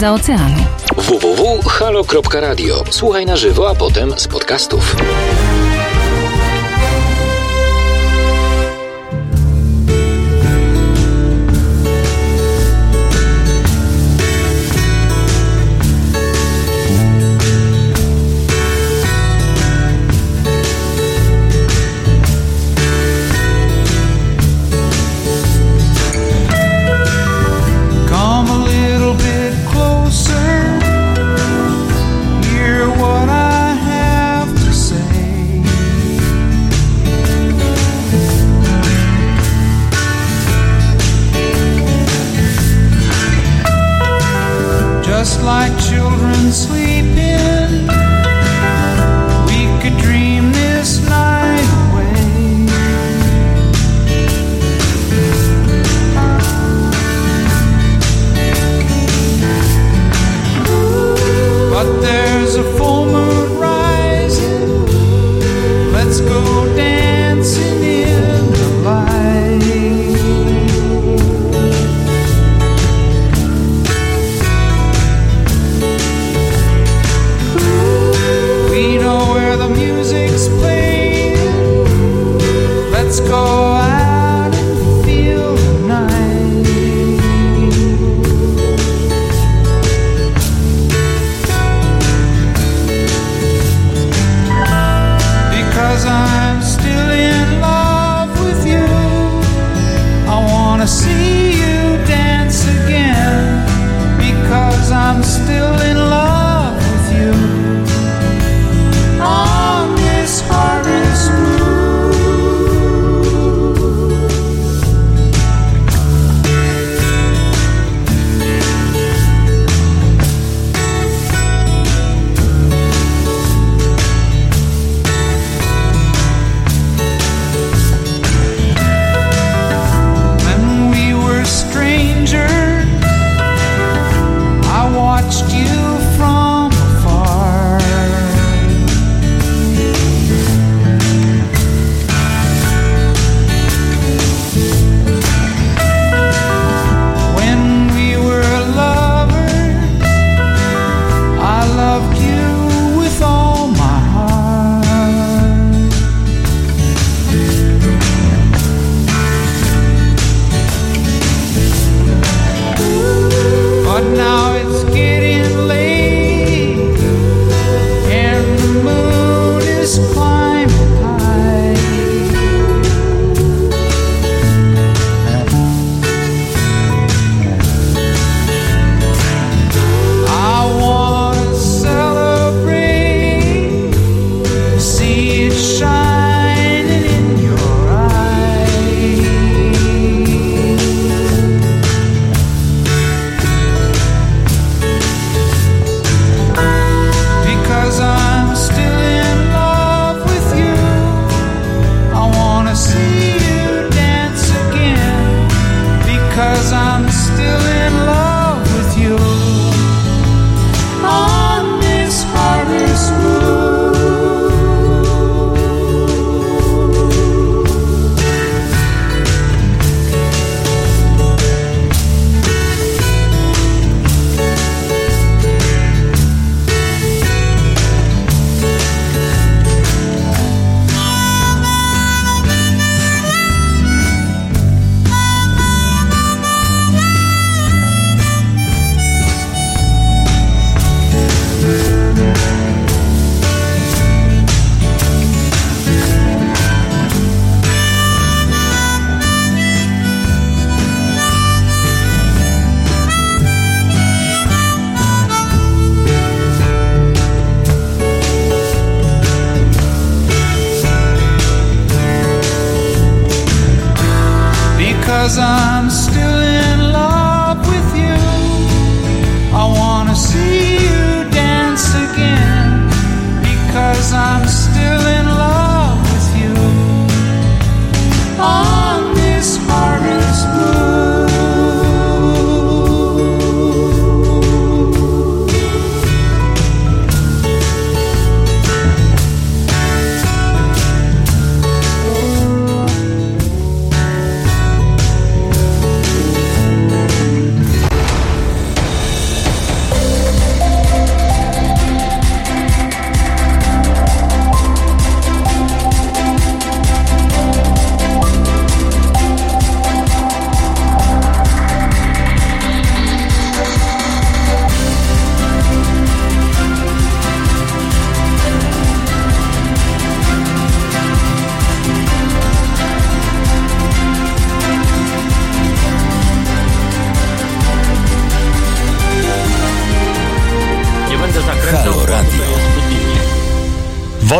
za oceanu. www.halo.radio. Słuchaj na żywo, a potem z podcastów.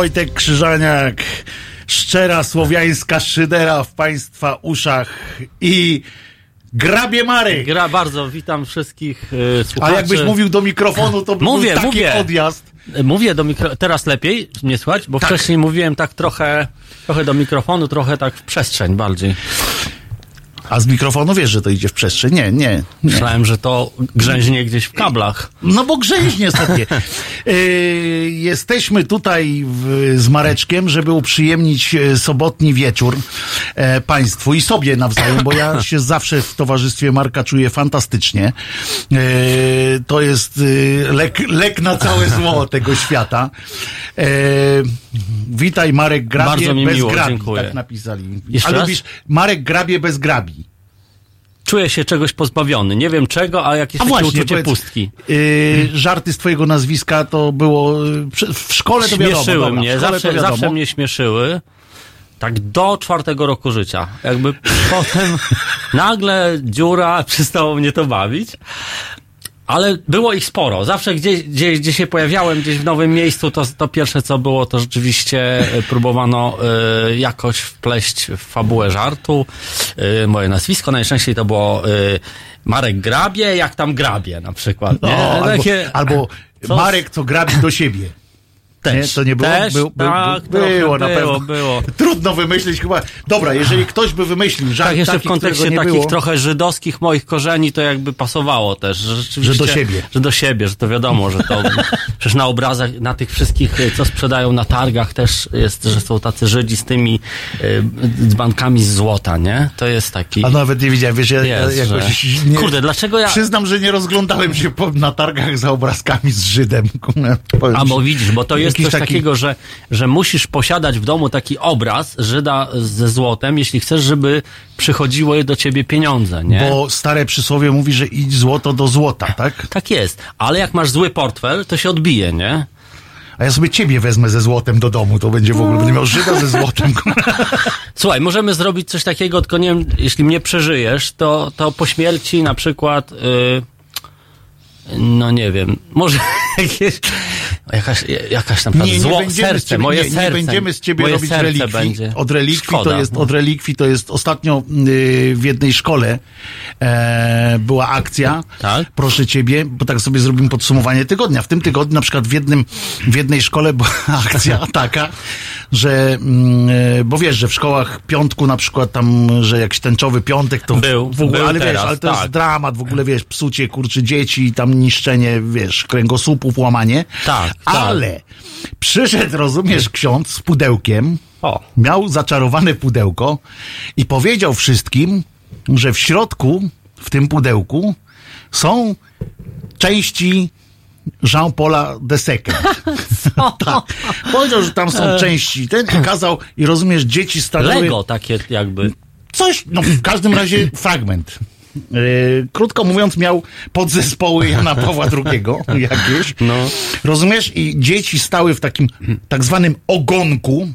Wojtek Krzyżaniak, szczera słowiańska szydera w Państwa uszach i grabie Marek. Gra bardzo, witam wszystkich y, A słuchaczy. jakbyś mówił do mikrofonu, to by Mówię, był taki mówię. odjazd. Mówię do mikro... Teraz lepiej mnie słychać, bo Tak. wcześniej mówiłem tak trochę, trochę do mikrofonu, trochę tak w przestrzeń bardziej. A z mikrofonu wiesz, że to idzie w przestrzeń? Nie, nie. nie. Myślałem, że to grzęźnie gdzieś w kablach. No bo grzęźnie sobie. Yy, jesteśmy tutaj w, z Mareczkiem, żeby uprzyjemnić e, sobotni wieczór e, Państwu i sobie nawzajem, bo ja się zawsze w towarzystwie Marka czuję fantastycznie. E, to jest e, lek, lek na całe zło tego świata. E, witaj Marek Grabie Bardzo mi bez miło, grabi, dziękuję. tak napisali. Jeszcze A raz? lubisz Marek Grabie bez grabi. Czuję się czegoś pozbawiony. Nie wiem czego, a jakieś A takie właśnie, uczucie powiedz, pustki. Yy, żarty z twojego nazwiska to było przy- w szkole to wiadomo. Śmieszyły dobra, w mnie, szkole to zawsze, wiadomo. zawsze mnie śmieszyły. Tak do czwartego roku życia. Jakby potem nagle dziura przestało mnie to bawić. Ale było ich sporo. Zawsze gdzie, gdzie, gdzie się pojawiałem, gdzieś w nowym miejscu, to, to pierwsze co było, to rzeczywiście e, próbowano e, jakoś wpleść w fabułę żartu. E, moje nazwisko najczęściej to było e, Marek Grabie, jak tam grabie na przykład. No, Nie? albo, Takie- albo Co? Marek, co grabi do siebie. Też, nie, to nie było? Też, Był- był- tak, był- było na było, pewno. było. Trudno wymyślić chyba. Dobra, jeżeli ktoś by wymyślił żart Tak, jeszcze taki, w kontekście takich było, trochę żydowskich moich korzeni to jakby pasowało też. Że, Że do siebie. Że do siebie, że to wiadomo, że to przecież na obrazach, na tych wszystkich, y, co sprzedają na targach też jest, że są tacy Żydzi z tymi y, dzbankami z złota, nie? To jest taki... A nawet nie widziałem, wiesz, ja, Jest, ja jakoś że- nie, Kurde, dlaczego ja... Przyznam, że nie rozglądałem się po, na targach za obrazkami z Żydem. A bo widzisz, bo to jest Jakiś coś taki- takiego, że, że musisz posiadać w domu taki obraz Żyda ze złotem, jeśli chcesz, żeby przychodziły do ciebie pieniądze, nie? Bo stare przysłowie mówi, że idź złoto do złota, tak? Tak jest. Ale jak masz zły portfel, to się odbije, nie? A ja sobie ciebie wezmę ze złotem do domu, to będzie w ogóle, będę miał Żyda ze złotem. Słuchaj, możemy zrobić coś takiego, tylko nie wiem, jeśli mnie przeżyjesz, to, to po śmierci na przykład, yy, no nie wiem, może jakaś, jakaś na przykład zło, serce, ciebie, moje nie, serce. nie będziemy z ciebie robić relikwii. Będzie. Od relikwii Szkoda. to jest, od relikwii to jest ostatnio yy, w jednej szkole e, była akcja. Tak? Proszę ciebie, bo tak sobie zrobimy podsumowanie tygodnia. W tym tygodniu na przykład w jednym, w jednej szkole była akcja taka, że, mm, e, bo wiesz, że w szkołach piątku na przykład tam, że jakiś tęczowy piątek to Był, w ogóle, był ale wiesz, teraz, ale to jest tak. dramat, w ogóle wiesz, psucie kurczy dzieci, tam niszczenie, wiesz, kręgosłupów, łamanie. Tak, tak. Ale przyszedł, rozumiesz, ksiądz z pudełkiem, O, miał zaczarowane pudełko i powiedział wszystkim, że w środku, w tym pudełku są części Jean-Paula Deseke. tak. Powiedział, że tam są części. Ten kazał, i rozumiesz, dzieci stanęły... Lego takie jakby. Coś, no w każdym razie fragment. Yy, krótko mówiąc, miał podzespoły Jana Pawła II jakieś. No. Rozumiesz? I dzieci stały w takim tak zwanym ogonku.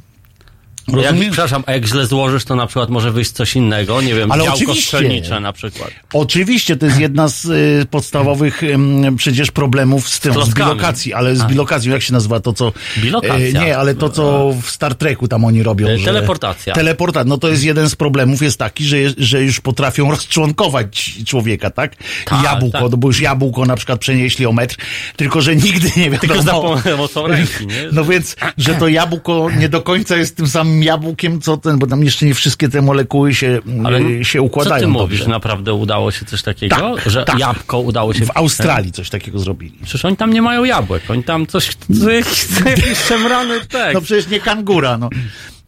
Jak, przepraszam, a jak źle złożysz, to na przykład może wyjść coś innego, nie wiem, Ale działko oczywiście. strzelnicze na przykład. Oczywiście to jest jedna z y, podstawowych ym, przecież problemów z tym, z klockami. bilokacją, ale z bilokacją, jak się nazywa to, co... Bilokacja. y, nie, ale to, co w Star Treku tam oni robią. Y, że- teleportacja. Teleportacja. No to jest jeden z problemów, jest taki, że, że już potrafią rozczłonkować człowieka, tak? Tak, jabłko, tak. no bo już jabłko na przykład przenieśli o metr, tylko że nigdy nie wiadomo... Tylko za pomocą ręki, nie? No więc, że to jabłko nie do końca jest tym samym jabłkiem, co ten, bo tam jeszcze nie wszystkie te molekuły się, Ale y, się układają Co ty mówisz? dobrze. Naprawdę udało się coś takiego? Tak, że tak. jabłko udało się... W Australii coś takiego zrobili. Przecież oni tam nie mają jabłek, oni tam coś, co jakiś, szemrany tekst. No przecież nie kangura, no.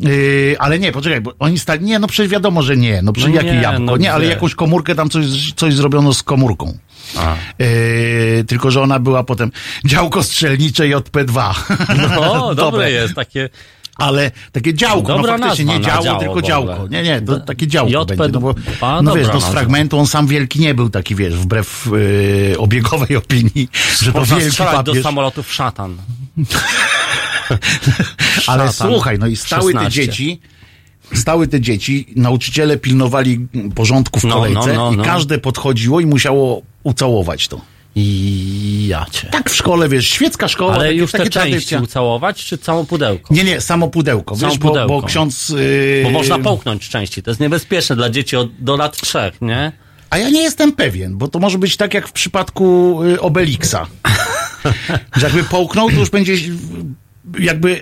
Yy, ale nie, poczekaj, bo oni stali, nie, no przecież wiadomo, że nie, no przecież No jakie nie, jabłko, no nie, ale jakąś komórkę tam coś, coś zrobiono z komórką. A. Yy, tylko, że ona była potem działko strzelnicze JP2. No, dobre jest, takie... Ale takie działko, Dobra no faktycznie nazwa nie działo, działo tylko działko. Nie, nie, to takie działko JP2. będzie. No, bo, A, no wiesz, no z fragmentu on sam wielki nie był taki, wiesz, wbrew yy, obiegowej opinii, że to Można wielki strzelać do papież. samolotów szatan. Ale Szatan. słuchaj, no i stały 16. te dzieci, stały te dzieci, nauczyciele pilnowali porządku w No, kolejce no, no, i no. każde podchodziło i musiało ucałować to. I Ja cię. Tak w szkole, wiesz, świecka szkoła, Ale takie, już te takie części tradycja. ucałować, czy całą pudełko? Nie, nie, samo pudełko, Samo wiesz, bo, pudełko. bo ksiądz... Yy... Bo można połknąć części. To jest niebezpieczne dla dzieci od, do lat trzech, nie? A ja nie jestem pewien, bo to może być tak jak w przypadku y, Obelixa. że jakby połknął, to już będzie jakby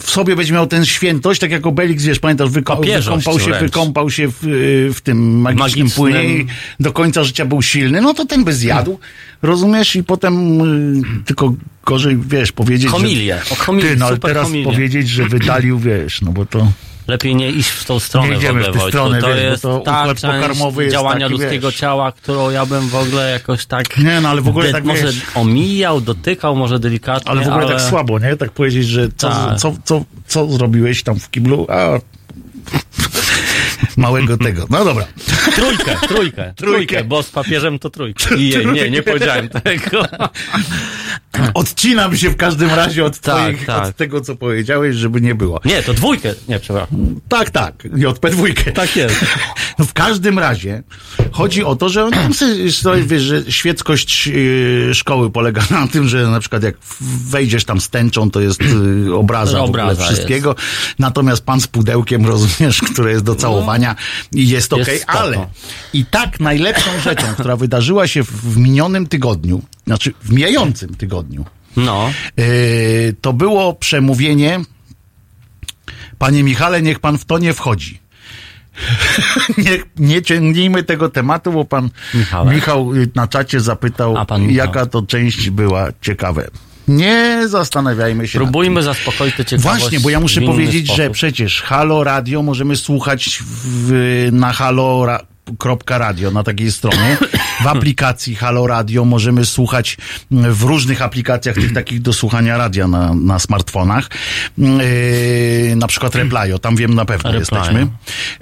w sobie będzie miał tę świętość, tak jak Obelix, wiesz, pamiętasz, wyko- wykąpał się, wręcz. wykąpał się w, y, w tym magicznym, Magicznym. płynie i do końca życia był silny, no to ten by zjadł, rozumiesz? I potem y, tylko gorzej, wiesz, powiedzieć, Homilię. że... O homilię, Ty, no ale super teraz homilię. powiedzieć, że wydalił, wiesz, no bo to... Lepiej nie iść w tą stronę Nie idziemy w ogóle, w stronę, to wiesz, jest to ta pokarmowy działania taki, ludzkiego wiesz. ciała, którą ja bym w ogóle jakoś tak... Nie, no ale w ogóle tak, Może wiesz- omijał, dotykał, może delikatnie, Ale w ogóle tak słabo, nie? Tak powiedzieć, że co, Tak. co, co, co zrobiłeś tam w kiblu? A małego tego. No dobra. Trójkę, trójkę, trójkę, bo z papieżem to trójkę. I jej, nie, nie powiedziałem tego. Odcinam się w każdym razie od, Tak, twoich, tak. od tego, co powiedziałeś, żeby nie było. Nie, to dwójkę. Nie, przepraszam. Tak, tak. JP2. Tak jest. No w każdym razie chodzi o to, że oni tam sobie, wiesz, że świeckość yy, szkoły polega na tym, że na przykład jak wejdziesz tam z tęczą, to jest yy, obraza, Obraza wszystkiego. Natomiast pan z pudełkiem, rozumiesz, które jest do całowania i jest Jest okej, spoko. ale i tak najlepszą rzeczą, która wydarzyła się w minionym tygodniu, znaczy w mijającym tygodniu, No. yy, to było przemówienie Panie Michale, niech pan w to nie wchodzi. nie, nie ciągnijmy tego tematu, bo pan Michale. Michał y, na czacie zapytał, jaka to część była ciekawe. Nie zastanawiajmy się. Próbujmy zaspokoić tym. ciekawość Właśnie, bo ja muszę powiedzieć, że sposób. przecież Halo Radio możemy słuchać w, na halo radio na takiej stronie. W aplikacji Halo Radio możemy słuchać mm, w różnych aplikacjach tych takich do słuchania radia na, na smartfonach. Yy, na przykład Replyo, tam wiem na pewno jesteśmy.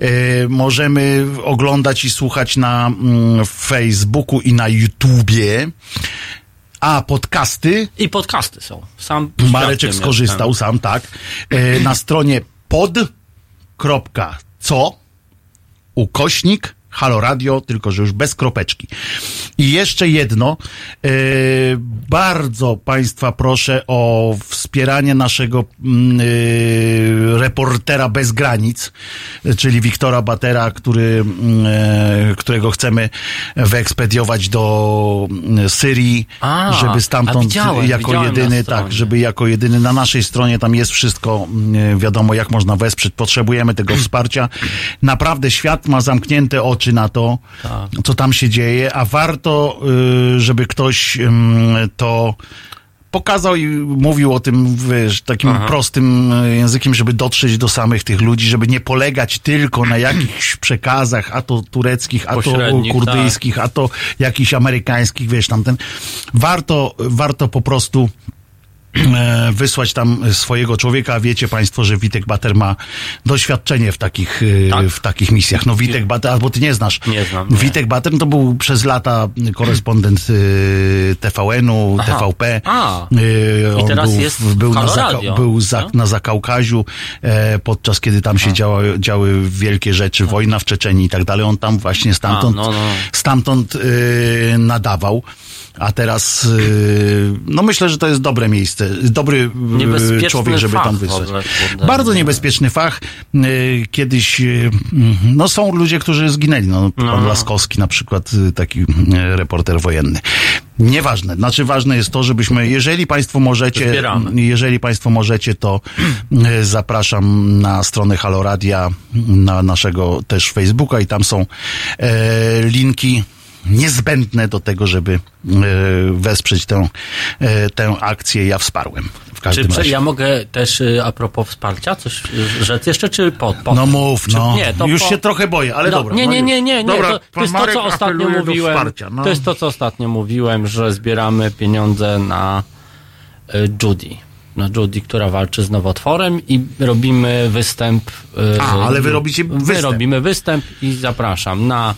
Yy, możemy oglądać i słuchać na mm, Facebooku i na YouTubie. A podcasty I podcasty są. Sam Mareczek skorzystał jestem. sam, tak. E, na stronie pod.co ukośnik Halo Radio, tylko że już bez kropeczki. I jeszcze jedno. E, bardzo Państwa proszę o wspieranie naszego e, reportera bez granic, czyli Wiktora Batera, który, e, którego chcemy wyekspediować do mm, Syrii, A, żeby stamtąd widziałem, jako widziałem jedyny, tak, żeby jako jedyny na naszej stronie tam jest wszystko wiadomo, jak można wesprzeć. Potrzebujemy tego wsparcia. Naprawdę świat ma zamknięte oczy na to, Tak. co tam się dzieje, a warto, y, żeby ktoś to pokazał i mówił o tym wiesz, takim prostym y, językiem, żeby dotrzeć do samych tych ludzi, żeby nie polegać tylko na jakichś przekazach, a to tureckich, a to Pośrednich, kurdyjskich, a to jakichś amerykańskich, wiesz, tamten. Warto, warto po prostu wysłać tam swojego człowieka. Wiecie Państwo, że Witek Bater ma doświadczenie w takich, e, Tak? w takich misjach. No Witek Bater, albo ty nie znasz. Nie znam, nie. Witek Bater to był przez lata korespondent e, TVN-u, Aha. TVP. A. E, on teraz był, jest był, na, Zaka- był za, no? na Zakaukaziu, e, podczas kiedy tam się działy wielkie rzeczy, wojna w Czeczeniu i tak dalej. On tam właśnie stamtąd, A, no, no. stamtąd e, nadawał. A teraz, e, no myślę, że to jest dobre miejsce, dobry e, człowiek, żeby tam wysłać. Bardzo niebezpieczny fach. E, Kiedyś, e, no są ludzie, którzy zginęli. No, pan Laskowski na przykład, taki reporter wojenny. Nieważne. Znaczy ważne jest to, żebyśmy, jeżeli Państwo możecie, Zbieramy. jeżeli Państwo możecie, to zapraszam na stronę Haloradia, na naszego też Facebooka i tam są e, linki niezbędne do tego, żeby e, wesprzeć tę, e, tę akcję. Ja wsparłem. W Czy każdym prze, razie. ja mogę też y, a propos wsparcia coś rzec jeszcze, czy po, po No mów, Czy- no. nie, to Już po- się trochę boję, ale no, dobra. Nie, no nie, już. nie, nie, nie. Dobra, to, to jest to, co ostatnio mówiłem. wsparcia, no. To jest to, co ostatnio mówiłem, że zbieramy pieniądze na y, Judy. Na Judy, która walczy z nowotworem i robimy występ. y, A, ale wy robicie Wy występ. robimy występ i zapraszam na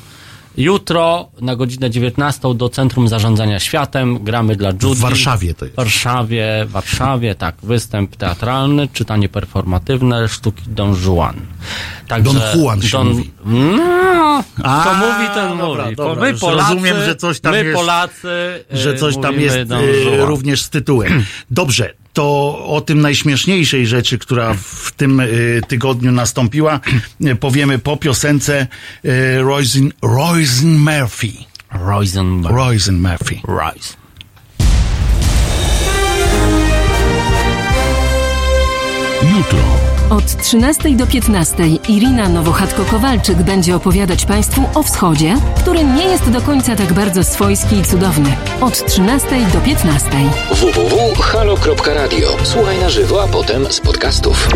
Jutro na godzinę 19 do Centrum Zarządzania Światem gramy dla Judy. W Warszawie to jest. Warszawie, Warszawie, tak. Występ teatralny, czytanie performatywne, sztuki Don Juan. Także, Don Juan się Don... mówi. No, A, kto mówi, ten dobra, mówi. Dobra, my Polacy, rozumiem, że coś tam my jest, Polacy, że coś y, tam jest y, również z tytułem. Dobrze, to o tym najśmieszniejszej rzeczy, która w tym y, tygodniu nastąpiła, y, powiemy po piosence y, Roisin, Roisin Murphy. Roisin Murphy. Roisin Murphy. Jutro od 13 do 15 Irina Nowochatko-Kowalczyk będzie opowiadać Państwu o wschodzie, który nie jest do końca tak bardzo swojski i cudowny. Od 13 do 15. www.halo.radio. Słuchaj na żywo, a potem z podcastów.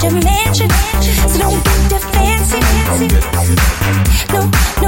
dimension, so don't get. No, no.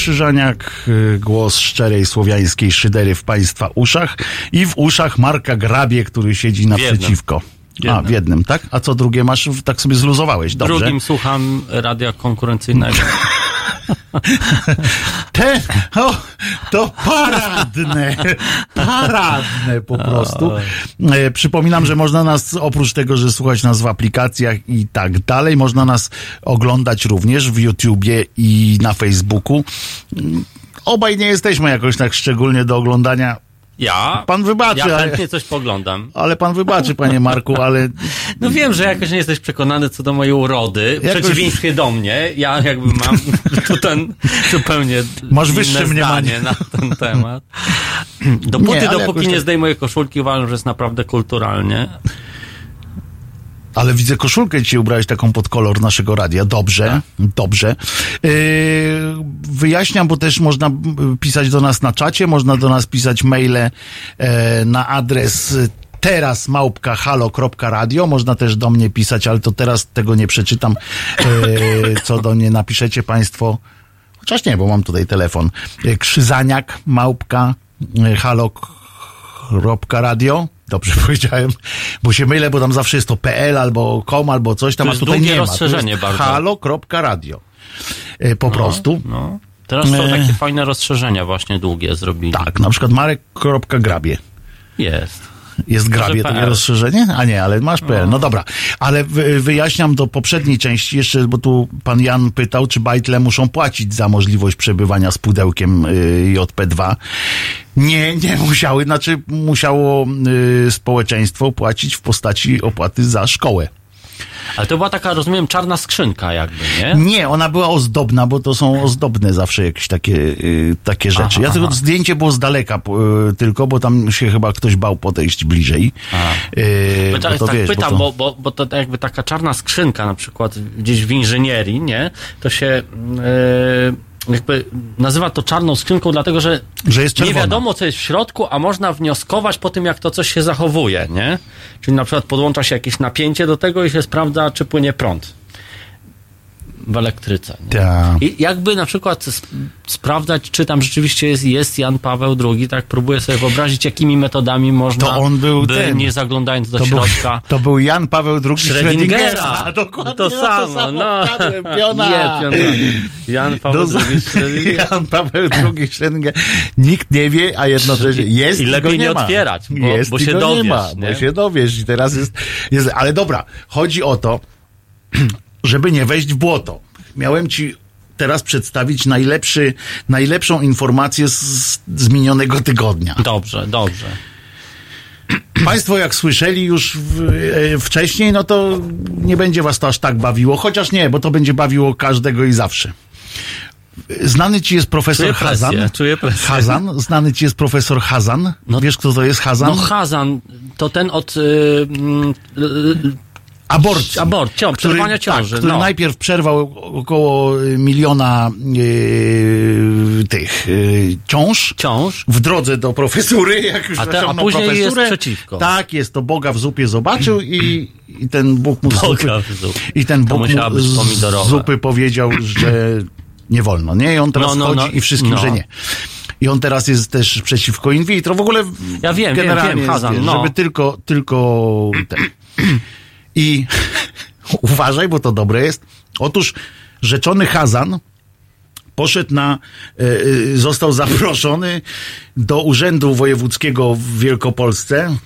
Krzyżaniak, y, głos szczerej słowiańskiej szydery w Państwa uszach i w uszach Marka Grabie, który siedzi naprzeciwko. Jednym. A, w jednym, tak? A co drugie masz? Tak sobie zluzowałeś, dobrze? Drugim słucham radia konkurencyjnego. Te, o, to paradne paradne po prostu. E, przypominam, że można nas, oprócz tego, że słuchać nas w aplikacjach i tak dalej, można nas oglądać również w YouTubie i na Facebooku. Obaj nie jesteśmy jakoś tak szczególnie do oglądania, Ja? Pan wybaczy, Ja ale- chętnie coś poglądam. ale pan wybaczy, panie Marku, ale No wiem, że jakoś nie jesteś przekonany co do mojej urody. W Jakoś- przeciwieństwie do mnie. Ja jakby mam tutaj zupełnie Masz wyższe mniemanie. na ten temat. Dopóty, Nie, ale dopóki jakoś nie tak- zdejmuję koszulki, uważam, że jest naprawdę kulturalnie. Ale widzę koszulkę ci ubrałeś taką pod kolor naszego radia. Dobrze, dobrze. Yy, wyjaśniam, bo też można pisać do nas na czacie, można do nas pisać maile e, na adres teraz małpka halo.radio. Można też do mnie pisać, ale to teraz tego nie przeczytam, e, co do mnie napiszecie państwo. Chociaż nie, bo mam tutaj telefon. E, Krzyzaniak małpka halo.radio. Dobrze powiedziałem, bo się mylę, bo tam zawsze jest to PL albo com albo coś tam, a tutaj nie ma. Rozszerzenie jest bardzo. halo.radio. E, Po prostu. No. Teraz są E. takie fajne rozszerzenia właśnie długie zrobili. Tak, na przykład marek.grabie. Jest. Jest grabie PL. takie rozszerzenie? A nie, ale masz PL. No dobra, ale wy, wyjaśniam do poprzedniej części jeszcze, bo tu pan Jan pytał, czy bajtle muszą płacić za możliwość przebywania z pudełkiem y, JP2. Nie, nie musiały, znaczy musiało y, społeczeństwo płacić w postaci opłaty za szkołę. Ale to była taka, rozumiem, czarna skrzynka jakby, nie? Nie, ona była ozdobna, bo to są ozdobne zawsze jakieś takie, y, takie rzeczy. Aha, ja tylko aha. zdjęcie było z daleka y, tylko, bo tam się chyba ktoś bał podejść bliżej. Y, Bo bo tak, to tak wiesz, pytam, to... bo, bo, bo to jakby taka czarna skrzynka na przykład gdzieś w inżynierii, nie? To się e, jakby nazywa to czarną skrzynką, dlatego że, Że nie wiadomo, co jest w środku, a można wnioskować po tym, jak to coś się zachowuje, nie? Czyli na przykład podłącza się jakieś napięcie do tego i się sprawdza, czy płynie prąd w elektryce. Nie? Tak. I jakby na przykład sp- sprawdzać, czy tam rzeczywiście jest, jest Jan Paweł II, tak próbuję sobie wyobrazić, jakimi metodami można, To on był by, ten. nie zaglądając do To był, środka, to był Jan Paweł II Schrödingera. Schrödingera. Dokładnie To samo, no. piona. Nie, piona. Jan Paweł Do- II Schrödinger. Jan Paweł II Schrödinger. Nikt nie wie, a jednocześnie jest I go lepiej nie, nie ma. otwierać, bo- jest bo się go nie dowiesz, ma, nie? bo się dowiesz i teraz jest, jest... Ale dobra, chodzi o to, żeby nie wejść w błoto. Miałem ci teraz przedstawić najlepszy, najlepszą informację z, z minionego tygodnia. Dobrze, dobrze. Państwo jak słyszeli już w, e, wcześniej, no to nie będzie was to aż tak bawiło, chociaż nie, bo to będzie bawiło każdego i zawsze. Znany ci jest profesor Czuję presję, Hazan. czuję presję. Hazan, znany ci jest profesor Hazan. No- Wiesz, kto to jest Hazan? No Hazan, to ten od y, y, y, Abort. abort, ciąż, przerwania ciąży. Tak, który no. najpierw przerwał około y, miliona y, tych y, ciąż. Ciąż. w drodze do profesury, jak już A te- a później jest profesurę. przeciwko. Tak, jest to Boga w zupie zobaczył i, i ten Bóg mu z Boga zupy, i ten Bóg mu z zupy powiedział, że nie wolno, nie? I on teraz No, no, chodzi no, i wszystkim, no. że nie. I on teraz jest też przeciwko in vitro. W ogóle Ja wiem, wiem, generalnie wiem, jest, Hazan, wiesz, no. żeby tylko, tylko ten. I uważaj, bo to dobre jest. Otóż rzeczony Hazan poszedł na, e, e, został zaproszony do Urzędu Wojewódzkiego w Wielkopolsce.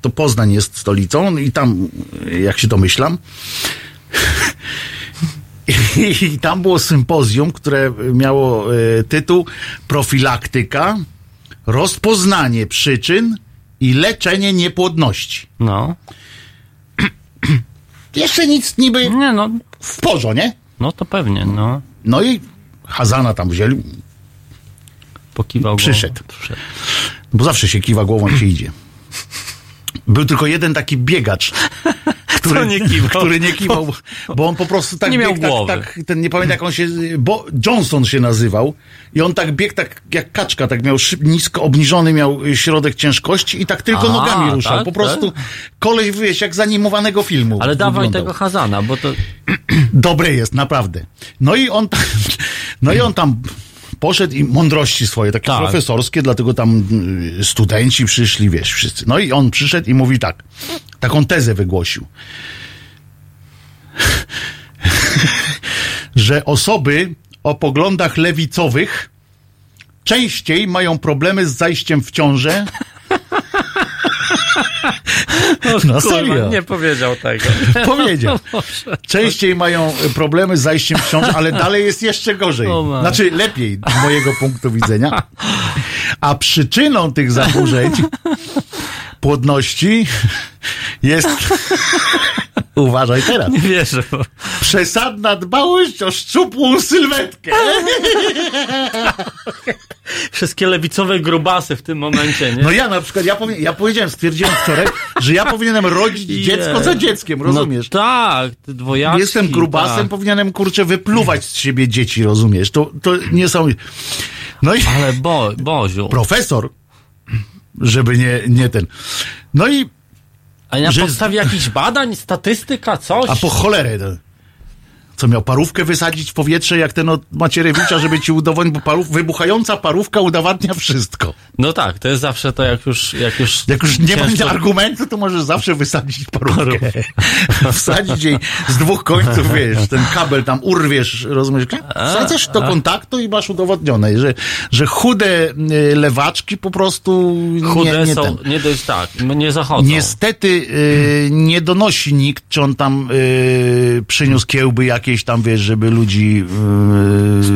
To Poznań jest stolicą i tam, jak się domyślam, i tam było sympozjum, które miało e, tytuł Profilaktyka, rozpoznanie przyczyn i leczenie niepłodności. No. Jeszcze nic niby Nie, no, w porządku, nie? no to pewnie, no. No i Hazana tam wzięli, Pokiwał Przyszedł. Głową. Przyszedł. bo zawsze się kiwa głową się idzie. Był tylko jeden taki biegacz, który nie kiwał? który nie kiwał, bo on po prostu tak Nie miał biegł, tak, głowy. tak, ten nie pamiętam jak on się, bo Johnson się nazywał i on tak biegł tak jak kaczka, tak miał szyb, nisko obniżony miał środek ciężkości i tak tylko A, nogami ruszał. tak, po prostu koleś, wiesz, jak z animowanego filmu. Ale dawaj wyglądał. tego Hazana, bo to... Dobre jest, naprawdę. No i on tam, no i on tam poszedł i mądrości swoje, takie Tak. profesorskie, dlatego tam y, studenci przyszli, wiesz, wszyscy. No i on przyszedł i mówi tak, taką tezę wygłosił. że osoby o poglądach lewicowych częściej mają problemy z zajściem w ciążę. No serio. Nie powiedział tego. Powiedział. Częściej mają problemy z zajściem w ciążę, ale dalej jest jeszcze gorzej. Znaczy lepiej z mojego punktu widzenia. A przyczyną tych zaburzeń płodności jest uważaj teraz. Nie wierzę. Przesadna dbałość o szczupłą sylwetkę. Wszystkie lewicowe grubasy w tym momencie, nie? No ja na przykład, ja, ja powiedziałem, stwierdziłem wczoraj, że ja powinienem rodzić dziecko za dzieckiem, rozumiesz? No tak, te dwojaczki. Jestem grubasem, tak. powinienem kurczę wypluwać z siebie dzieci, rozumiesz? To, to nie są. No i Ale bo, Boziu. profesor, żeby nie, nie ten. No i A na że- podstawie jakichś badań, statystyka, coś? a po cholerę to. Co miał parówkę wysadzić w powietrze, jak ten od Macierewicza, żeby ci udowodnić, bo parów, wybuchająca parówka udowadnia wszystko. No tak, to jest zawsze to, jak już... Jak już, Jak już nie ciężko- będzie argumentu, to możesz zawsze wysadzić parówkę. Wsadzić jej z dwóch końców, wiesz, ten kabel tam urwiesz, rozumiesz? Wsadzasz do kontaktu i masz udowodnione, że, że chude y, lewaczki po prostu Chude nie, nie są, ten. nie dość tak, nie zachodzą. Niestety y, nie donosi nikt, czy on tam y, przyniósł kiełby jakieś tam, wiesz, żeby ludzi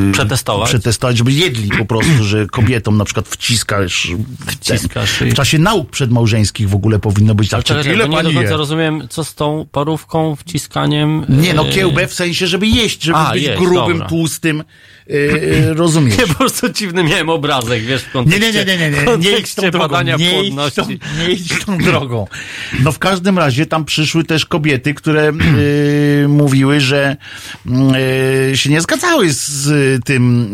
y, Przetestować? przetestować, żeby jedli po prostu, że kobietom na przykład wciskasz, Wciskasz ten, w czasie nauk przedmałżeńskich w ogóle powinno być tak, czy ile bo nie pani do końca je? rozumiem, co z tą parówką, wciskaniem... Nie, no yy, kiełbę w sensie, żeby jeść, żeby A, być jeść, grubym, dobra. tłustym, yy, rozumiesz? Nie, po prostu dziwny miałem obrazek, wiesz, w Nie, kontekście, nie, nie, nie, nie, w nie, nie idź tą drogą, badania nie idź, tą, nie idź tą drogą. No w każdym razie tam przyszły też kobiety, które yy, mówiły, że yy, się nie zgadzały z tym,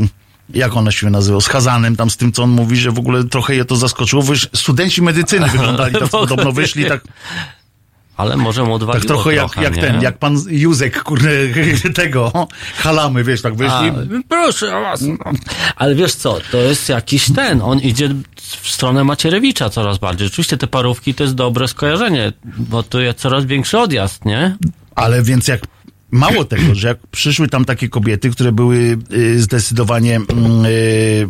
yy, jak ona się nazywa, z Hazanem, tam z tym, co on mówi, że w ogóle trochę je to zaskoczyło. Wiesz, studenci medycyny wyglądali tak podobno, wyszli tak, Ale może mu odwaliło tak trochę jak, jak nie? ten, jak pan Józek, kurde, tego, halamy, wiesz, tak wyszli. A, proszę o was. No. Ale wiesz co, to jest jakiś ten, on idzie w stronę Macierewicza coraz bardziej. Rzeczywiście te parówki to jest dobre skojarzenie, bo tu jest coraz większy odjazd, nie? Ale więc jak mało tego, że jak przyszły tam takie kobiety, które były y, zdecydowanie mm, y,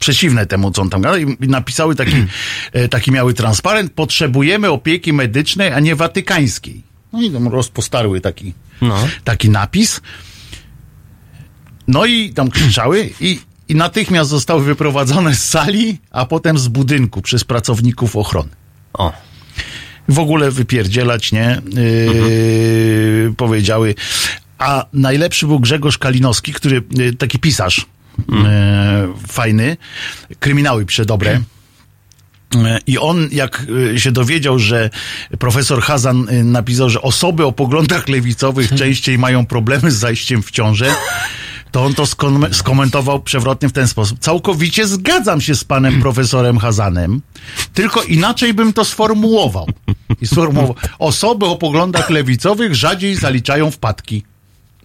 przeciwne temu, co on tam gadał i napisały taki, y, taki miały transparent, potrzebujemy opieki medycznej, a nie watykańskiej. No i tam rozpostarły taki, No. taki napis. No i tam krzyczały i, i natychmiast zostały wyprowadzone z sali, a potem z budynku przez pracowników ochrony O. w ogóle wypierdzielać, nie? Yy, Powiedziały. A najlepszy był Grzegorz Kalinowski, który, yy, taki pisarz, fajny, kryminały przedobre. Yy, I on, jak yy, się dowiedział, że profesor Hazan napisał, że osoby o poglądach lewicowych częściej mają problemy z zajściem w ciążę, to on to skom- skomentował przewrotnie w ten sposób. Całkowicie zgadzam się z panem profesorem Hazanem, tylko inaczej bym to sformułował. I sformułował. Osoby o poglądach lewicowych rzadziej zaliczają wpadki.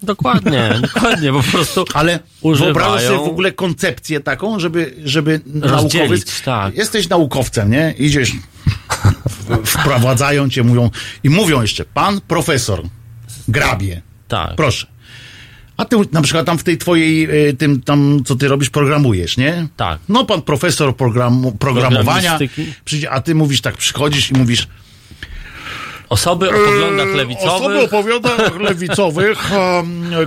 Dokładnie, dokładnie, po prostu Ale Używają- wyobrażasz sobie w ogóle koncepcję taką, żeby, żeby naukowiec... tak. Jesteś naukowcem, nie? Idziesz, wprowadzają cię, mówią i mówią jeszcze, pan profesor grabie. tak. Proszę. A ty na przykład tam w tej twojej, y, tym tam, co ty robisz, programujesz, nie? Tak. No pan profesor programu, programowania, a ty mówisz tak, przychodzisz i mówisz, Osoby o poglądach Osoby o lewicowych, poglądach lewicowych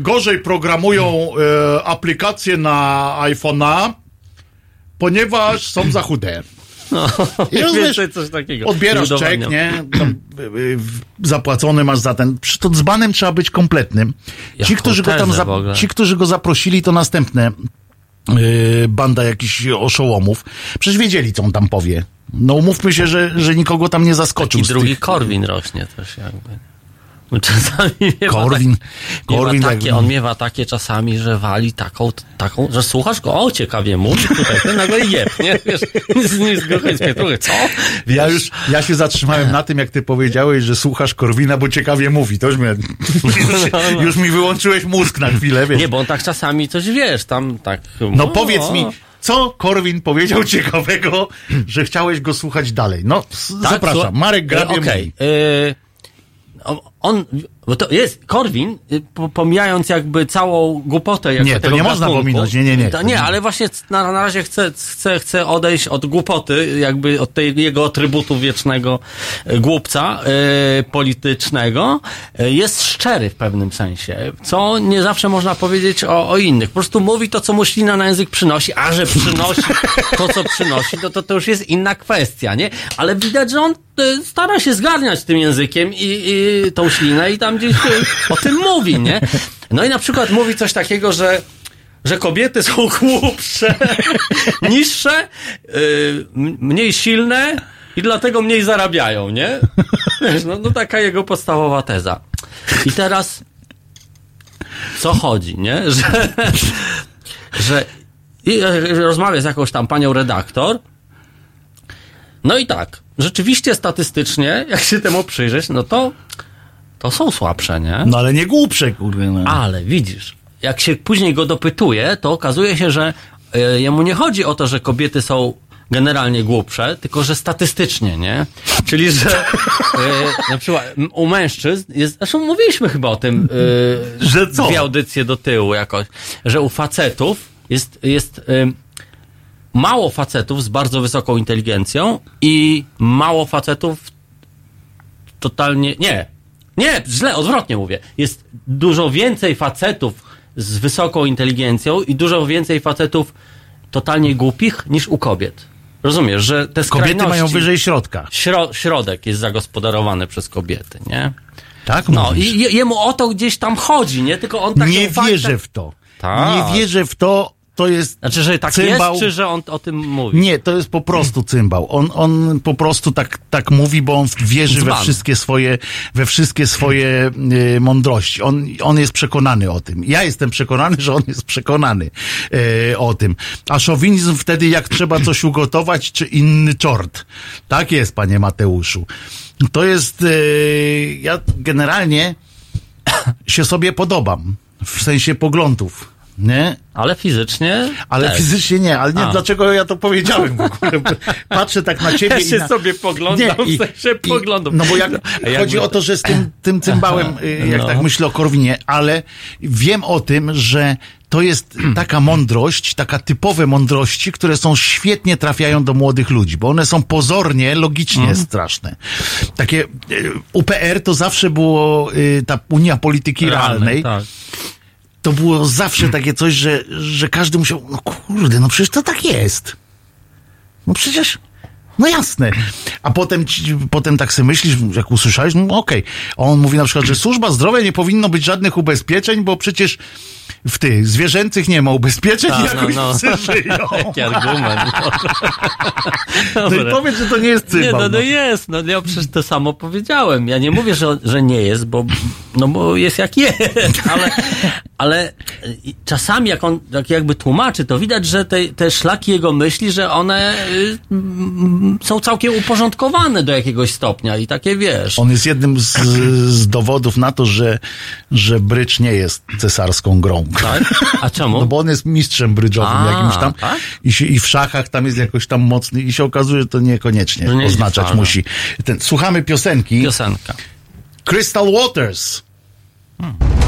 gorzej programują e, aplikacje na iPhone'a, ponieważ są za chude. I rozumiesz, coś takiego. Odbierasz czek, nie? Y, y, zapłacony masz za ten. Przecież to dzbanem trzeba być kompletnym. Ci, którzy go tam za, ci, którzy go zaprosili, to następne banda jakichś oszołomów. Przecież wiedzieli, co on tam powie. No umówmy się, że, że nikogo tam nie zaskoczył. I drugi tych- Korwin rośnie też jakby. Czasami miewa Korwin- tak, Korwin tak- takie, on miewa takie czasami, że wali taką, taką, że słuchasz go, o ciekawie mówi tutaj, ten nagle jeb, nie? Wiesz, z nim zgodzę trochę, co? Ja już, ja się zatrzymałem na tym, jak ty powiedziałeś, że słuchasz Korwina, bo ciekawie mówi. To już, mnie, już, już mi wyłączyłeś mózg na chwilę, wiesz. Nie, bo on tak czasami coś wiesz, tam tak. No powiedz mi, Co Korwin powiedział ciekawego, że chciałeś go słuchać dalej? No, Tak, zapraszam. Marek Grabie e, Okej. mówi. e, o- On, bo to jest, Korwin, y, po- pomijając jakby całą głupotę jakby Nie, to nie można pominąć, nie, nie, nie. To nie, ale właśnie na, na razie chcę, chcę, chcę odejść od głupoty, jakby od tej jego atrybutu wiecznego e, głupca e, politycznego. E, jest szczery w pewnym sensie, co nie zawsze można powiedzieć o, o innych. Po prostu mówi to, co mu ślina na język przynosi, a że przynosi to, co przynosi, to, to, to już jest inna kwestia, nie? Ale widać, że on stara się zgarniać tym językiem i, i tą ślinę i tam gdzieś o tym mówi, nie? No i na przykład mówi coś takiego, że że kobiety są głupsze, niższe, y, m- mniej silne i dlatego mniej zarabiają, nie? No, no taka jego podstawowa teza. I teraz co chodzi, nie? Że, że i e, rozmawia z jakąś tam panią redaktor. No i tak, rzeczywiście statystycznie, jak się temu przyjrzeć, no to to są słabsze, nie? No ale nie głupsze, kurde. No. Ale widzisz, jak się później go dopytuje, to okazuje się, że e, jemu nie chodzi o to, że kobiety są generalnie głupsze, tylko że statystycznie, nie? Czyli, że e, na przykład u mężczyzn jest, zresztą mówiliśmy chyba o tym e, Że co? dwie audycje do tyłu jakoś, że u facetów jest, jest e, mało facetów z bardzo wysoką inteligencją i mało facetów totalnie. Nie. Nie, źle, odwrotnie mówię. Jest dużo więcej facetów z wysoką inteligencją i dużo więcej facetów totalnie głupich niż u kobiet. Rozumiesz, że te Kobiety mają wyżej środka. Śro, środek jest zagospodarowany przez kobiety, nie? Tak? No mówisz? i je- jemu o to gdzieś tam chodzi, nie? Tylko on tak nie wierzę w to. Tak. Nie wierzę w to. To jest Znaczy, że tak cymbał. jest, czy że on o tym mówi? Nie, to jest po prostu cymbał. On, on po prostu tak, tak mówi, bo on wierzy we wszystkie swoje, we wszystkie swoje y, mądrości. On, on jest przekonany o tym. Ja jestem przekonany, że on jest przekonany y, o tym. A szowinizm wtedy, jak trzeba coś ugotować, czy inny czort. Tak jest, panie Mateuszu. To jest, y, ja generalnie się sobie podobam. W sensie poglądów. Nie? Ale fizycznie. Ale też. fizycznie nie, ale nie, A. dlaczego ja to powiedziałem w ogóle? Patrzę tak na ciebie Ja i się na... sobie poglądam, w sensie poglądam. No bo jak, chodzi o to, że z tym, tym cymbałem, y, jak no. tak myślę o Korwinie, ale wiem o tym, że to jest taka mądrość, taka typowe mądrości, które są świetnie trafiają do młodych ludzi, bo one są pozornie, logicznie Mhm. straszne. Takie y, UPR to zawsze było y, ta Unia Polityki Realnej, tak. To było zawsze takie coś, że, że każdy musiał, no kurde, no przecież to tak jest. No przecież, no jasne. A potem, potem tak sobie myślisz, jak usłyszałeś, no okej. A on mówi na przykład, że służba zdrowia nie powinno być żadnych ubezpieczeń, bo przecież w tych zwierzęcych nie ma ubezpieczeń no, jakoś no. psy żyją. Jaki argument. No i powiedz, że to nie jest Nie, cymbał. no, no jest, no ja przecież to samo powiedziałem. Ja nie mówię, że, że nie jest, bo, no bo jest jak jest, ale, ale czasami jak on tak jakby tłumaczy, to widać, że te, te szlaki jego myśli, że one y, mm, są całkiem uporządkowane do jakiegoś stopnia i takie wiesz. On jest jednym z, z dowodów na to, że, że brycz nie jest cesarską grą. Tak? A czemu? No bo on jest mistrzem brydżowym A, jakimś tam tak? i, się, i w szachach tam jest jakoś tam mocny i się okazuje, że to niekoniecznie Że nie oznaczać musi. Ten, słuchamy piosenki Piosenka. Crystal Waters. W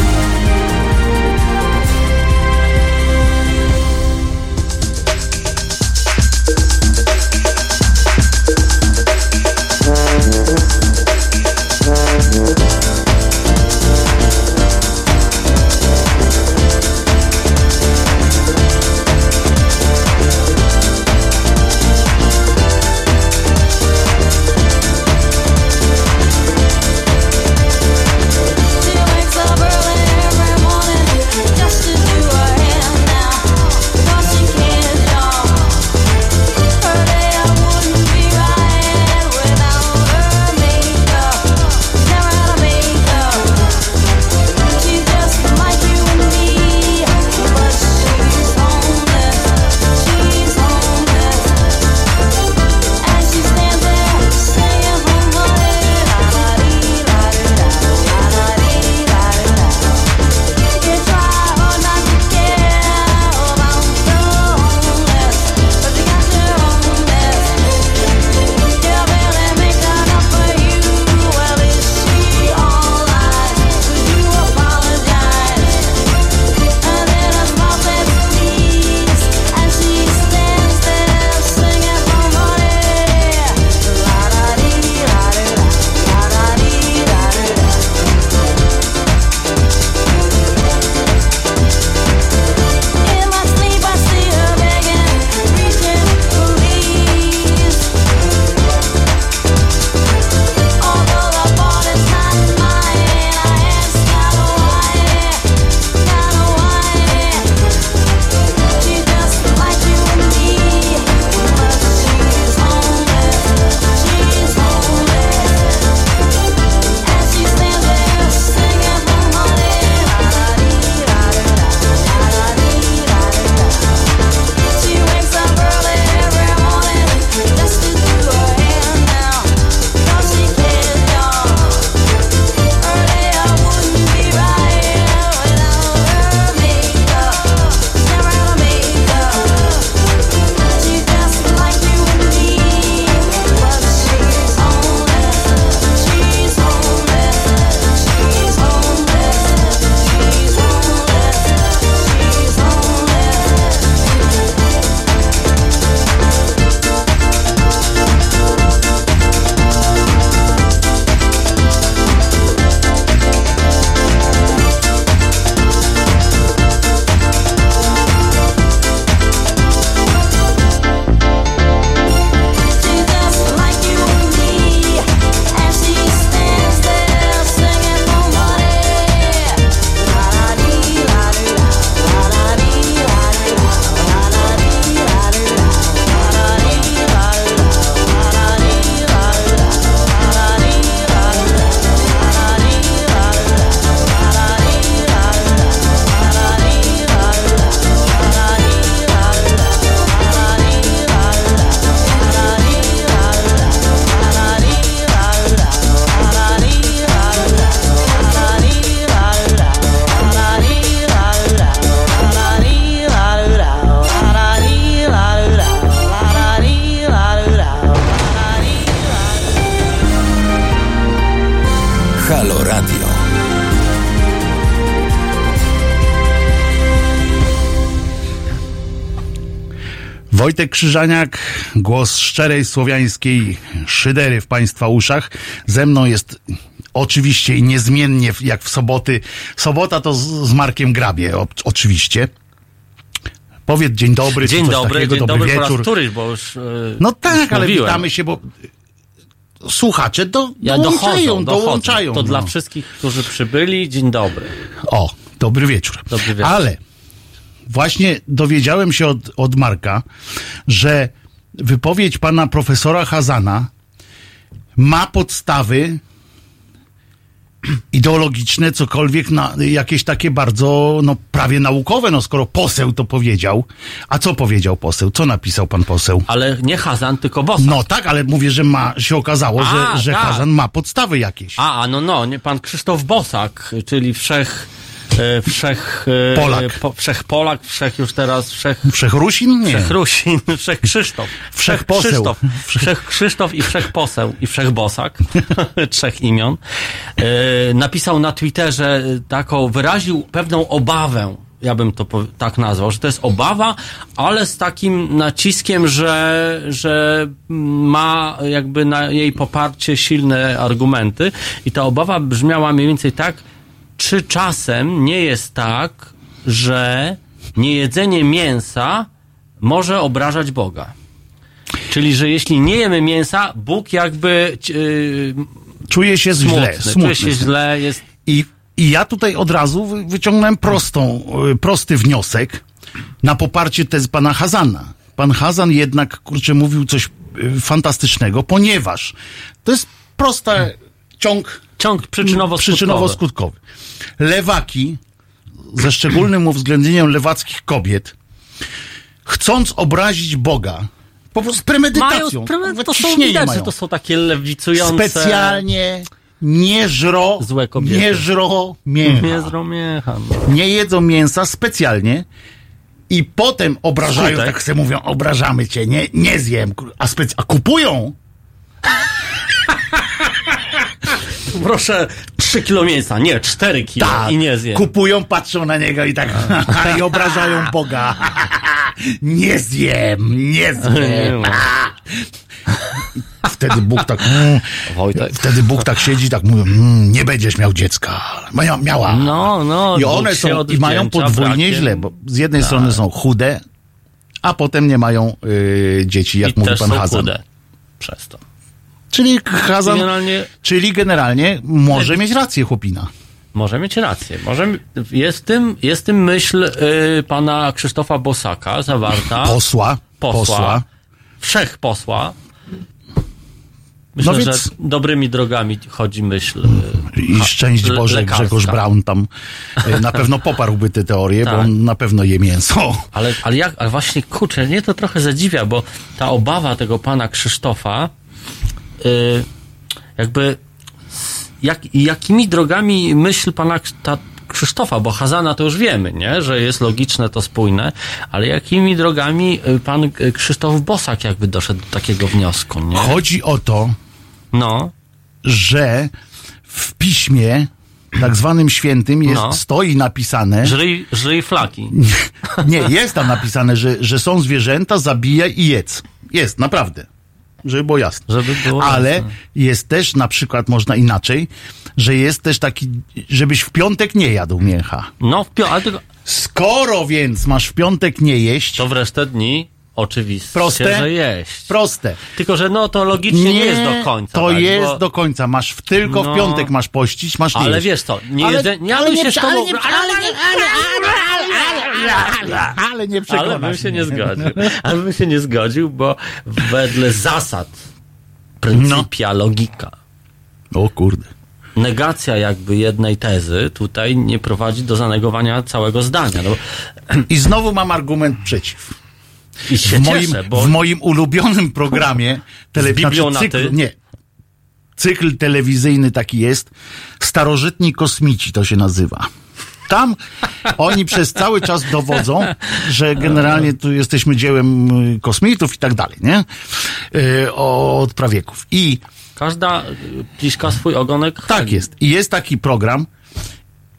Wojtek Krzyżaniak, głos szczerej słowiańskiej szydery w Państwa uszach. Ze mną jest oczywiście i niezmiennie jak w soboty. Sobota to z, z Markiem Grabie, o, oczywiście. Powiedz dzień dobry, Dzień dobry, takiego, dzień dobry dobry wieczór. któryś, bo już e, No tak, już ale mówiłem. witamy się, bo słuchacze do, Ja dołączają, dochodzą, dochodzą. dołączają. To no. dla wszystkich, którzy przybyli, dzień dobry. O, dobry wieczór. Dobry wieczór. Ale właśnie dowiedziałem się od, od Marka, że wypowiedź pana profesora Hazana ma podstawy ideologiczne, cokolwiek, na, jakieś takie bardzo, no prawie naukowe, no skoro poseł to powiedział. A co powiedział poseł? Co napisał pan poseł? Ale nie Hazan, tylko Bosak. No tak, ale mówię, że ma, się okazało, A, że, że tak. Hazan ma podstawy jakieś. A, a no, no, nie, pan Krzysztof Bosak, czyli wszech, wszech, e, Polak. Po, wszech Polak, wszech już teraz, wszech, Wszechrusin? Nie. wszech Rusin, wszech Krzysztof. Wszech poseł. Krzysztof, wszech Krzysztof i wszech poseł i wszech Bosak, trzech imion, e, napisał na Twitterze taką, wyraził pewną obawę, ja bym to tak nazwał, że to jest obawa, ale z takim naciskiem, że, że ma jakby na jej poparcie silne argumenty i ta obawa brzmiała mniej więcej tak, czy czasem nie jest tak, że niejedzenie mięsa może obrażać Boga. Czyli, że jeśli nie jemy mięsa, Bóg jakby yy, Czuje się smutny, źle, czuje smutny. się źle, jest I, I ja tutaj od razu wy- wyciągnąłem prostą, y, prosty wniosek na poparcie tezy pana Hazana. Pan Hazan jednak, kurczę, mówił coś y, fantastycznego, ponieważ to jest prosta ciąg ciąg przyczynowo-skutkowy. przyczynowo-skutkowy. Lewaki, ze szczególnym uwzględnieniem lewackich kobiet, chcąc obrazić Boga, po prostu z premedytacją, Mają, to są widać, mają. że to są takie lewicujące... specjalnie nie żro, Złe kobiety. nie żro mięcha. Nie zromiecha. Nie jedzą mięsa specjalnie i potem obrażają, Skutek. tak sobie mówią, obrażamy cię, nie, nie zjem, a, specy- a kupują Proszę, 3 kilo mięsa, nie, 4 kilo tak, i nie zjem. kupują, patrzą na niego i tak i obrażają Boga. nie zjem, nie zjem. Wtedy Bóg tak, mm, Wojtek. wtedy Bóg tak siedzi, tak mówi, mm, nie będziesz miał dziecka. Mia, miała. No, no. I one są, i mają podwójnie brakiem. źle, bo z jednej strony są chude, a potem nie mają y, dzieci, jak I mówi pan Hazan. chude. Przez to. Czyli Hazan, Generalnie czyli generalnie może mieć rację chłopina. Może mieć rację. Może, jest, w tym, jest w tym myśl y, pana Krzysztofa Bosaka zawarta. Posła, posła. posła. Wszech posła. Myślę, No więc- że dobrymi drogami chodzi myśl. y, I szczęść le- Boże, lekarska. Grzegorz Braun tam y, na pewno poparłby tę teorię, bo Tak. on na pewno je mięso. Ale, ale jak, ale właśnie kurczę, mnie to trochę zadziwia, bo ta obawa tego pana Krzysztofa, jakby s- jak, jakimi drogami myśl pana ta, Krzysztofa, bo Hazana to już wiemy, nie? że jest logiczne, to spójne, ale jakimi drogami y, pan y, Krzysztof Bosak jakby doszedł do takiego wniosku, nie? Chodzi o to, No, że w piśmie tak zwanym świętym jest, No. stoi napisane, żryj, żryj flaki. nie, jest tam napisane, że, że są zwierzęta, zabijaj i jedz. Jest, naprawdę. Żeby było jasne. Żeby było Ale jasne. jest też na przykład, można inaczej, że jest też taki, żebyś w piątek nie jadł mięcha. No, w tylko, Skoro więc masz w piątek nie jeść, to w resztę dni oczywiście, Proste? że jeść. proste. Tylko, że no to logicznie nie, jest do końca. To tak, jest bo, do końca. Masz w, tylko No. w piątek masz pościć, masz nie Ale jeść. wiesz co, nie Ale- nie ale nie się tobą, ale nie- ale nie- Ale nie ale przekonasz bym się nie zgodził. Ale bym się nie zgodził, bo wedle zasad pryncypia logika. O kurde. Negacja jakby jednej tezy tutaj nie prowadzi do zanegowania całego zdania. No, I znowu mam argument przeciw. I się w moim, cieszę, bo w moim ulubionym programie tele, Biblią na cykl, nie. Cykl telewizyjny taki jest. Starożytni kosmici to się nazywa. Tam oni przez cały czas dowodzą, że generalnie tu jesteśmy dziełem y, kosmitów i tak dalej, nie? Y, Od prawieków. I Każda y, pliszka swój ogonek Tak jest. I jest taki program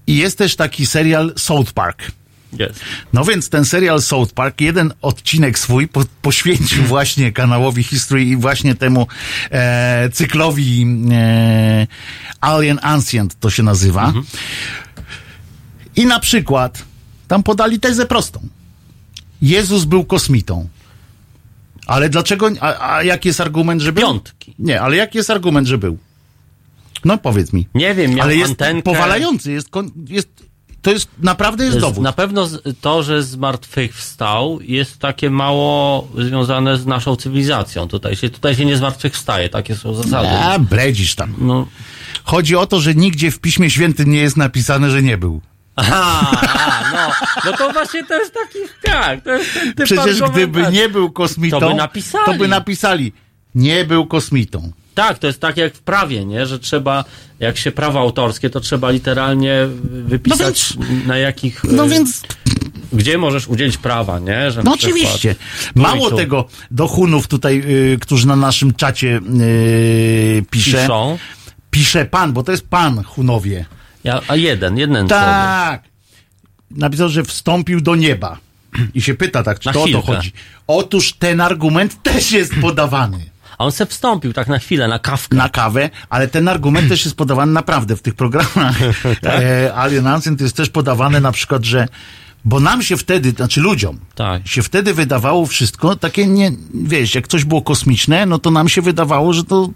i jest też taki serial South Park. Jest. No więc ten serial South Park, jeden odcinek swój po, poświęcił właśnie kanałowi History i właśnie temu e, cyklowi e, Alien Ancient to się nazywa. I na przykład tam podali tezę prostą. Jezus był kosmitą. Ale dlaczego, a, a jaki jest argument, że był? Piątki. Nie, ale jaki jest argument, że był? No powiedz mi. Nie wiem, miał ale jest antenkę. powalający, jest, jest, to jest, naprawdę jest dowód. Na pewno to, że zmartwychwstał jest takie mało związane z naszą cywilizacją. Tutaj się, tutaj się nie zmartwychwstaje, takie są zasady. A, bredzisz tam. No, Chodzi o to, że nigdzie w Piśmie Świętym nie jest napisane, że nie był. Aha, a, no, no to właśnie to jest taki tak, to jest ten Przecież gdyby nie był kosmitą, To by napisali. to by napisali, nie był kosmitą. Tak, to jest tak jak w prawie, nie? Że trzeba, jak się prawa autorskie, to trzeba literalnie wypisać na jakich... No e, więc, Gdzie możesz udzielić prawa, nie? Że no oczywiście. Mało tu tego, do Hunów tutaj, y, którzy na naszym czacie y, pisze, Piszą. pisze pan, bo to jest pan Hunowie. Ja, a jeden, jeden człowiek. Tak. Napisał, że wstąpił do nieba. I się pyta tak, czy Na to o to chodzi. Otóż ten argument też jest podawany. A on se wstąpił tak na chwilę, na kawkę. na kawę, ale ten argument też jest podawany naprawdę w tych programach. e, Alien Ancient jest też podawane na przykład, że bo nam się wtedy, znaczy ludziom, Tak. się wtedy wydawało wszystko takie nie, wiesz, jak coś było kosmiczne, no to nam się wydawało, że to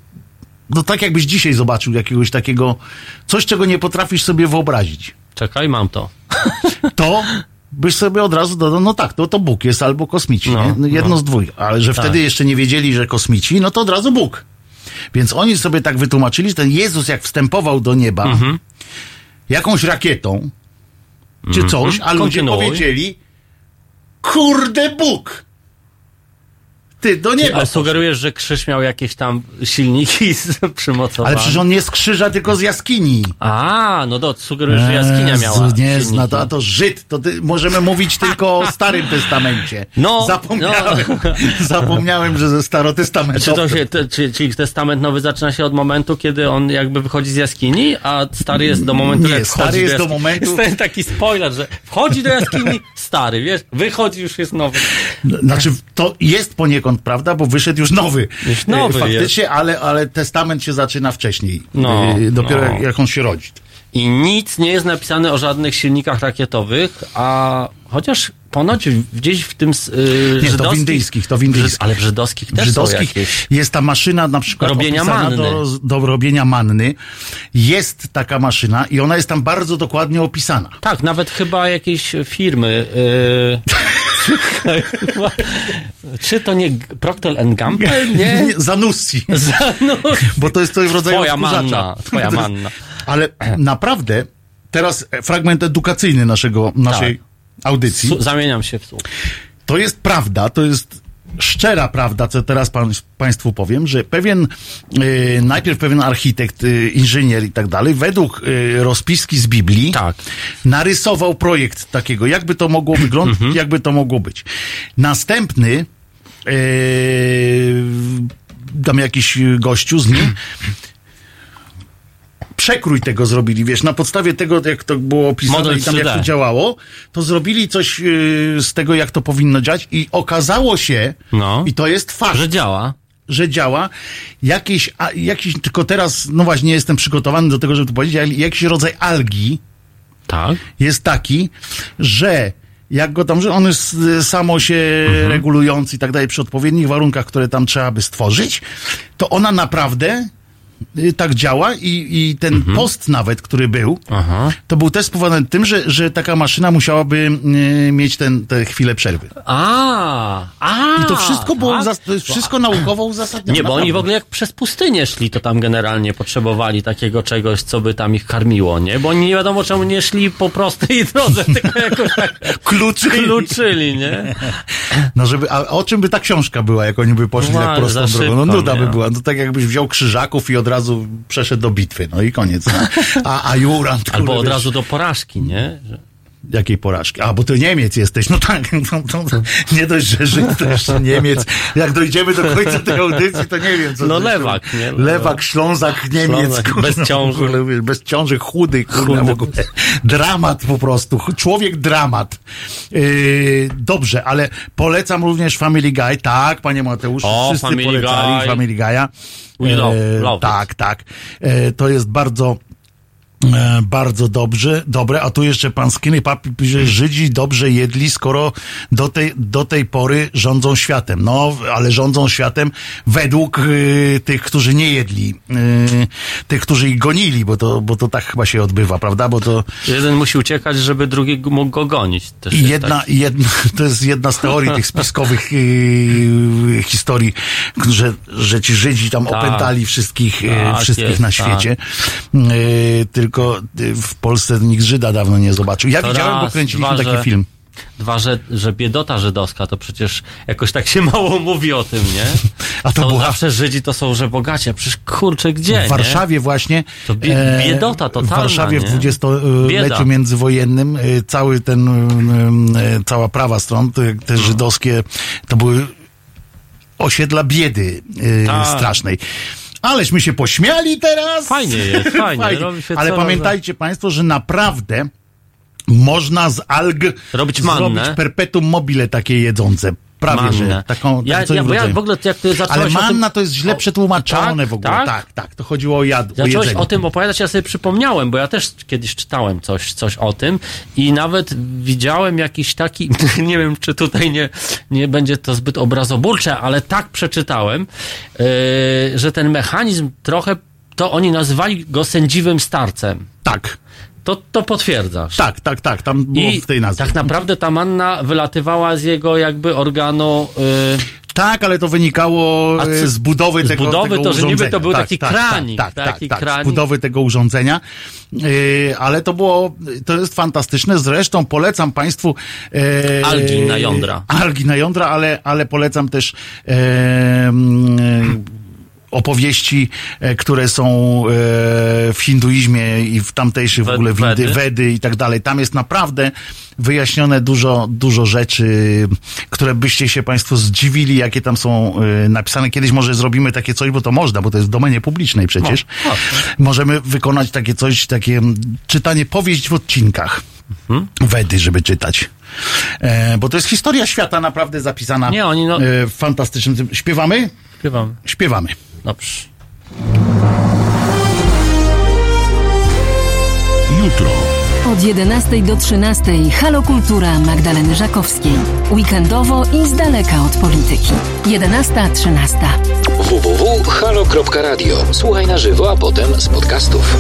no tak jakbyś dzisiaj zobaczył jakiegoś takiego, coś czego nie potrafisz sobie wyobrazić. Czekaj, mam to. To byś sobie od razu dodał, no tak, to, to Bóg jest albo kosmici, No? No jedno z dwóch. Ale że wtedy jeszcze nie wiedzieli, że kosmici, no to od razu Bóg. Więc oni sobie tak wytłumaczyli, że ten Jezus jak wstępował do nieba Mhm. jakąś rakietą, czy coś, a ludzie Kontynuuj. powiedzieli kurde Bóg! Ty, do nieba. Ale sugerujesz, że krzyż miał jakieś tam silniki przymocowane. Ale przecież on nie z krzyża, tylko z jaskini. A, no to sugerujesz, że jaskinia miała Jezu, nie zna to, a to Żyd, to ty, możemy mówić tylko o Starym Testamencie. No, zapomniałem, zapomniałem, że ze Czy Starotestamentowym. to się, te, czy, czyli testament nowy zaczyna się od momentu, kiedy on jakby wychodzi z jaskini, a stary jest do momentu, Nie, jak stary jest do jaskini. momentu- Jest taki spoiler, że wchodzi do jaskini, stary, wiesz, wychodzi, już jest nowy. Znaczy, to jest poniekąd prawda, bo wyszedł już nowy. Już nowy E, Faktycznie, ale, ale testament się zaczyna wcześniej. No, E, Dopiero no. jak- jak on się rodzi. I nic nie jest napisane o żadnych silnikach rakietowych, a chociaż ponoć gdzieś w tym yy, Nie, to w indyjskich, to w indyjskich. Ale w żydowskich też W żydowskich są jakieś. jest ta maszyna na przykład Robienia manny. do, do robienia manny. Jest taka maszyna i ona jest tam bardzo dokładnie opisana. Tak, nawet chyba jakieś firmy. Yy, czy to nie Procter Gamble? Nie? Zanussi. No, Bo to jest coś w rodzaju twoja odkurzacza. manna, twoja manna. Ale naprawdę, teraz fragment edukacyjny naszego, naszej audycji. Su- Zamieniam się w słuch. To jest prawda, to jest szczera prawda, co teraz pan, Państwu powiem, że pewien, e, najpierw pewien architekt, e, inżynier i tak dalej, według e, rozpiski z Biblii, Tak. narysował projekt takiego, jakby to mogło wyglądać, Mhm. jakby to mogło być. Następny, e, tam jakiś gościu z nim, przekrój tego zrobili, wiesz, na podstawie tego, jak to było opisane Model i tam jak 3D. to działało, to zrobili coś yy, z tego, jak to powinno działać i okazało się, No. i to jest fakt, Że działa. że działa jakiś, a, jakiś, tylko teraz, no właśnie, nie jestem przygotowany do tego, żeby to powiedzieć, ale jakiś rodzaj algi Tak. jest taki, że jak go tam, że on jest y, samo się Mhm. regulujący i tak dalej przy odpowiednich warunkach, które tam trzeba by stworzyć, to ona naprawdę tak działa i, i ten Mhm. post nawet, który był, Aha. to był też spowodowany tym, że, że taka maszyna musiałaby y, mieć ten, te chwilę przerwy. A, a. I to wszystko było, tak? uzas- to jest wszystko naukowo uzasadnione. Nie, bo oni w ogóle jak przez pustynię szli, to tam generalnie potrzebowali takiego czegoś, co by tam ich karmiło, nie? Bo oni nie wiadomo czemu nie szli po prostej drodze, tylko jakoś tak Kluczyli. kluczyli, nie? No żeby, a o czym by ta książka była, jak oni by poszli No, tak prostą za drogą? No szybko, nuda nie? by była. No tak jakbyś wziął krzyżaków i od razu przeszedł do bitwy. No i koniec. A, a Jurand, Albo od razu do porażki, nie? Że Jakiej porażki? A, bo ty Niemiec jesteś. No tak, no, to, nie dość, że Żyd, to jeszcze Niemiec. Jak dojdziemy do końca tej audycji, to nie wiem, co No to lewak, nie? Lewak, Ślązak, Niemiec. Ślązak, kurwa, bez ciąży. Bez ciąży, chudy, kurwa, Chudy. Dramat po prostu. Człowiek dramat. Yy, dobrze, ale polecam również Family Guy. Tak, panie Mateuszu, O, wszyscy Family polecali Guy. Family Guy'a. E, love it. tak, tak. E, to jest bardzo E, bardzo dobrze, dobre, a tu jeszcze pan Skinny Papi pisze, Żydzi dobrze jedli, skoro do tej, do tej pory rządzą światem. No, ale rządzą światem według y, tych, którzy nie jedli, y, tych, którzy ich gonili, bo to, bo to tak chyba się odbywa, prawda? Bo to Jeden musi uciekać, żeby drugi mógł go gonić. Też jedna, tak. jedna, to jest jedna z teorii tych spiskowych y, historii, że, że ci Żydzi tam Tak. opętali wszystkich, Tak, wszystkich jest, na tak. świecie. Y, tylko y, w Polsce nikt Żyda dawno nie zobaczył. Ja To widziałem, bo raz, kręciliśmy dwa, taki że- film. Dwa, że, że biedota żydowska, to przecież jakoś tak się mało mówi o tym, nie? A to są była- zawsze Żydzi to są, że bogaci, a przecież kurczę, gdzie, W Warszawie właśnie. To bie- biedota W totalna, Warszawie w nie? dwudziestoleciu międzywojennym y, cały ten, y, cała prawa stron, te, No. żydowskie, to były osiedla biedy Tak. strasznej. Aleśmy się pośmiali teraz. Fajnie jest, fajnie, robi się Ale pamiętajcie Państwo, że naprawdę można z alg Robić zrobić perpetuum mobile takie jedzące. Prawie, że taką, ja, ja, w ja w ogóle jak ty Ale o tym- manna to jest źle o- przetłumaczone tak, w ogóle. Tak? Tak, tak. To chodziło o jad, o Zacząłeś jedzenie. o tym opowiadać, ja sobie przypomniałem, bo ja też kiedyś czytałem coś, coś o tym i nawet widziałem jakiś taki, nie wiem, czy tutaj nie, nie będzie to zbyt obrazoburcze, ale tak przeczytałem, yy, że ten mechanizm trochę, to oni nazywali go sędziwym starcem. Tak, To, to potwierdzasz. tak, tak, tak. Tam było I w tej nazwie. tak naprawdę ta manna wylatywała z jego jakby organu yy, Tak, ale to wynikało co- z budowy z tego, budowy tego to, że niby urządzenia. to był tak, taki tak, kranik, Tak, tak, taki tak, tak, kranik. z budowy tego urządzenia. E, ale to było, to jest fantastyczne. Zresztą polecam Państwu... E, Algi na jądra. Algi na jądra, ale, ale polecam też mm, opowieści, e, które są e, w hinduizmie i w tamtejszych w ogóle windy, Wedy. I tak dalej. Tam jest naprawdę wyjaśnione dużo, dużo rzeczy, które byście się Państwo zdziwili, jakie tam są e, napisane. Kiedyś może zrobimy takie coś, bo to można, bo to jest w domenie publicznej przecież. No, Możemy wykonać takie coś, takie czytanie powieść w odcinkach. Mhm. Wedy, żeby czytać. E, bo to jest historia świata naprawdę zapisana Nie, oni no- w fantastycznym... Śpiewamy? Śpiewam. Śpiewamy. Dobrze. Jutro. Od 11 do 13 Halo Kultura Magdaleny Żakowskiej. Weekendowo i z daleka od polityki. 11.13. www.halo.radio. Słuchaj na żywo, a potem z podcastów.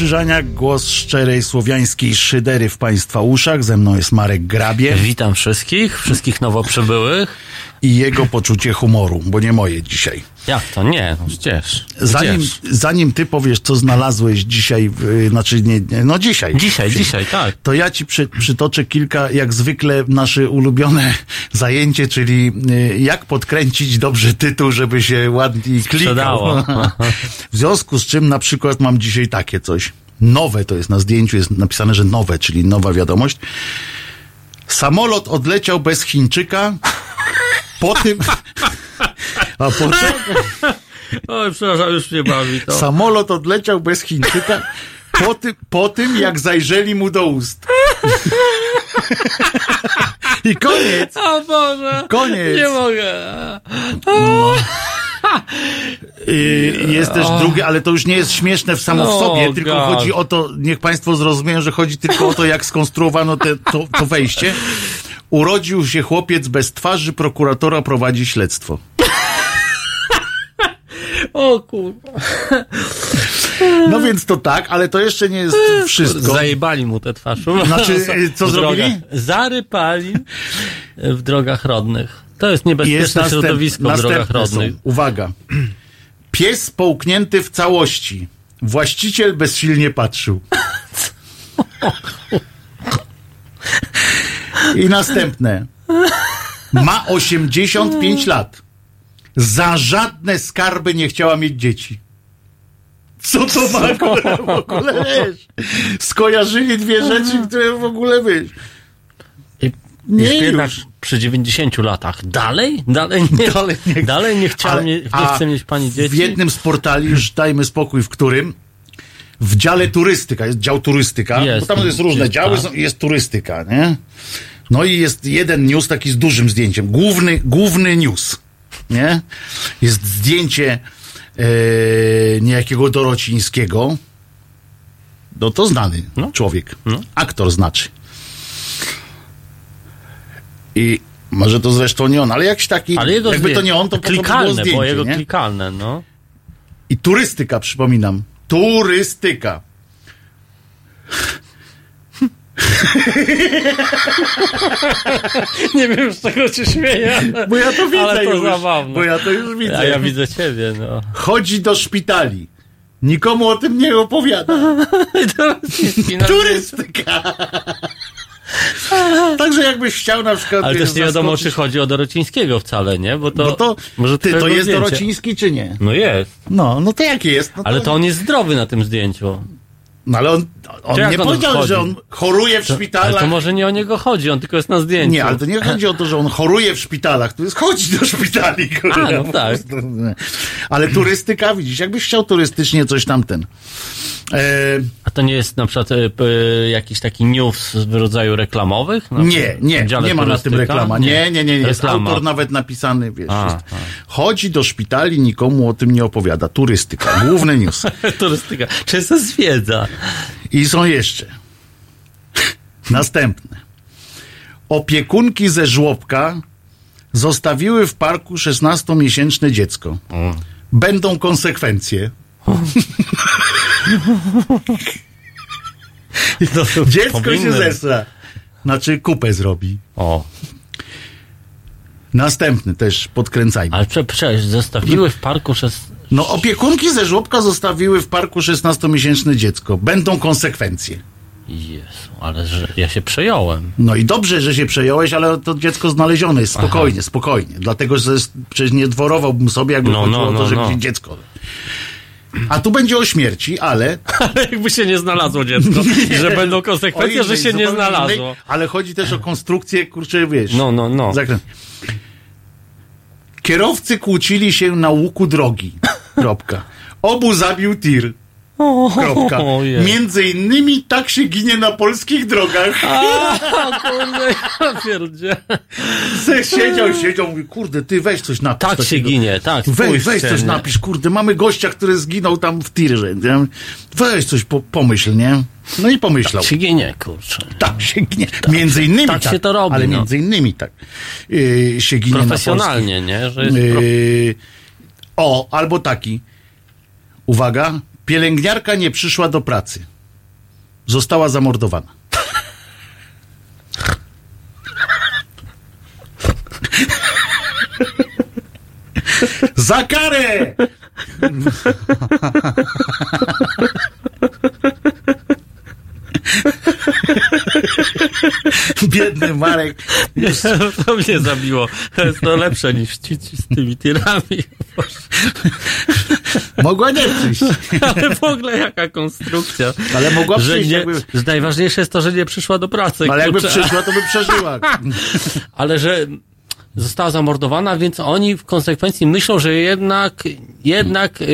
Wojtek Krzyżaniak, głos szczerej słowiańskiej szydery w Państwa uszach. Ze mną jest Marek Grabie Witam wszystkich, wszystkich nowo przybyłych. i jego poczucie humoru, bo nie moje dzisiaj. Jak to? Nie, no przecież. Zanim, Gdzież? zanim ty powiesz, co znalazłeś dzisiaj, yy, znaczy nie, nie no dzisiaj. Dzisiaj, dzisiaj, tak. To ja ci przy, przytoczę kilka, jak zwykle, nasze ulubione zajęcie, czyli y, jak podkręcić dobrze tytuł, żeby się ładniej klikał. Związku z czym na przykład mam dzisiaj takie coś. Nowe to jest na zdjęciu, jest napisane, że nowe, czyli nowa wiadomość. Samolot odleciał bez Chińczyka. Po tym. A potem. Oj, przepraszam, już mnie bawi to. Samolot odleciał bez Chińczyka po tym, po tym jak zajrzeli mu do ust. I koniec. O Boże! Koniec. Nie mogę. Y, Jest też drugie, ale to już nie jest śmieszne w samo w No, sobie, tylko God. chodzi o to, niech Państwo zrozumieją, że chodzi tylko o to, jak skonstruowano te, to, to wejście. Urodził się chłopiec bez twarzy, prokuratora prowadzi śledztwo. O kurwa. No więc to tak, ale to jeszcze nie jest wszystko. Zajebali mu te twarz. Znaczy, co W zrobili? drogach. Zarypali w drogach rodnych. To jest niebezpieczne następ- środowisko w drogach następne rodnych. Są. Uwaga. Pies połknięty w całości. Właściciel bezsilnie patrzył. I następne. Ma 85 lat. Za żadne skarby nie chciała mieć dzieci. Co to ma w ogóle wiesz? Skojarzyli dwie rzeczy, które w ogóle wiesz. Nie już. Przy 90 latach. Dalej? Dalej nie, Dalej nie- dalej nie, Ale- nie a chce mieć pani dzieci. W jednym z portali, już dajmy spokój, w którym w dziale turystyka, jest dział turystyka, Jest. bo tam jest różne Jest, działy, tak. jest turystyka, nie? No i jest jeden news taki z dużym zdjęciem, główny, główny news, nie? Jest zdjęcie e, niejakiego Dorocińskiego, no to znany No. człowiek, No. aktor znaczy. I może to zresztą nie on, ale jakiś taki, Ale jego jakby to nie on, to klikalne, zdjęcie, bo jego nie? klikalne, no. I turystyka, przypominam. Turystyka. Nie wiem, z czego się śmieję. Bo ja to widzę Ale to już. zabawne. Bo ja to już widzę. A ja widzę ciebie, no. Chodzi do szpitali. Nikomu o tym nie opowiada. Turystyka. Także jakbyś chciał na przykład... Ale też nie wiadomo, zaskoczyć- czy chodzi o Dorocińskiego wcale, nie? Bo to, No to, może ty, to jest zdjęcia. Dorociński czy nie? No jest. No, no to jakie jest? No Ale to on jest zdrowy na tym zdjęciu. No ale on, on To nie on powiedział, chodzi? że on choruje w Ale szpitalach. to może nie o niego chodzi, on tylko jest na zdjęciu. Nie, ale to nie chodzi o to, że on choruje w szpitalach, to jest chodzi do szpitali. kurwa, A, no tak. Ale turystyka, widzisz, jakbyś chciał turystycznie coś tamten. E, A to nie jest na przykład e, jakiś taki news w rodzaju reklamowych? Na nie, nie, nie ma na tym reklama. Nie, nie, nie, nie. jest Reklama. autor nawet napisany, wiesz. A, jest. Chodzi do szpitali, nikomu o tym nie opowiada. Turystyka, główny news. Turystyka. Czy jest to zwiedza? I są jeszcze. Następne. Opiekunki ze żłobka zostawiły w parku 16-miesięczne dziecko. Będą konsekwencje. Dziecko powinny. się zesra. Znaczy kupę zrobi. O, Następny też podkręcajmy. ale prze, przecież zostawiły w parku szes... No opiekunki ze żłobka zostawiły w parku 16-miesięczne dziecko. Będą konsekwencje. Jezu, ale że ja się przejąłem. No i dobrze, że się przejąłeś, ale to dziecko znalezione jest. Spokojnie, spokojnie. Dlatego, że przecież nie dworowałbym sobie, jakby No, chodziło no, o to, no, żeby no. się dziecko... A tu będzie o śmierci, ale... Ale jakby się nie znalazło dziecko, że będą konsekwencje, że się nie znalazło. innej, ale chodzi też o konstrukcję, kurczę, wiesz... No, no, no. Kierowcy kłócili się na łuku drogi. Kropka. Obu zabił tir. Kropka. Między innymi tak się ginie na polskich drogach. A, kurde, ja pierdzie. Se siedział, siedział, mówi, kurde, ty weź coś napisz. Tak się ginie, tak. Weź, weź coś napisz, kurde, mamy gościa, który zginął tam w tirze. Nie? Weź coś po, pomyśl, nie? No i pomyślał. Się ginie, kurczę. Tak się ginie. między innymi tak tak. się to robi, Ale no. między innymi tak. Yy, się ginie Profesjonalnie, nie? Że jest na pro... polskich. Yy, o, albo taki. Uwaga. Pielęgniarka nie przyszła do pracy. Została zamordowana. Za karę! Biedny Marek. To mnie zabiło. To jest to lepsze niż ci, ci z tymi tirami. Mogła nie przyjść. Ale w ogóle jaka konstrukcja. Ale mogła że, przyjść, nie, jakby- że najważniejsze jest to, że nie przyszła do pracy. Ale jakby przyszła, to by przeżyła. Ale że została zamordowana, więc oni w konsekwencji myślą, że jednak, jednak yy,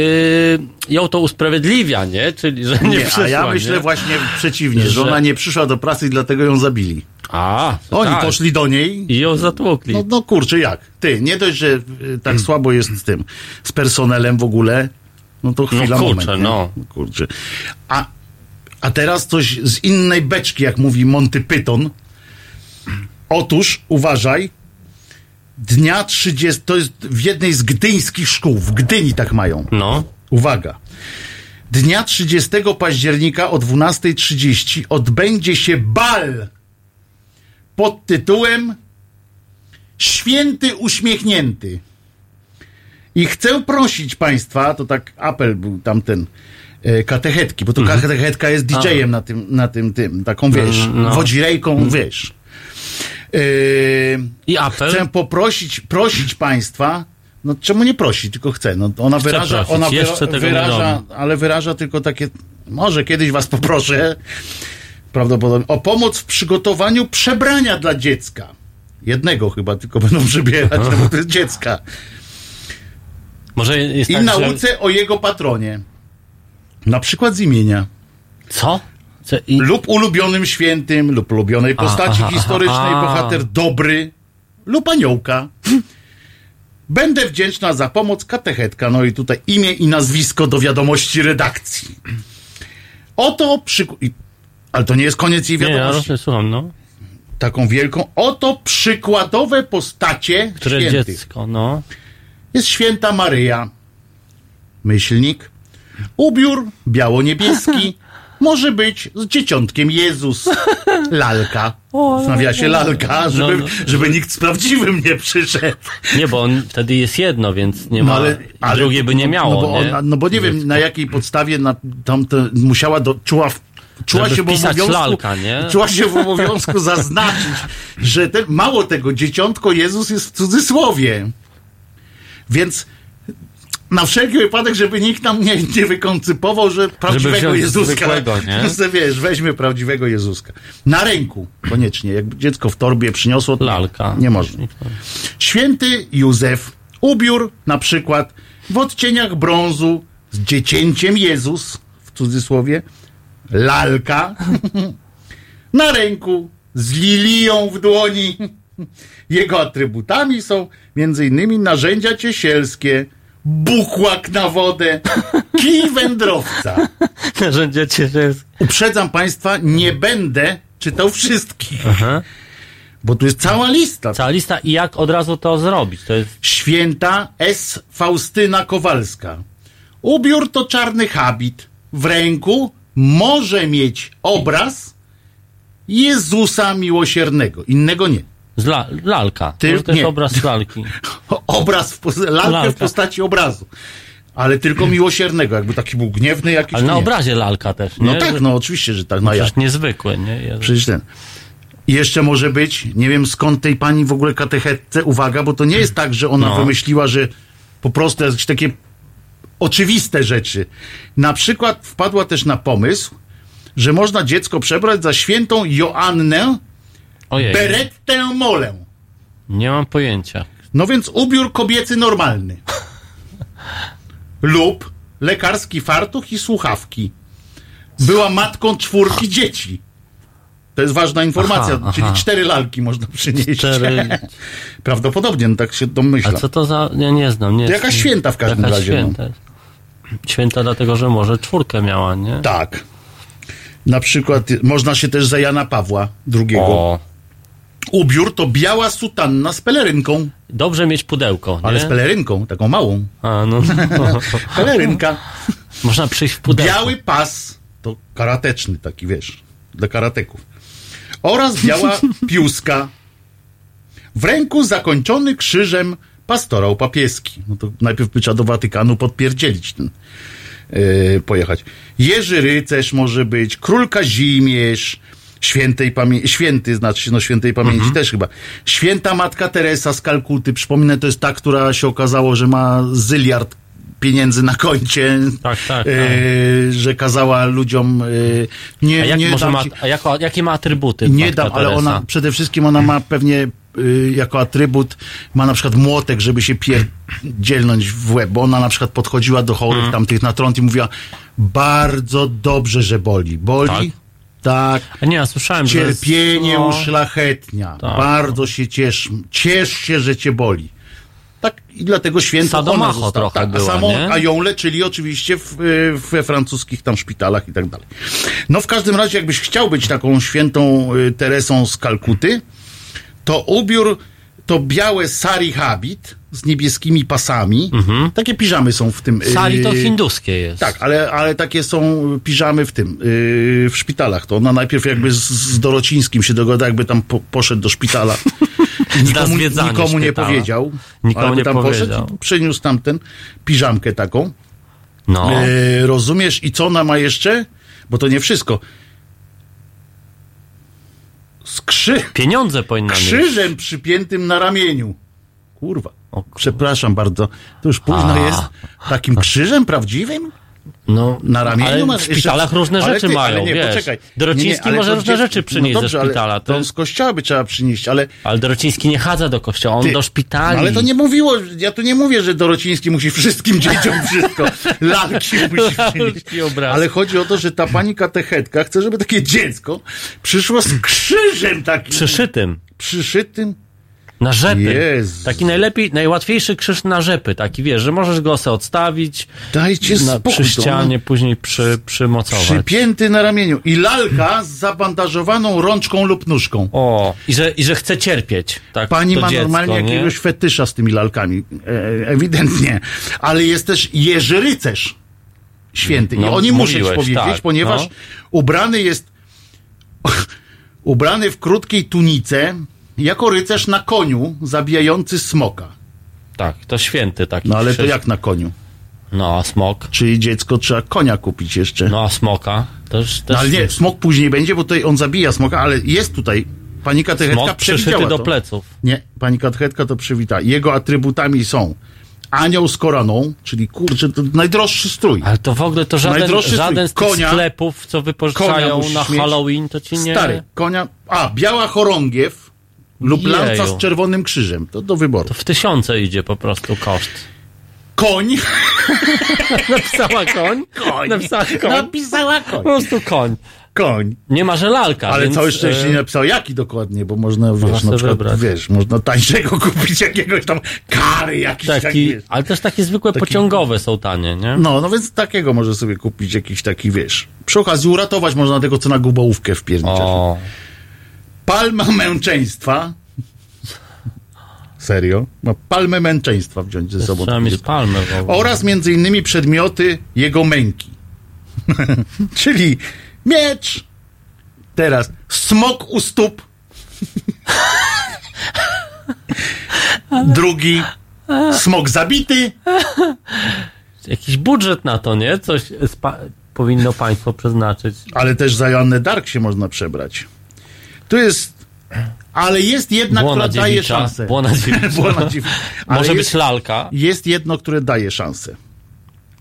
ją to usprawiedliwia, nie? Czyli, że nie, Nie, przyszła, a ja myślę nie? właśnie przeciwnie, że Że- ona nie przyszła do pracy i dlatego ją zabili. A, Oni tak. poszli do niej. I ją zatłukli. No, no kurczę, jak? Ty, nie dość, że y, tak słabo jest z tym, z personelem w ogóle, no to chwila, kurczę, moment. nie? no. Kurczę. A, a teraz coś z innej beczki, jak mówi Monty Python. Otóż, uważaj, dnia 30, to jest w jednej z gdyńskich szkół, w Gdyni tak mają. No. Uwaga. Dnia 30 października o 12.30 odbędzie się bal pod tytułem Święty Uśmiechnięty. I chcę prosić Państwa, to tak apel był tamten e, katechetki, bo to katechetka jest DJ-em na tym, na tym, tym, taką wiesz, Mhm. no. wodzirejką, wiesz. E, I apel. chcę poprosić, prosić Państwa, no czemu nie prosić, tylko chcę. No, ona wyraża, prosić, ona wyra- wyraża, ale wyraża tylko takie, może kiedyś Was poproszę, prawdopodobnie, o pomoc w przygotowaniu przebrania dla dziecka. Jednego chyba tylko będą przybierać, no bo to jest dziecka. Może jest I tak, że... nauce o jego patronie. Na przykład z imienia. Co? Co? I... Lub ulubionym świętym, lub ulubionej postaci historycznej, bohater dobry, lub aniołka. Będę wdzięczna za pomoc katechetka. No i tutaj imię i nazwisko do wiadomości redakcji. Oto przykład. Ale to nie jest koniec jej Nie, ja wiadomości. słucham, no. Taką wielką. Oto przykładowe postacie Które świętych. dziecko, no. Jest święta Maryja. Myślnik. Ubiór biało-niebieski. Może być z dzieciątkiem Jezus. Lalka. W nawiasie lalka, żeby, No, no. żeby nikt z prawdziwym nie przyszedł. Nie, bo on wtedy jest jedno, więc nie ma. No ale, ale drugie by nie no, miało. No bo, nie? ona, no bo nie wiem na jakiej podstawie na, tam to musiała do, czuła, w- czuła się w obowiązku, lalka, nie? czuła się w obowiązku zaznaczyć, że te, mało tego, dzieciątko Jezus jest w cudzysłowie. Więc na wszelki wypadek, żeby nikt nam nie, nie wykoncypował, że prawdziwego Jezuska. nie? Że wiesz, weźmy prawdziwego Jezuska. Na ręku, koniecznie. Jakby dziecko w torbie przyniosło, to Lalka. nie można. Święty Józef. Ubiór na przykład w odcieniach brązu z dziecięciem Jezus, w cudzysłowie, lalka, na ręku z lilią w dłoni. Jego atrybutami są między innymi narzędzia ciesielskie, bukłak na wodę, kij wędrowca. Narzędzie cieszyńskie. Uprzedzam Państwa, nie będę czytał wszystkich, bo tu jest cała lista. Cała lista i jak od razu to zrobić? To jest. Święta S. Faustyna Kowalska. Ubiór to czarny habit. W ręku może mieć obraz Jezusa Miłosiernego. Innego nie. La, lalka. Ty- Może to jest nie. obraz lalki. Obraz, w, lalkę w Lalka. postaci obrazu. Ale tylko miłosiernego. Jakby taki był gniewny jakiś. Ale na nie. obrazie lalka też. Nie? No tak, no oczywiście, że tak. No jak? Przecież niezwykłe, nie? Ja- Przecież ten. I jeszcze może być, nie wiem skąd tej pani w ogóle katechetce, uwaga, bo to nie jest tak, że ona No. wymyśliła, że po prostu jakieś takie oczywiste rzeczy. Na przykład wpadła też na pomysł, że można dziecko przebrać za świętą Joannę Ojej. Berettę Molę. Nie mam pojęcia. No więc ubiór kobiecy normalny. Lub lekarski fartuch i słuchawki. Była matką czwórki dzieci. To jest ważna informacja, Aha, czyli aha. cztery lalki można przynieść. Cztery- Prawdopodobnie, no tak się A domyślam. co to za... Ja nie znam, nie To jakaś święta w każdym razie, no. Święta. święta dlatego, że może czwórkę miała, nie? Tak. Na przykład można się też za Jana Pawła II. O, Ubiór to biała sutanna z pelerynką. dobrze mieć pudełko, nie? Ale z pelerynką, taką małą. A, no, Pelerynka. Można przyjść w pudełku. Biały pas, to karateczny taki, wiesz, dla karateków. Oraz biała piuska. W ręku zakończony krzyżem pastorał papieski. No to najpierw by trzeba do Watykanu podpierdzielić ten, yy, pojechać. Jerzy Rycerz może być, król Kazimierz, świętej pamięci, święty znaczy no świętej pamięci też chyba. Święta Matka Teresa z Kalkuty, przypominę, to jest ta, która się okazało, że ma zyliard pieniędzy na koncie, Tak, tak, yy, że kazała ludziom yy, nie, A, jak nie może dam ma, a jako, jakie ma atrybuty? nie dam, ale Teresa? ona przede wszystkim ona ma pewnie y, jako atrybut ma na przykład młotek, żeby się pierdzielnąć w łeb, bo ona na przykład podchodziła do chorych Mhm. tamtych na trąd i mówiła bardzo dobrze, że boli. Boli? Tak. A nie, ja słyszałem, że... jest- Cierpienie no, uszlachetnia. Tak. Bardzo się ciesz. Ciesz się, że cię boli. Tak i dlatego święto ona Sadomacho została. trochę tak, była, a samą, nie? a ją leczyli oczywiście w, y, we francuskich tam szpitalach i tak dalej. No w każdym razie, jakbyś chciał być taką świętą y, Teresą z Kalkuty, to ubiór to białe sari habit z niebieskimi pasami. Takie piżamy są w tym. y, Sari to hinduskie jest. tak, ale, ale takie są piżamy w tym, yy, w szpitalach. To ona najpierw jakby z, z Dorocińskim się dogada, jakby tam po, poszedł do szpitala. Nikomu, nikomu nie powiedział. Nikomu nie tam powiedział. poszedł przyniósł tamten piżamkę taką. No. Yy, rozumiesz? I co ona ma jeszcze? Bo to nie wszystko. Z krzy... Pieniądze powinna mieć. krzyżem przypiętym na ramieniu. Kurwa. O Przepraszam bardzo. To już późno A. jest. Takim krzyżem prawdziwym? No, na ramieniu. ale masz w szpitalach jeszcze- różne ale rzeczy ty- mają, ale nie, wiesz. Poczekaj. Dorociński ale może różne gdzie- rzeczy przynieść no ze dobrze, szpitala, Ale to- to z kościoła by trzeba przynieść, ale... Ale Dorociński nie chadza do kościoła, on Ty- do szpitali. No ale to nie mówiło, ja tu nie mówię, że Dorociński musi wszystkim dzieciom wszystko. Lalki musi przynieść. Ale chodzi o to, że ta pani katechetka chce, żeby takie dziecko przyszło z krzyżem takim. Przyszytym. Przyszytym. Na rzepy. Jezu. Taki najlepiej, najłatwiejszy krzyż na rzepy. Taki wiesz, że możesz go se odstawić Dajcie na, spokój. przy ścianie, później przy, przymocować. Przypięty na ramieniu. I lalka z zabandażowaną rączką lub nóżką. O, i że, i że chce cierpieć. Tak, Pani ma dziecko, normalnie nie? jakiegoś fetysza z tymi lalkami. E, ewidentnie. Ale jest też Jerzy Rycerz święty. I No, o nim muszę ci mówiłeś, powiedzieć, tak, ponieważ no. ubrany jest ubrany w krótkiej tunice jako rycerz na koniu zabijający smoka. Tak, to święty taki No ale to jak na koniu? No, a smok? Czyli dziecko trzeba konia kupić jeszcze. No, a smoka? Też, też No ale nie, smok później będzie, bo tutaj on zabija smoka, ale jest tutaj pani katechetka Smok przewidziała do to. pleców. Nie, pani katechetka to przywita. Jego atrybutami są anioł z koroną, czyli kurczę, to najdroższy strój. Ale to w ogóle to żaden, Najdroższy żaden z. Konia- sklepów, co wypożyczają na. Halloween, to ci nie... Stary, konia, a, biała chorągiew lub Jeju. lanca z czerwonym krzyżem. To do wyboru. To w tysiące idzie po prostu koszt. Koń. Napisała koń? Koń. Napisała koń? Napisała Po koń. prostu koń. Koń. Nie ma, że lalka, Ale więc, całe szczęście e, nie napisał jaki dokładnie, bo można, wiesz, sobie na przykład, wybrać. wiesz, można tańszego kupić jakiegoś tam kary jakiś taki, wiesz. ale też takie zwykłe Taki- pociągowe są tanie, nie? No, no więc takiego może sobie kupić jakiś taki, wiesz. Przy okazji uratować można tego, co na gubołówkę wpierniczać. Palma męczeństwa. Serio? No, palmę męczeństwa wziąć ze sobą. trzeba mieć palmę w ogóle. Oraz między innymi przedmioty jego męki. Czyli miecz. Teraz smok u stóp. Drugi smok zabity. Jakiś budżet na to, nie? Coś spa- powinno państwo przeznaczyć. Ale też za Joannę Dark się można przebrać. Tu jest... Ale jest jedna, Błona która daje szansę. Błona. Błona dziewica. Ale Może jest, być lalka. jest jedno, które daje szansę.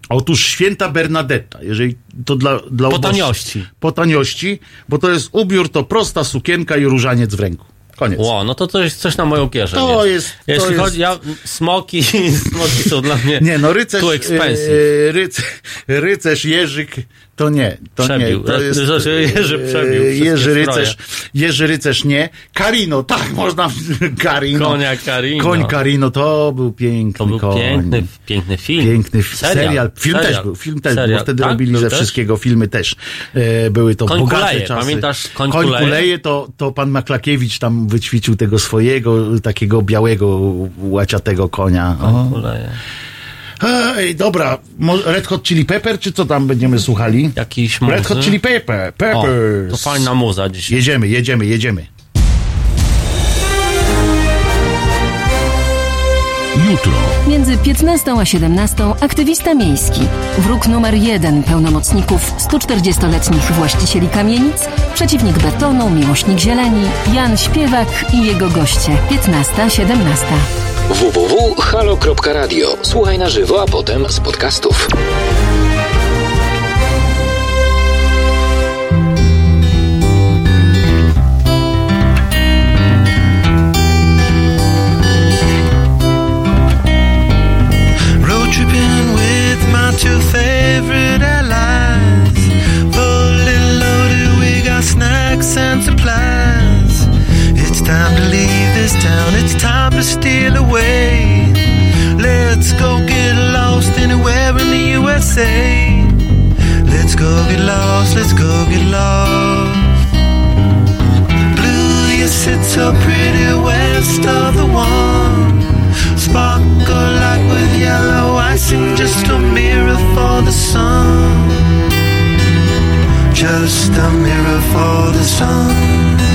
Otóż święta Bernadetta, jeżeli to dla, dla Po taniości. Po taniości, bo to jest ubiór, to prosta sukienka i różaniec w ręku. Koniec. Ło, no to to jest coś na moją kieszeń. To jest. jest- to Jeśli jest- chodzi, ja, smoki, smoki są dla mnie Nie, no rycerz, tu expensive. e, ryc, rycerz Jerzyk, to nie. To Przebił. nie. To jest, Znaczy, Jerzy przebił e, Jerzy rycerz, Jerzy rycerz nie. Karino, tak, można. Karino. Konia Karino. Koń Karino, to był piękny To był koń. piękny, piękny film. Piękny f- serial. Film serial. też był. Film też Serial. był. Wtedy Tak? robili Był ze też? wszystkiego. Filmy też e, były to Koń bogate kuleje. czasy. Pamiętasz Koń Koń kuleje? kuleje to, to pan Maklakiewicz tam wyćwiczył tego swojego, takiego białego, łaciatego konia. O. Kuleje. Ej, dobra. Red Hot Chili Pepper, czy co tam będziemy słuchali? Jakiś Red Hot muzy? Chili Pepper. O, Peppers. to fajna muza dzisiaj. Jedziemy, jedziemy, jedziemy. Jutro. Między 15 a 17 aktywista miejski, wróg numer jeden pełnomocników 140-letnich właścicieli kamienic, przeciwnik betonu, miłośnik zieleni, Jan Śpiewak i jego goście 15-17. www.halo.radio. Słuchaj na żywo, a potem z podcastów. Two favorite allies. Fully loaded, we got snacks and supplies. It's time to leave this town, it's time to steal away. Let's go get lost anywhere in the USA. Let's go get lost, let's go get lost. Blue, you sit so pretty west of the one. Sparkle like with yellow icing, just a mirror for the sun. Just a mirror for the sun.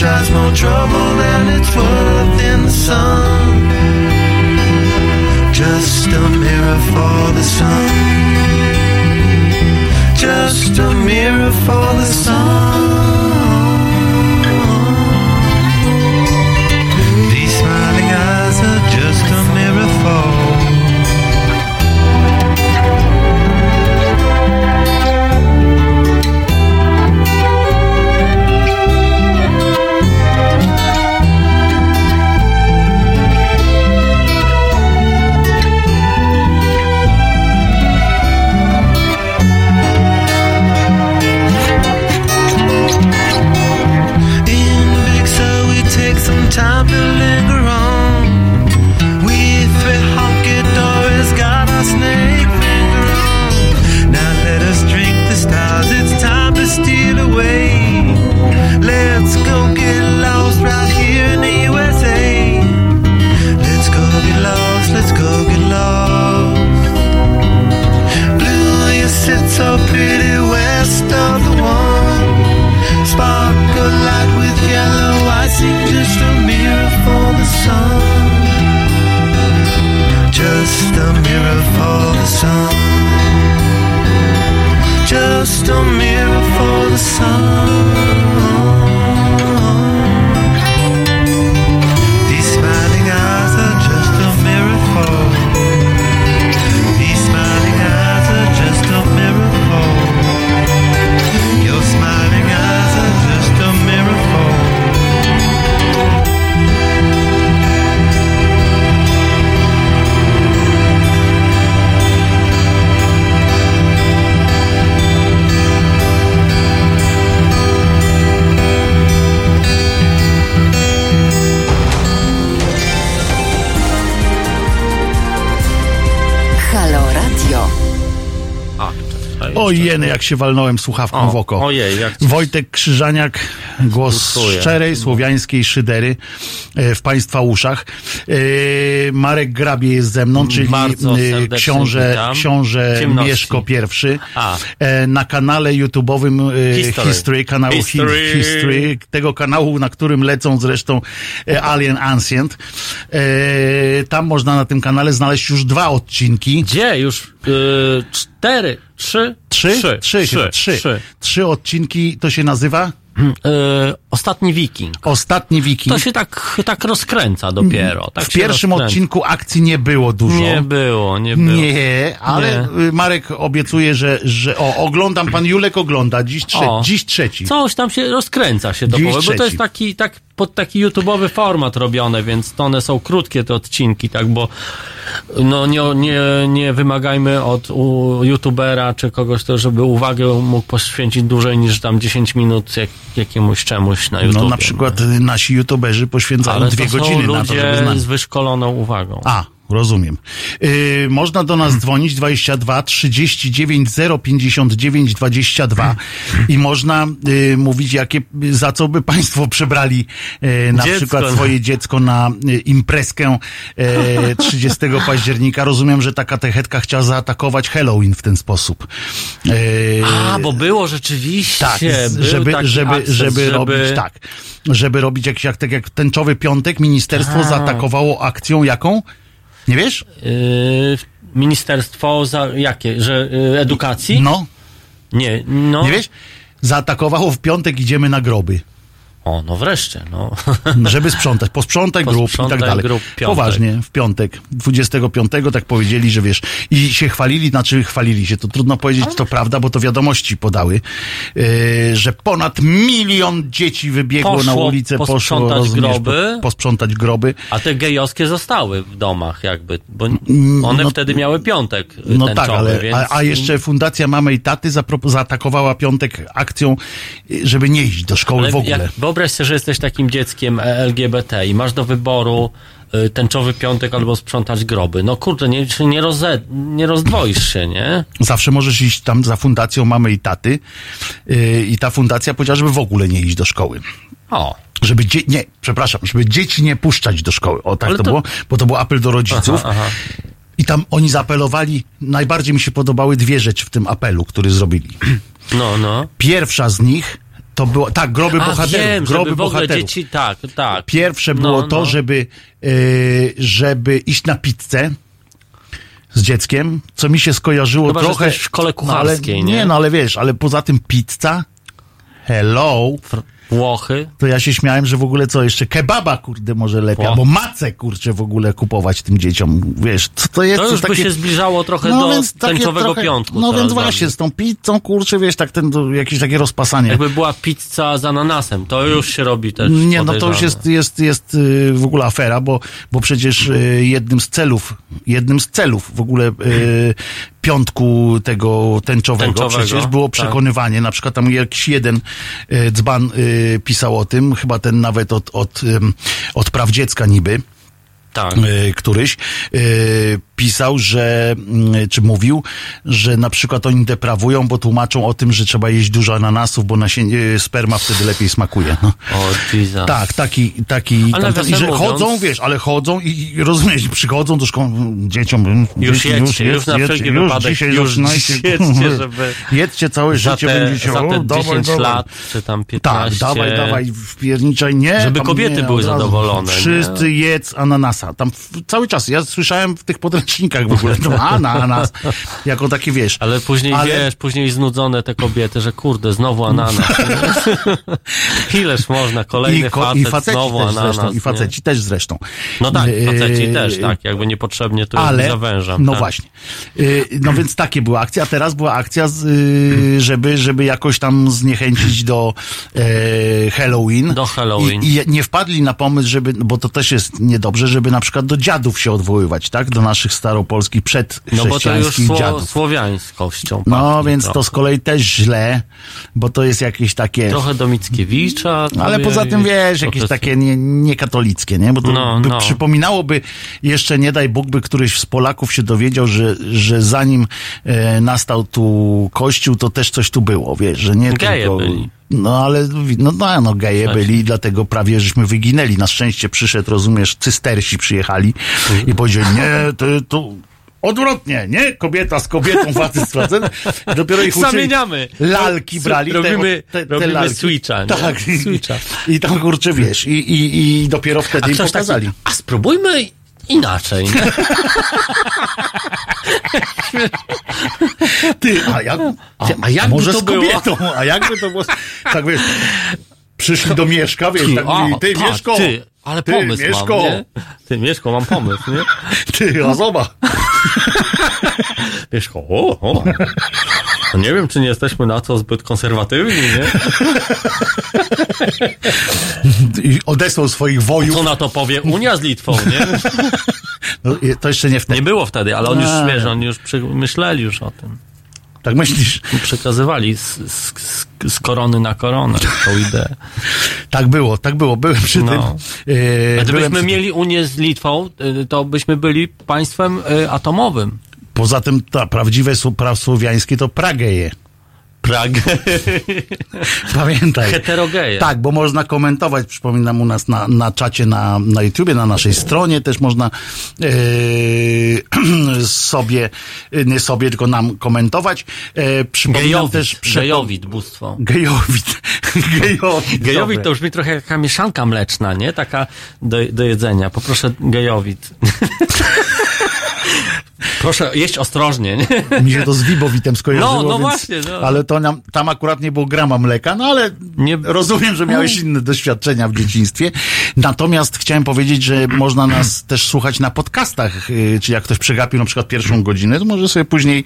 tries more trouble than it's worth in the sun. Just a mirror for the sun. Just a mirror for the sun. Oj, jeny, jak się walnąłem słuchawką O, w oko. ojej, jak Wojtek Krzyżaniak, głos Współczuję. szczerej, słowiańskiej szydery w Państwa uszach. E, Marek Grabie jest ze mną, czyli e, książę, witam. książę Ciemności. Mieszko. A. E, na kanale YouTube'owym e, History. History, kanału History. History. Tego kanału, na którym lecą zresztą e, Alien Ancient. E, tam można na tym kanale znaleźć już dwa odcinki. Gdzie? Już y, cztery, trzy? Trzy? Trzy. Trzy, chyba, trzy. trzy. Trzy odcinki, to się nazywa ostatni wiking. Ostatni Wiking. To się tak, tak rozkręca dopiero. Tak w pierwszym rozkręca. odcinku akcji nie było dużo. Nie było, nie było. Nie, ale Nie. y, Marek obiecuje, że, że o, oglądam, pan Julek ogląda, dziś, trze, O. dziś trzeci. Coś tam się rozkręca się to Dziś powie, bo to jest taki, tak, pod taki YouTube'owy format robione, więc to one są krótkie te odcinki, tak, bo no nie, nie, nie wymagajmy od YouTubera czy kogoś, to, żeby uwagę mógł poświęcić dłużej niż tam 10 minut jak, jakiemuś czemuś na YouTube. No na przykład y, nasi youtuberzy poświęcają Ale dwie godziny są na to, ludzie żeby znać. z wyszkoloną uwagą. A, rozumiem. Y, można do nas dzwonić 22 39 059 22 i można y, mówić, jakie, za co by państwo przebrali y, na Dziecko, przykład no. swoje dziecko na y, imprezkę y, 30 października. Rozumiem, że ta katechetka chciała zaatakować Halloween w ten sposób. Y, A, bo było rzeczywiście. tak, był żeby, żeby, akces, żeby, robić tak. Żeby robić jakiś, jak, tak jak tęczowy piątek, ministerstwo A. zaatakowało akcją jaką? Nie wiesz? Yy, ministerstwo za jakie? Że yy, edukacji? No, Nie, no. nie wiesz? Zaatakowało w piątek, idziemy na groby. O, no wreszcie, no. Żeby sprzątać, posprzątaj grup i tak dalej. grup, piątek. Poważnie, w piątek, 25 tak powiedzieli, że wiesz, i się chwalili, znaczy chwalili się, to trudno powiedzieć, czy to prawda, bo to wiadomości podały, yy, że ponad milion dzieci wybiegło Poszło na ulicę, poszło, posprzątać rozumiesz, groby. Po, posprzątać groby. A te gejowskie zostały w domach jakby, bo one no- wtedy miały piątek No tęczowy, tak, ale więc... a, a jeszcze Fundacja Mamy i Taty zaatakowała piątek akcją, żeby nie iść do szkoły ale w ogóle. Jak, wyobraź sobie, że jesteś takim dzieckiem e, LGBT i masz do wyboru y, tęczowy piątek albo sprzątać groby. No kurde, nie, nie, roze, nie rozdwoisz się, nie? Zawsze możesz iść tam za Fundacją Mamy i Taty yy, i ta fundacja powiedziała, żeby w ogóle nie iść do szkoły. O. Żeby dzie- nie, przepraszam, żeby dzieci nie puszczać do szkoły. O tak to, to- było, bo to był apel do rodziców. Aha, aha. I tam oni zaapelowali, najbardziej mi się podobały dwie rzeczy w tym apelu, który zrobili. No, no. Pierwsza z nich to było, tak, groby A, bohaterów. wiem, groby żeby w ogóle bohaterów. dzieci, tak, tak. Pierwsze No, było to, no. żeby, yy, żeby iść na pizzę z dzieckiem, co mi się skojarzyło Chyba, trochę. w szkole kucharskiej, ale, nie? Nie, no ale wiesz, ale poza tym pizza, hello, Włochy. to ja się śmiałem, że w ogóle co, jeszcze kebaba, kurde, może lepiej, Ło. albo macę, kurczę, w ogóle kupować tym dzieciom. Wiesz, co to jest? To już by takie... się zbliżało trochę do takie tęczowego trochę- piątku. No więc właśnie, z tą pizzą, kurczę, wiesz, tak ten, to jakieś takie rozpasanie. Jakby była pizza z ananasem, to już się robi też Nie, no to już jest, jest, jest y, w ogóle afera, bo, bo przecież y, jednym z celów, jednym z celów w ogóle y, piątku tego tęczowego, Tęczowego, przecież było tak. przekonywanie, na przykład tam jakiś jeden y, dzban y, pisał o tym, chyba ten nawet od, od, od praw dziecka niby, Tak. y, któryś pisał, że, y, czy mówił, że na przykład oni deprawują, bo tłumaczą o tym, że trzeba jeść dużo ananasów, bo nasienie, y, sperma wtedy lepiej smakuje. No. O, Jesus. Tak, taki, taki, tam, tam, i że chodzą, mówiąc- wiesz, ale chodzą i, rozumiesz, przychodzą do szkoły, dzieciom, mm, Już jedźcie, już na wszelki już wypadek, dzisiaj już zaczynajcie, jedźcie, żeby jedźcie całe Za życie, te, będziecie, za o, te dawaj, 10 dawaj. lat, czy tam Tak, 15. dawaj, dawaj, wpierniczaj, nie. Żeby kobiety nie, były zadowolone, Wszyscy nie? jedz ananasa. Tam cały czas, ja słyszałem w tych podręcznikach w ogóle, to ananas, jako taki, wiesz. Ale później Ale- wiesz, później znudzone te kobiety, że kurde, znowu ananas. nie? Ileż można, kolejny ko- facet, i faceci znowu też ananas. zresztą, i nie? faceci też zresztą. No tak, faceci Yy, też, tak, jakby niepotrzebnie tu ale, zawężam. no tak. właśnie. Y, No więc takie były akcje, a teraz była akcja, z, y, żeby, żeby jakoś tam zniechęcić do e, Halloween. Do Halloween. I, I nie wpadli na pomysł, żeby, bo to też jest niedobrze, żeby na przykład do dziadów się odwoływać, tak? Do naszych staropolskich, No bo to już sło, dziadów. słowiańskością. No pachnie więc trochę. to z kolei też źle, bo to jest jakieś takie... Trochę do Mickiewicza. Ale poza tym wiesz, jakieś takie nie, niekatolickie, nie? Bo to No, by no. przypominałoby, jeszcze nie daj Bóg, by któryś z Polaków się dowiedział, że, że zanim e, nastał tu kościół, to też coś tu było, wiesz, że nie Geje tylko... byli. No ale no, no, no geje Właśnie. byli i dlatego prawie żeśmy wyginęli. Na szczęście przyszedł, rozumiesz, cystersi przyjechali i powiedzieli, nie, to, to odwrotnie, nie? Kobieta z kobietą, facet z facetem. I Dopiero ich uczyli. Zamieniamy. Lalki Su- brali. robimy- te, te, te robimy lalki. switcha, nie? Tak. I, Switcha. I tam kurczę, wiesz, i, i, i dopiero A wtedy im ktoś pokazali. taki, a spróbujmy inaczej. Ty, a jak, a, a jakby może to z było? kobietą, a jakby to było, tak wiesz, przyszli do Mieszka, wiesz, tak A, ty patrz, Mieszko, Ty, ale ty, pomysł Mieszko, mam, nie? Ty, Mieszko, mam pomysł, nie? ty, a zobacz. Mieszko, o, o. No nie wiem, czy nie jesteśmy na to zbyt konserwatywni, nie? I odesłał swoich wojów. Co na to powie Unia z Litwą, nie? No, to jeszcze nie wtedy. Nie było wtedy, ale oni już, A. wiesz, oni już przy, myśleli już o tym. Tak myślisz? Przekazywali z, z, z, korony na koronę tą ideę. Tak było, tak było. Byłem przy No. tym. A E, byłem Gdybyśmy mieli Unię z Litwą, y, to byśmy byli państwem y, atomowym. Poza tym ta prawdziwe sł- prasłowiańskie to Prageje. Prag. Pamiętaj. Heterogeje. Tak, bo można komentować, przypominam u nas na, na czacie na, na YouTubie, na naszej stronie też można yy, sobie, yy, nie sobie, tylko nam komentować. E, przypominam Gejowit. też... przypo- Gejowit, bóstwo. Gejowit. Gejowit. Gejowit to brzmi trochę jak taka mieszanka mleczna, nie? Taka do, do jedzenia. Poproszę gejowit. Proszę jeść ostrożnie, nie? Mi się to z Wibowitem skojarzyło, No, no więc, właśnie, no. ale to nam, tam akurat nie było grama mleka, no ale Nie- rozumiem, że miałeś inne doświadczenia w dzieciństwie. Natomiast chciałem powiedzieć, że można nas też słuchać na podcastach, yy, czy jak ktoś przegapił na przykład pierwszą godzinę, to może sobie później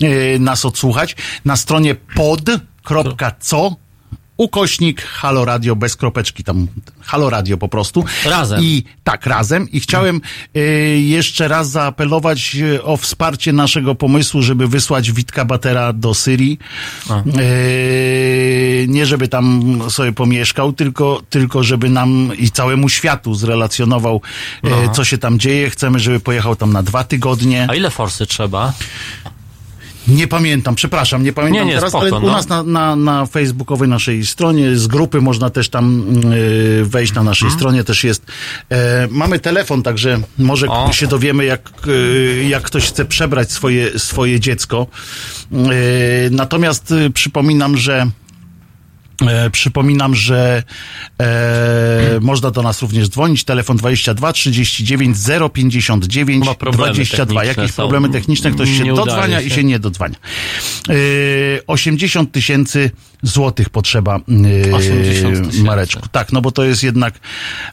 yy, nas odsłuchać na stronie pod.co ukośnik Halo Radio bez kropeczki, tam Halo Radio po prostu. Razem. I tak, razem. I chciałem y, jeszcze raz zaapelować y, o wsparcie naszego pomysłu, żeby wysłać Witka Batera do Syrii. Y, nie żeby tam sobie pomieszkał, tylko, tylko żeby nam i całemu światu zrelacjonował, y, co się tam dzieje. Chcemy, żeby pojechał tam na dwa tygodnie. A ile forsy trzeba? Nie pamiętam, przepraszam, nie pamiętam Nie, nie, teraz, spoko, ale u no. nas na, na, na facebookowej naszej stronie, z grupy można też tam y, wejść na naszej Mhm. stronie, też jest. E, mamy telefon, także może O. się dowiemy, jak, y, jak ktoś chce przebrać swoje, swoje dziecko. Natomiast przypominam, że E, przypominam, że e, można do nas również dzwonić. Telefon 22 39 059 Chyba problemy 22. techniczne Jakieś problemy techniczne, ktoś się dodzwania i się. się nie dodzwania. E, 80 tysięcy złotych potrzeba 80 e, tysięcy. Mareczku. Tak, no bo to jest jednak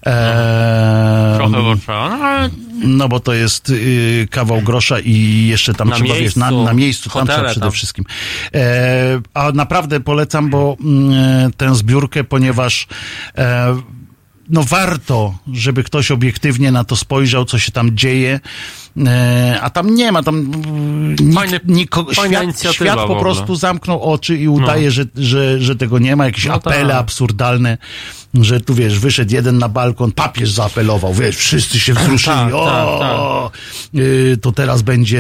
e, Trochę potrzeba. No, ale no bo to jest y, kawał grosza i jeszcze tam Na trzeba, wiesz, na, miejscu, na miejscu, tam trzeba przede tam. wszystkim. E, a naprawdę polecam, bo mm, tę zbiórkę, ponieważ e, no warto, żeby ktoś obiektywnie na to spojrzał, co się tam dzieje. E, a tam nie ma, tam mm, nikogo, fajna świat, świat po prostu zamknął oczy i udaje, że, że, że tego nie ma. Jakieś No apele tak. absurdalne, że tu wiesz, wyszedł jeden na balkon, papież zaapelował, wiesz, wszyscy się wzruszyli. Tak, o, y, to teraz będzie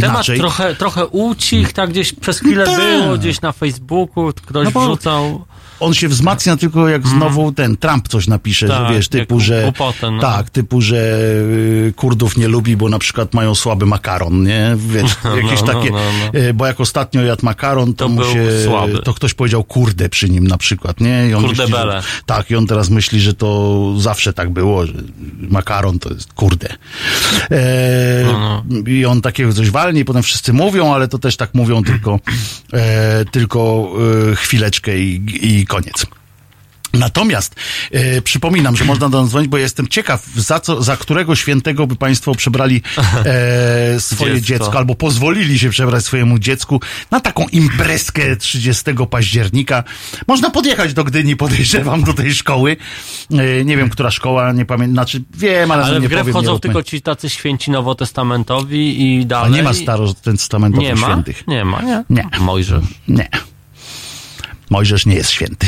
temat inaczej. trochę, trochę ucich, tak gdzieś przez chwilę Tak. było, gdzieś na Facebooku ktoś No bo- wrzucał. On się wzmacnia tylko jak znowu ten Trump coś napisze, Mhm. Tak, że wiesz, typu, że głupotę, no. tak, typu, że y, Kurdów nie lubi, bo na przykład mają słaby makaron, nie? Wiesz, jakieś no, takie, no, no. y, bo jak ostatnio jadł makaron, to, To mu się, słaby. to ktoś powiedział kurde przy nim na przykład, nie? I on Kurde myśli, że, tak, i on teraz myśli, że to zawsze tak było, że makaron to jest kurde. E, No, I on takiego coś walnie, i potem wszyscy mówią, ale to też tak mówią tylko, e, tylko e, chwileczkę i, i koniec. Natomiast e, przypominam, że można do nas dzwonić, bo jestem ciekaw, za, co, za którego świętego by Państwo przebrali e, swoje Dziecko. dziecko. albo pozwolili się przebrać swojemu dziecku na taką imprezkę 30 października. Można podjechać do Gdyni, podejrzewam, do tej szkoły. E, nie wiem, która szkoła, nie pamiętam, znaczy wiem, ale, Ale nie w grę powiem, wchodzą tylko ci tacy święci nowotestamentowi i A dalej. nie ma starotestamentowych Nie ma? świętych. Nie ma, nie? Nie. Mojżesz. Nie. Mojżesz nie jest święty.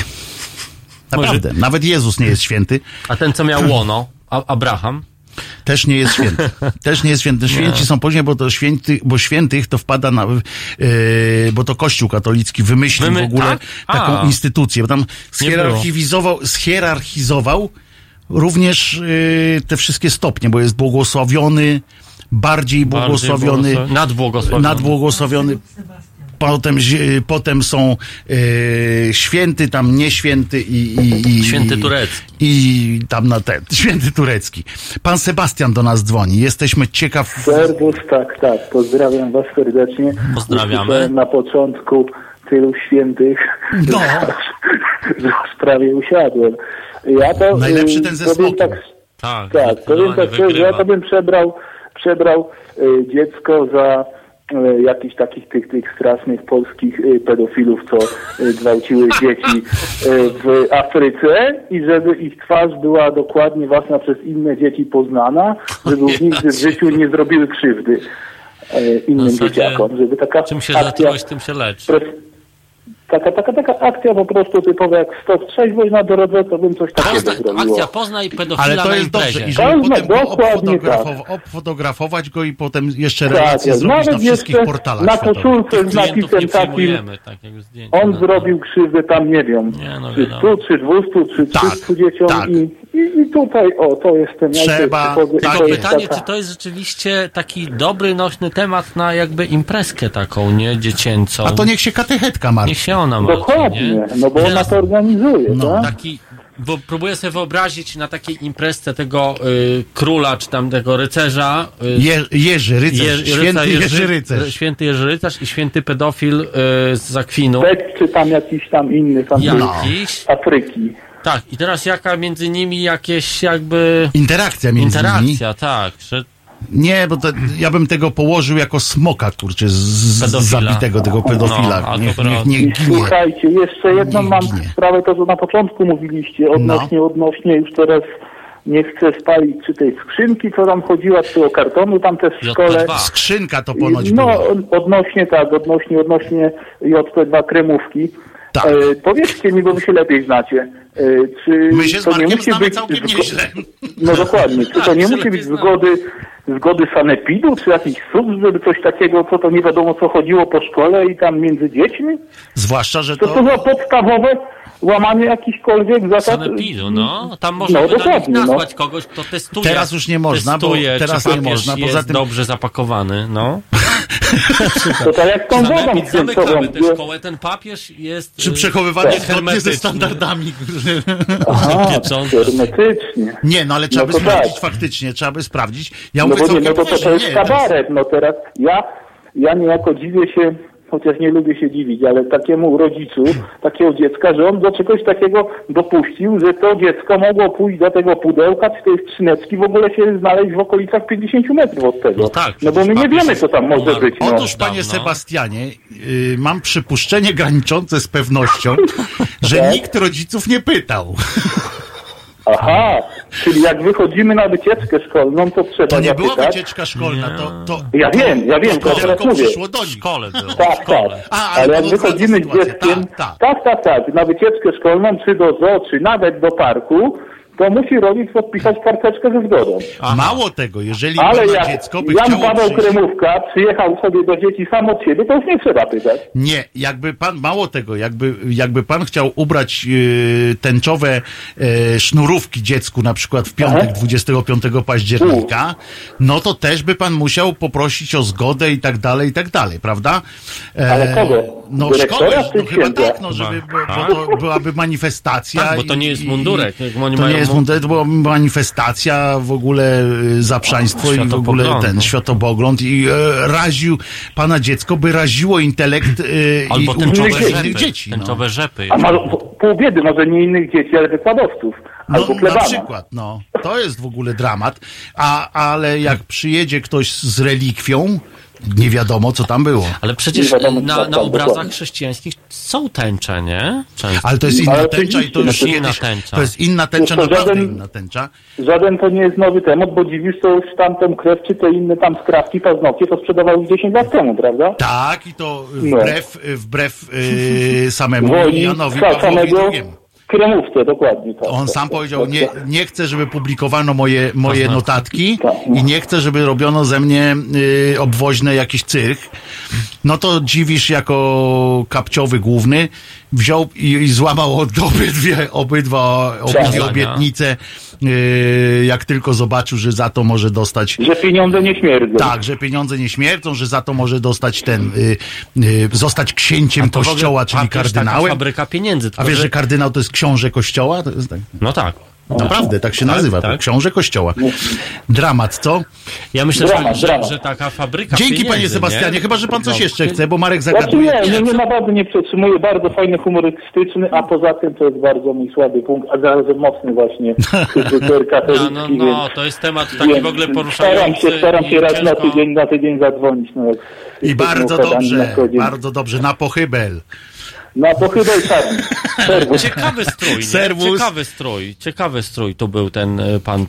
Naprawdę. Nawet Jezus nie jest święty. A ten, co miał łono, Abraham, Też nie jest święty. Też nie jest święty. Święci są później, bo to święty, bo świętych to wpada na, yy, bo to Kościół katolicki wymyślił Wymy- w ogóle tak? taką A. instytucję, bo tam schierarchizował, schierarchizował również yy, te wszystkie stopnie, bo jest błogosławiony, bardziej błogosławiony, błogosławiony, nadbłogosławiony. nadbłogosławiony. Potem, potem są yy, święty, tam nieświęty i, i, i Święty turecki. I tam na ten, święty turecki. Pan Sebastian do nas dzwoni. Jesteśmy ciekaw. Serwus, tak, tak. Pozdrawiam Was serdecznie. Pozdrawiamy. Usłyszałem Na początku tylu świętych, No. że już prawie usiadłem. Ja to, Najlepszy y, ten ze powiem smokiem. tak, tak, tak, powiem tak szczerze, ja to bym przebrał, przebrał y, dziecko za jakichś takich tych, tych strasznych polskich y, pedofilów, co y, gwałciły dzieci w Afryce i żeby ich twarz była dokładnie własna przez inne dzieci poznana, żeby nigdy w życiu nie zrobiły krzywdy innym zasadzie dzieciakom, żeby taka Czym się akcja, zatrułeś, tym się lecz. Taka, taka, taka akcja po prostu typowa jak stop trzeźwość na drodze, to bym coś takiego Pozna, zrobiło. akcja poznaj pedofila Ale to jest dobrze. I żeby Można, potem go obfotografow- obfotografować go i potem jeszcze Tak, relację jest. zrobić na wszystkich portalach na koszulce z napisem takim tak jak zdjęć. on zrobił krzywdę tam, nie wiem, Nie, no czy wiadomo. 100, czy 200, czy Tak, 300 dzieciom tak. i, i, i tutaj, o, to jestem ja. Trzeba- to jest, tak to jest pytanie, taka- czy to jest rzeczywiście taki dobry, nośny temat na jakby imprezkę taką, nie? Dziecięcą. A to niech się katechetka martwi. Niech się ona martwi, Dokładnie, nie? no bo I ona teraz to organizuje, No, tak? Taki, bo próbuję sobie wyobrazić na takiej imprezce tego y, króla, czy tam tego rycerza. Y, Je, Jerzy Rycerz, Je- święty rycerz- Jerzy Rycerz. Święty Jerzy Rycerz i święty pedofil y, z Zakwinu. Pet, czy tam jakiś tam inny, tam Jakiś. z Afryki. Tak, i teraz jaka między nimi jakieś jakby Interakcja między nimi. interakcja, tak, że Nie, bo to, ja bym tego położył jako smoka, kurczę, z, z Pedofila. zabitego tego pedofila. No, a to niech, niech, prawda. niech ginie. Słuchajcie, jeszcze jedną Niech mam ginie. sprawę, to co na początku mówiliście, odnośnie, No. odnośnie, już teraz nie chcę spalić czy tej skrzynki, co tam chodziła, czy tego kartonu tam też w szkole. JP2. Skrzynka to ponoć No, była. odnośnie tak, odnośnie, odnośnie JP2 kremówki. Tak. E, powiedzcie mi, bo wy się lepiej znacie. E, czy My się z to nie Markiem musi znamy być całkiem zgo- nieźle. No dokładnie. Czy to nie musi być zgody, zgody sanepidu, czy jakichś służb, żeby coś takiego, co to nie wiadomo co chodziło po szkole i tam między dziećmi? Zwłaszcza, że To to... to za podstawowe łamanie jakichkolwiek zasad. sanepidu, no. Tam można No, no. nazwać kogoś, kto testuje. Teraz już nie można, bo testuje, teraz czy nie można, jest poza tym- dobrze zapakowany, no. To tak jak tą wodą zamykamy tę szkołę. Ten papież jest... Czy przechowywanie zgodnie ze standardami. Aha, hermetycznie. Nie, no ale trzeba No by to sprawdzić tak. faktycznie, trzeba by sprawdzić. Ja No mówię bo nie, no to, to, to jest nie, teraz- kabaret, no teraz ja, ja niejako dziwię się, chociaż nie lubię się dziwić, ale takiemu rodzicu, takiego dziecka, że on do czegoś takiego dopuścił, że to dziecko mogło pójść do tego pudełka czy tej skrzyneczki, w ogóle się znaleźć w okolicach 50 metrów od tego. No tak, no bo my nie wiemy, co tam może być. No. Otóż, panie. Sebastianie, y, mam przypuszczenie graniczące z pewnością, że Tak? nikt rodziców nie pytał. Aha, czyli jak wychodzimy na wycieczkę szkolną, to trzeba To nie była zapytać. wycieczka szkolna, to... to Ja wiem, ja wiem, to to teraz mówię. przyszło do szkole było, Tak, tak. szkole. A, ale Ale jak wychodzimy z dzieckiem, Tak, tak. tak, tak, tak, na wycieczkę szkolną, czy do zoo, czy nawet do parku, to musi rodzic podpisać karteczkę ze zgodą. Mało tego, jeżeli Ale jak dziecko by Jan Paweł przyjść... Kremówka przyjechał sobie do dzieci sam od siebie, to już nie trzeba pytać. Nie, jakby pan, mało tego, jakby, jakby pan chciał ubrać e, tęczowe e, sznurówki dziecku na przykład w piątek Aha. 25 października, no to też by pan musiał poprosić o zgodę i tak dalej, i tak dalej, prawda? E, Ale kogo? No szkołę, no chyba tak, no żeby, bo, bo to byłaby manifestacja. Tak, bo to nie jest i- mundurek, oni To mają nie jest mu- mundurek, to była manifestacja w ogóle y, za państwo i w ogóle ten no. światopogląd i e, raził pana dziecko, by raziło intelekt e, i Albo uczył tęczowe rzepy. innych dzieci. No. Tęczowe rzepy. A ma pół biedy, może nie innych dzieci, ale wykładowców. No, na przykład, no. To jest w ogóle dramat. A, ale jak przyjedzie ktoś z relikwią, nie wiadomo, co tam było. Ale przecież wiadomo, na, na obrazach dokładnie. chrześcijańskich są tęcze, nie? Często. Ale to jest inna Ale tęcza i to już inna kiedyś, tęcza. to jest inna tęcza, co, naprawdę żaden- inna tęcza. Żaden to nie jest nowy temat, bo dziwisz, to już tamtą krew, czy te inne tam skrawki, paznokcie, to sprzedawały już 10 lat temu, prawda? Tak, i to No. wbrew, wbrew yy, samemu Woli Janowi Pawłowi samego II. Kremówce, dokładnie. Tak, On tak, sam tak, powiedział, tak, nie, tak. nie chcę, żeby publikowano moje, moje notatki Tak, no. i nie chcę, żeby robiono ze mnie y, obwoźne jakiś cyrk. No to dziwisz jako kapciowy główny wziął i, i złamał obydwie, obydwa, obydwie obietnice, y, jak tylko zobaczył, że za to może dostać Że pieniądze nie śmierdzą. tak, że pieniądze nie śmierdzą, że za to może dostać ten, y, y, zostać księciem To kościoła, czyli kardynałem. fabryka pieniędzy. A wiesz, że kardynał to jest książę kościoła? To jest tak. No tak. Naprawdę, tak się nazywa, tak. książę kościoła. Dramat, co? Ja myślę, Dramat, że, dramat. że taka fabryka Dzięki panie Sebastianie, nie? chyba, że pan coś No. jeszcze chce, bo Marek Znaczy zagaduje. nie, nie, nie naprawdę nie przetrzymuję. Bardzo fajny, humorystyczny, a poza tym to jest bardzo mój słaby punkt, a zarazem mocny właśnie No, no, więc, no, to jest temat taki więc w ogóle staram poruszający. się, staram się raz na tydzień, na tydzień zadzwonić. No, jak I bardzo dobrze, bardzo dobrze, na pochybel. Na pochybel czarny. Serwus. Ciekawy strój, nie? Serwus. Ciekawy strój, ciekawy strój to był ten y, pan,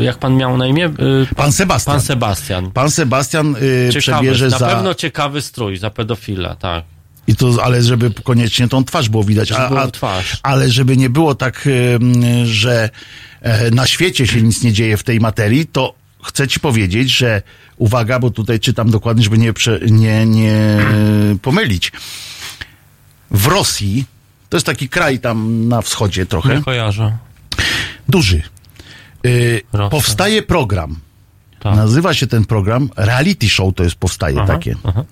y, jak pan miał na imię? Y, Pan Sebastian. Pan Sebastian. Pan Sebastian y, Ciekawy, przebierze na za... pewno ciekawy strój, za pedofila, tak. I to, ale żeby koniecznie tą twarz było widać. A, a, twarz. Ale żeby nie było tak, ym, że e, na świecie się nic nie dzieje w tej materii, to chcę ci powiedzieć, że uwaga, bo tutaj czytam dokładnie, żeby nie, prze, nie, nie pomylić. W Rosji, to jest taki kraj tam na wschodzie trochę, Nie kojarzę. duży. Y, Rosja. powstaje program. Tak. Nazywa się ten program Reality Show, to jest powstaje Aha, takie. aha.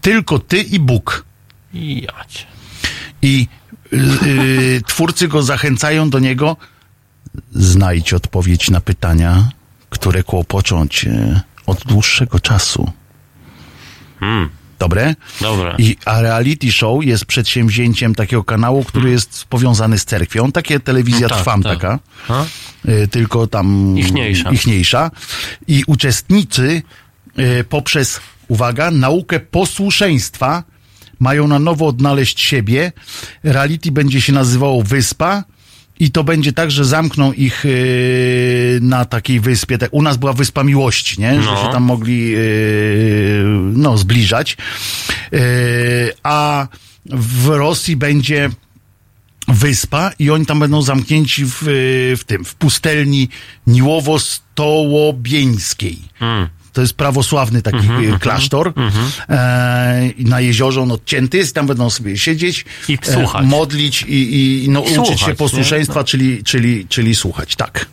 Tylko ty i Bóg. Jać. I y, y, twórcy go zachęcają do niego. Znajdź odpowiedź na pytania, które kłopoczą cię od dłuższego czasu. Hmm. Dobre? Dobra. I, a reality show jest przedsięwzięciem takiego kanału, który jest powiązany z cerkwią. Takie telewizja No tak, Trwam tak. taka. Y, tylko tam Ichniejsza. ichniejsza. I uczestnicy y, poprzez, uwaga, naukę posłuszeństwa mają na nowo odnaleźć siebie. Reality będzie się nazywało Wyspa. I to będzie tak, że zamkną ich y, na takiej wyspie. Tak, u nas była Wyspa Miłości, nie? Że No. się tam mogli y, no, zbliżać. Y, a w Rosji będzie wyspa i oni tam będą zamknięci w, w tym, w pustelni Niłowo-Stołobieńskiej. Hmm. To jest prawosławny taki Mhm, e, klasztor. E, i na jeziorze on odcięty jest, tam będą sobie siedzieć, I słuchać. E, modlić i, i no, uczyć słuchać, się posłuszeństwa, czyli, czyli, czyli słuchać, tak.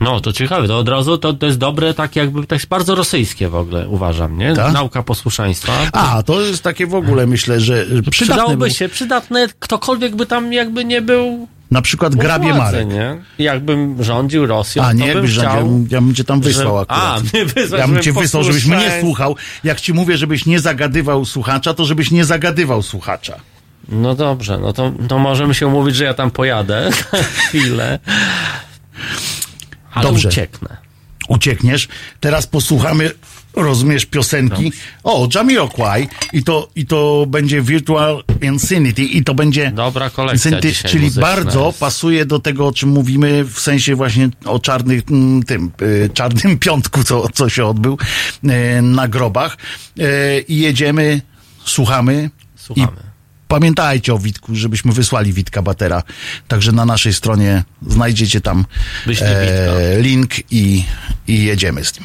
No, to ciekawe, to od razu to, to jest dobre, tak jakby, to jest bardzo rosyjskie w ogóle, uważam, nie? Tak? Nauka posłuszeństwa. A, to jest takie w ogóle, myślę, że przydatne. Przydałoby bo się, przydatne, ktokolwiek by tam jakby nie był Na przykład u grabie władzy, Marek. nie? Jakbym rządził Rosją, A to nie, bym jakbyś chciał... chciał, ja bym cię tam wysłał że- akurat. A, mnie wysłać, ja bym cię wysłał, żebyś mnie słuchał. Jak ci mówię, żebyś nie zagadywał słuchacza, to żebyś nie zagadywał słuchacza. No dobrze, no to, to możemy się umówić, że ja tam pojadę na chwilę. Ale Dobrze. ucieknę. Uciekniesz. Teraz posłuchamy, rozumiesz, piosenki. O, Jamiroquai i to, i to będzie Virtual Insanity i to będzie... Dobra kolekcja Insanity, czyli bardzo jest. pasuje do tego, o czym mówimy, w sensie właśnie o czarnych, mm, tym, y, czarnym piątku, co, co się odbył y, na grobach. Y, I jedziemy, słuchamy. Słuchamy. I pamiętajcie o Witku, żebyśmy wysłali Witka Batera. Także na naszej stronie znajdziecie tam Witka. link i, i jedziemy z tym.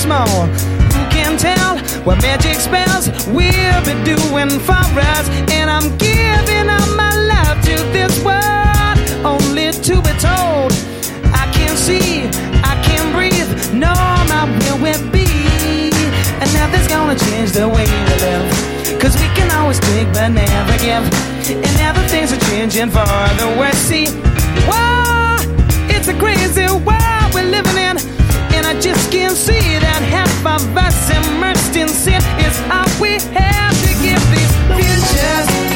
Small. Who can tell what magic spells we'll be doing for us? And I'm giving up my love to this world, only to be told. I can't see, I can't breathe, no, my will will be. And nothing's gonna change the way we live. Cause we can always take but never give. And now the things are changing for the worse. See, whoa, it's a crazy world we're living in. I just can't see that half of us immersed in sin is all we have to give these futures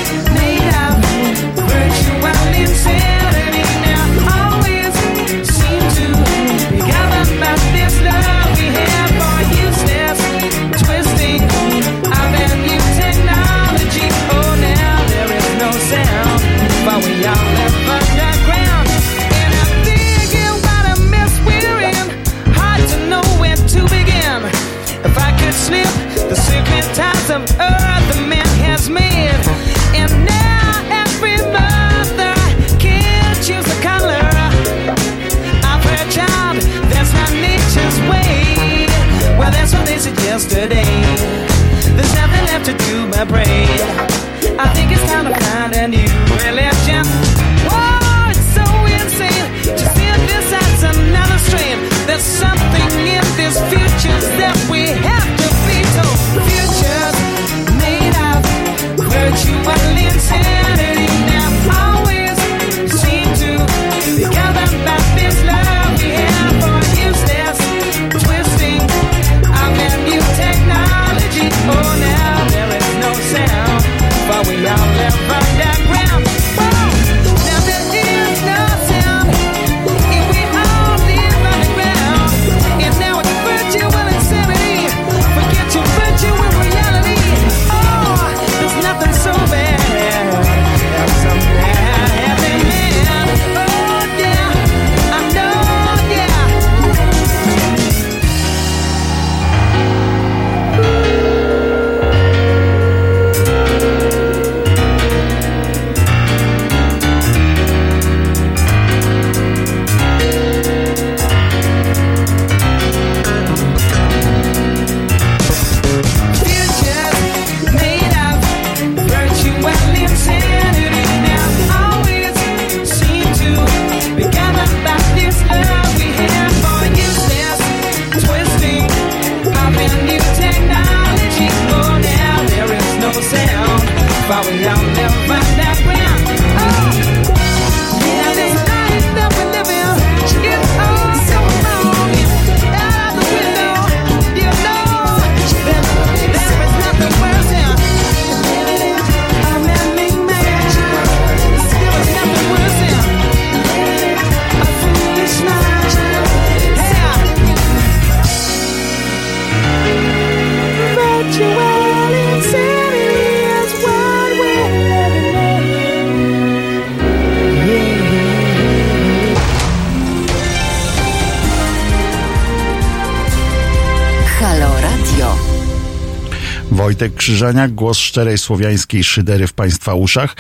Wojtek Krzyżaniak, głos szczerej słowiańskiej szydery w Państwa uszach.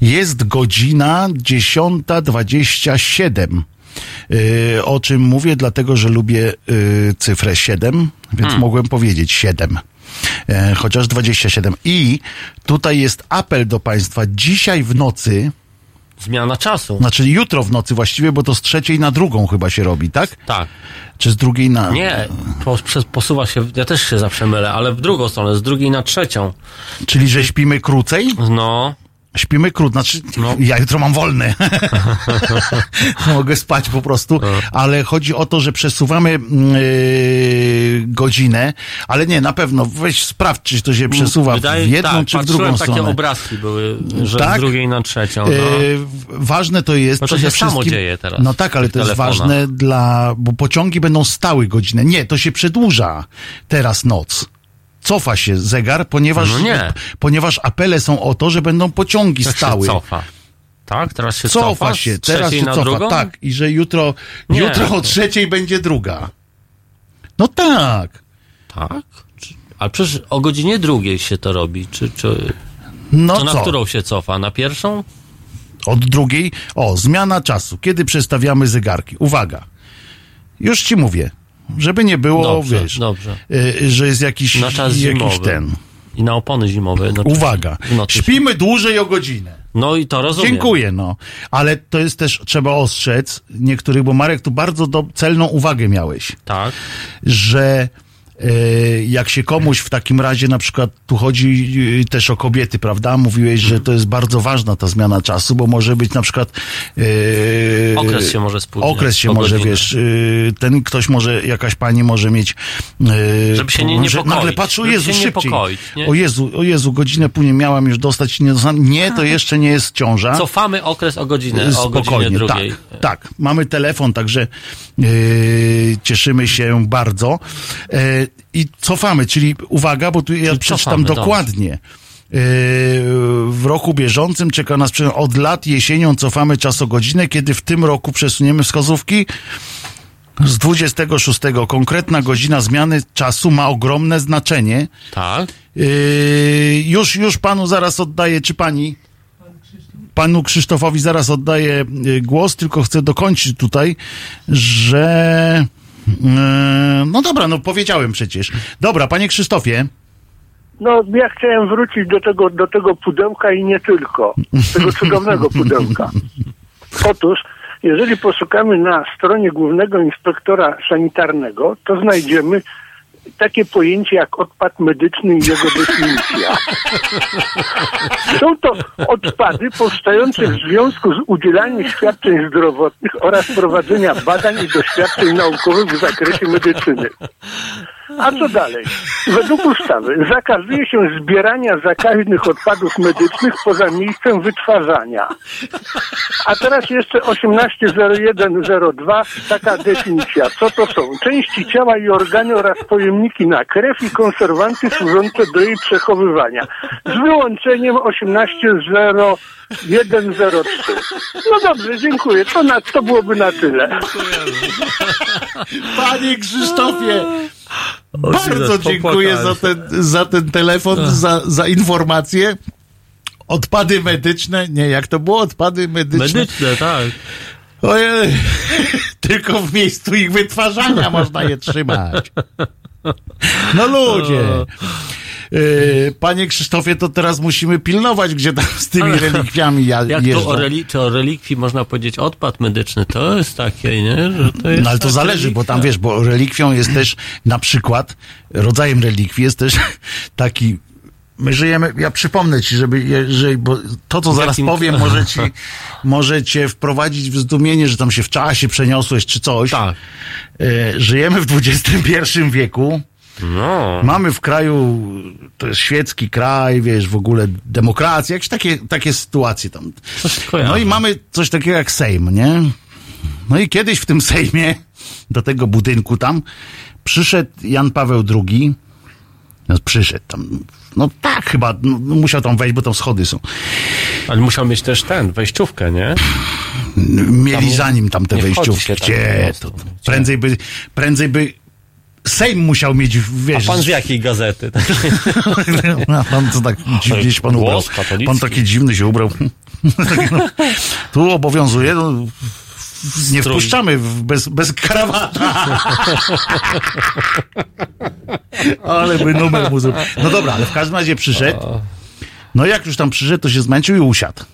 Jest godzina 10.27. Yy, o czym mówię, dlatego że lubię yy, cyfrę 7, więc mogłem powiedzieć 7. E, chociaż 27. I tutaj jest apel do Państwa. Dzisiaj w nocy, Zmiana czasu. znaczy jutro w nocy właściwie, bo to z trzeciej na drugą chyba się robi, tak? Tak. Czy z drugiej na. Nie, posuwa się, ja też się zawsze mylę, ale w drugą stronę, z drugiej na trzecią. Czyli, że śpimy krócej? No, Śpimy krótko, znaczy ja jutro mam wolny. Mogę spać po prostu, ale chodzi o to, że przesuwamy yy, godzinę, ale nie, na pewno weź sprawdź, czy to się przesuwa Wydaje, w jedną tak, czy w drugą takie stronę. obrazki były, że Tak? z drugiej na trzecią. No. Yy, ważne to jest No to przede się samo dzieje teraz No tak, ale to jest telefonach. ważne dla, bo pociągi będą stały godzinę. Nie, to się przedłuża teraz noc. cofa się zegar, ponieważ, No nie. ponieważ apele są o to, że będą pociągi Jak stały. się cofa. Tak? Teraz się cofa? Cofa się, teraz się cofa, drugą? tak. I że jutro, Nie. jutro o trzeciej będzie druga. No tak. Tak? Czy- A przecież o godzinie drugiej się to robi. Czy, czy, No to na co? którą się cofa? Na pierwszą? Od drugiej, o, zmiana czasu. Kiedy przestawiamy zegarki? Uwaga. Już ci mówię. Żeby nie było, Dobrze, wiesz, dobrze. y, że jest jakiś, Na czas jakiś zimowy. ten. I na opony zimowe. jednocześnie. Uwaga. Śpimy dłużej o godzinę. No i to rozumiem. Dziękuję, no. Ale to jest też, trzeba ostrzec niektórych, bo Marek, tu bardzo do, celną uwagę miałeś, Tak. że jak się komuś w takim razie, na przykład tu chodzi e, też o kobiety, prawda? Mówiłeś, że to jest bardzo ważna ta zmiana czasu, bo może być na przykład e, Okres się może spóźniać Okres się o może, godzinę. wiesz, e, ten ktoś może, jakaś pani może mieć e, Żeby się nie że niepokoić, nagle patrzy, o żeby Jezu, się szybciej. niepokoić, nie? O Jezu, o Jezu, godzinę później miałam już dostać, nie dostałam. Nie, to jeszcze nie jest ciąża. Cofamy okres o godzinę, o godzinie Spokojnie, drugiej. tak, tak. Mamy telefon, także cieszymy się bardzo. I cofamy, czyli uwaga, bo tu ja Czyli przeczytam cofamy, dobrze. dokładnie. Yy, w roku bieżącym czeka nas od lat jesienią cofamy czas o godzinę, kiedy w tym roku przesuniemy wskazówki z 26. Konkretna godzina zmiany czasu ma ogromne znaczenie. Tak. Yy, już, już panu zaraz oddaję, czy pani? Panu Krzysztofowi zaraz oddaję y, głos, tylko chcę dokończyć tutaj, że. Yy, No dobra, no powiedziałem przecież. Dobra, panie Krzysztofie. No, ja chciałem wrócić do tego, do tego pudełka i nie tylko. Tego cudownego pudełka. Otóż, jeżeli poszukamy na stronie Głównego Inspektora Sanitarnego, to znajdziemy takie pojęcie jak odpad medyczny i jego definicja. Są to odpady powstające w związku z udzielaniem świadczeń zdrowotnych oraz prowadzenia badań i doświadczeń naukowych w zakresie medycyny. A co dalej? Według ustawy zakazuje się zbierania zakaźnych odpadów medycznych poza miejscem wytwarzania. A teraz jeszcze 180102, taka definicja. Co to są? Części ciała i organy oraz pojemniki na krew i konserwanty służące do jej przechowywania. Z wyłączeniem 180103. No dobrze, dziękuję. To, na, to byłoby na tyle. Panie Krzysztofie, bardzo dziękuję za ten, za ten telefon, za, za informację. Odpady medyczne, nie, jak to było? Odpady medyczne. Medyczne, tak. Ojej, tylko w miejscu ich wytwarzania można je trzymać. No ludzie. Yy, Panie Krzysztofie, to teraz musimy pilnować, gdzie tam z tymi Ale- relikwiami ja, Jak to jeżdżą. o, reli- czy o relikwii można powiedzieć odpad medyczny, to jest takie, nie? Że to jest No ale to taka zależy, bo tam relikwia. wiesz, bo relikwią jest też na przykład, rodzajem relikwii jest też taki. My żyjemy, ja przypomnę ci, żeby, jeżeli, bo to, co zaraz jakim- powiem, może ci, może cię wprowadzić w zdumienie, że tam się w czasie przeniosłeś, czy coś. Tak. E, żyjemy w XXI wieku. No. Mamy w kraju, to jest świecki kraj, wiesz, w ogóle demokracja, jakieś takie, takie sytuacje tam. No i mamy coś takiego jak Sejm, nie? No i kiedyś w tym Sejmie, do tego budynku tam, przyszedł Jan Paweł II, no przyszedł tam, no tak chyba, no, no musiał tam wejść, bo tam schody są. Ale musiał mieć też ten, wejściówkę, nie? Mieli Tam za nim tam te wejściówki. tam Gdzie? To, prędzej by, prędzej by Sejm musiał mieć, A wiesz... pan z jakiej gazety? A pan co tak dziwnie się pan ubrał. Pan taki dziwny się ubrał. Taki, no, tu obowiązuje, no, nie wpuszczamy w- bez, bez krawata. ale by numer mu zrobił. No dobra, ale w każdym razie przyszedł. No jak już tam przyszedł, to się zmęczył i usiadł.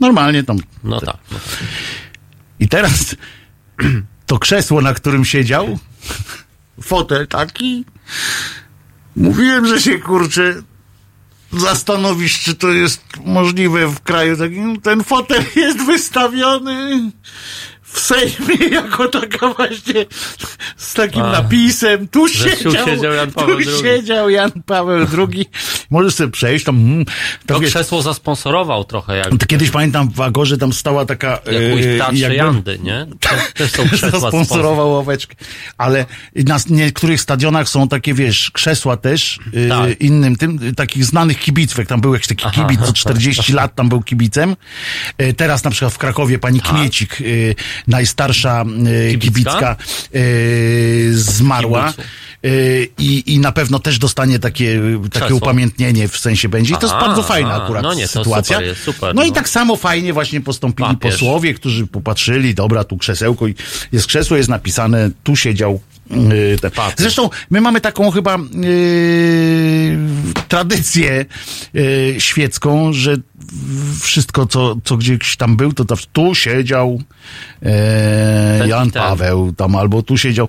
Normalnie tam. No tak. I teraz to krzesło, na którym siedział, fotel taki, mówiłem, że się kurczę zastanowisz, czy to jest możliwe w kraju takim. Ten fotel jest wystawiony w Sejmie jako taka właśnie z takim A. napisem. Tu siedział, siedział Jan Paweł tu II. siedział Jan Paweł II możesz sobie przejść tam. Mm, To krzesło zasponsorował trochę jak, to kiedyś pamiętam w Agorze tam stała taka... jak e, jakby- Jandy, nie? To, też są krzesła zasponsorował ławeczkę. Ale na niektórych stadionach są takie, wiesz, krzesła też, y, Tak. innym tym, y, takich znanych kibiców, jak tam był jakiś taki Aha. kibic, co 40 lat tam był kibicem. Y, teraz na przykład w Krakowie pani Kmiecik, y, najstarsza y. Kibicka? y, zmarła. Y, I, I na pewno też dostanie takie, takie Krzesło. upamiętnienie w sensie będzie. I to jest Aha, bardzo fajna akurat No nie, to sytuacja. super jest, super, no i no. tak samo fajnie właśnie postąpili Papież. posłowie, którzy popatrzyli, dobra, tu krzesełko i jest krzesło, jest napisane, tu siedział Papież. Zresztą my mamy taką chyba yy, tradycję yy, świecką, że wszystko, co, co gdzieś tam był, to, tu siedział e, Jan. Paweł tam, albo tu siedział.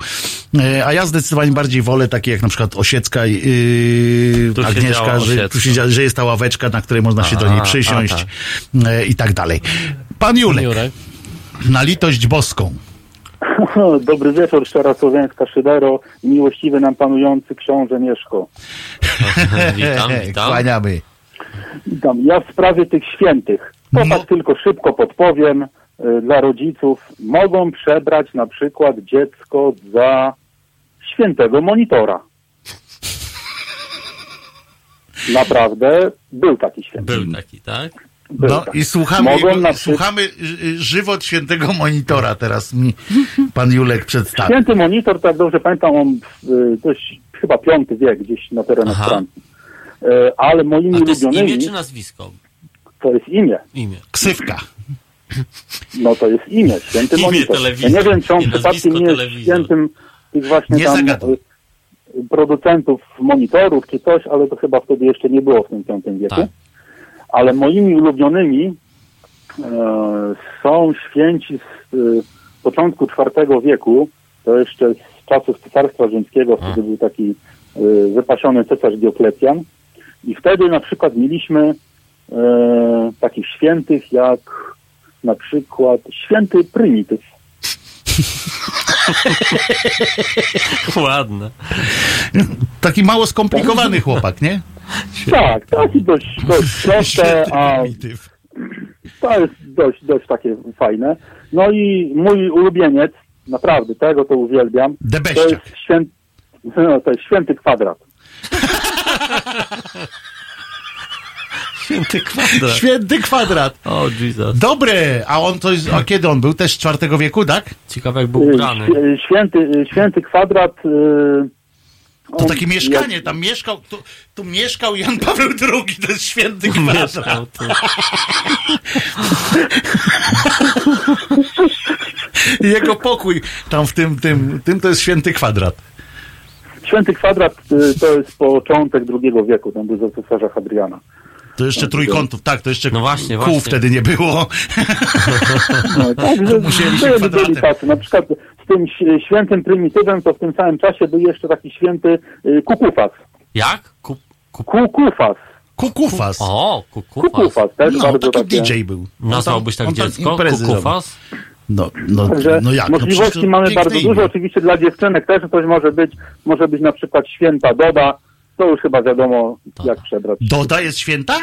E, a ja zdecydowanie bardziej wolę takie jak na przykład Osiecka i Tu Agnieszka, że, tu siedziała, że jest ta ławeczka, na której można się do A, niej a, przysiąść tak. e, i tak dalej. Pan Julek, Jurek. na litość boską. Dobry wieczór, szczera słowiańska szydero miłościwy nam panujący książę Mieszko. Witam, witam. Kłaniamy. Witam. Ja w sprawie tych świętych, to No. tak tylko szybko podpowiem y, dla rodziców, mogą przebrać na przykład dziecko za świętego monitora. Naprawdę był taki święty. Był taki, tak? No i słuchamy, jego, na słuchamy y, y, żywot świętego monitora teraz mi pan Julek przedstawi. Święty monitor, tak dobrze pamiętam, on y, dość chyba piąty wiek gdzieś na terenach Aha. Francji. Y, Ale moimi A to jest imię czy nazwisko? to jest imię. Imię. Ksywka. No to jest imię, święty Imię monitor. telewizor, ja nie wiem, czy on nie przypadkiem nie jest świętym tych właśnie Nie tam producentów monitorów czy coś, ale to chyba wtedy jeszcze nie było w tym V wieku. Tak. Ale moimi ulubionymi e, są święci z y, początku IV wieku, to jeszcze z czasów Cesarstwa Rzymskiego, wtedy był taki y, wypasiony cesarz Dioklecjan. I wtedy na przykład mieliśmy e, takich świętych jak na przykład święty Prymityw. Ładne. Taki mało skomplikowany chłopak, nie? Tak, taki dość, dość proste, a to jest dość, dość takie fajne. No i mój ulubieniec, naprawdę, tego to uwielbiam, to jest, święty, no, to jest święty kwadrat. Święty kwadrat. Święty kwadrat. O, Jesus. Dobre, a on to jest, a kiedy on był? Też z IV wieku, tak? Ciekawe jak był ubrany. Świ- Święty, święty kwadrat. y, To takie mieszkanie, tam mieszkał, tu, tu mieszkał Jan Paweł II, to jest święty. I jego pokój tam w tym, tym, tym to jest święty kwadrat. Święty kwadrat y, to jest początek II wieku, tam był za cesarza Hadriana. To jeszcze trójkątów, tak, to jeszcze No właśnie, kół właśnie. wtedy nie było. No, także Musieli się byli, kwadratem. tacy. Na przykład z tym świętym prymitywem to w tym samym czasie był jeszcze taki święty y, Kukufas. Jak? Ku, ku, Kukufas. Kukufas. o, kukufas. Kukufas, też No, bardzo taki takie... DJ był. Nazwałbyś tak dziecko? Kukufas? No, no, Także no jak? No możliwości to mamy bardzo imię. dużo. Oczywiście dla dziewczynek też coś może być. Może być na przykład święta Doda. To już chyba wiadomo, jak przebrać. Doda jest święta?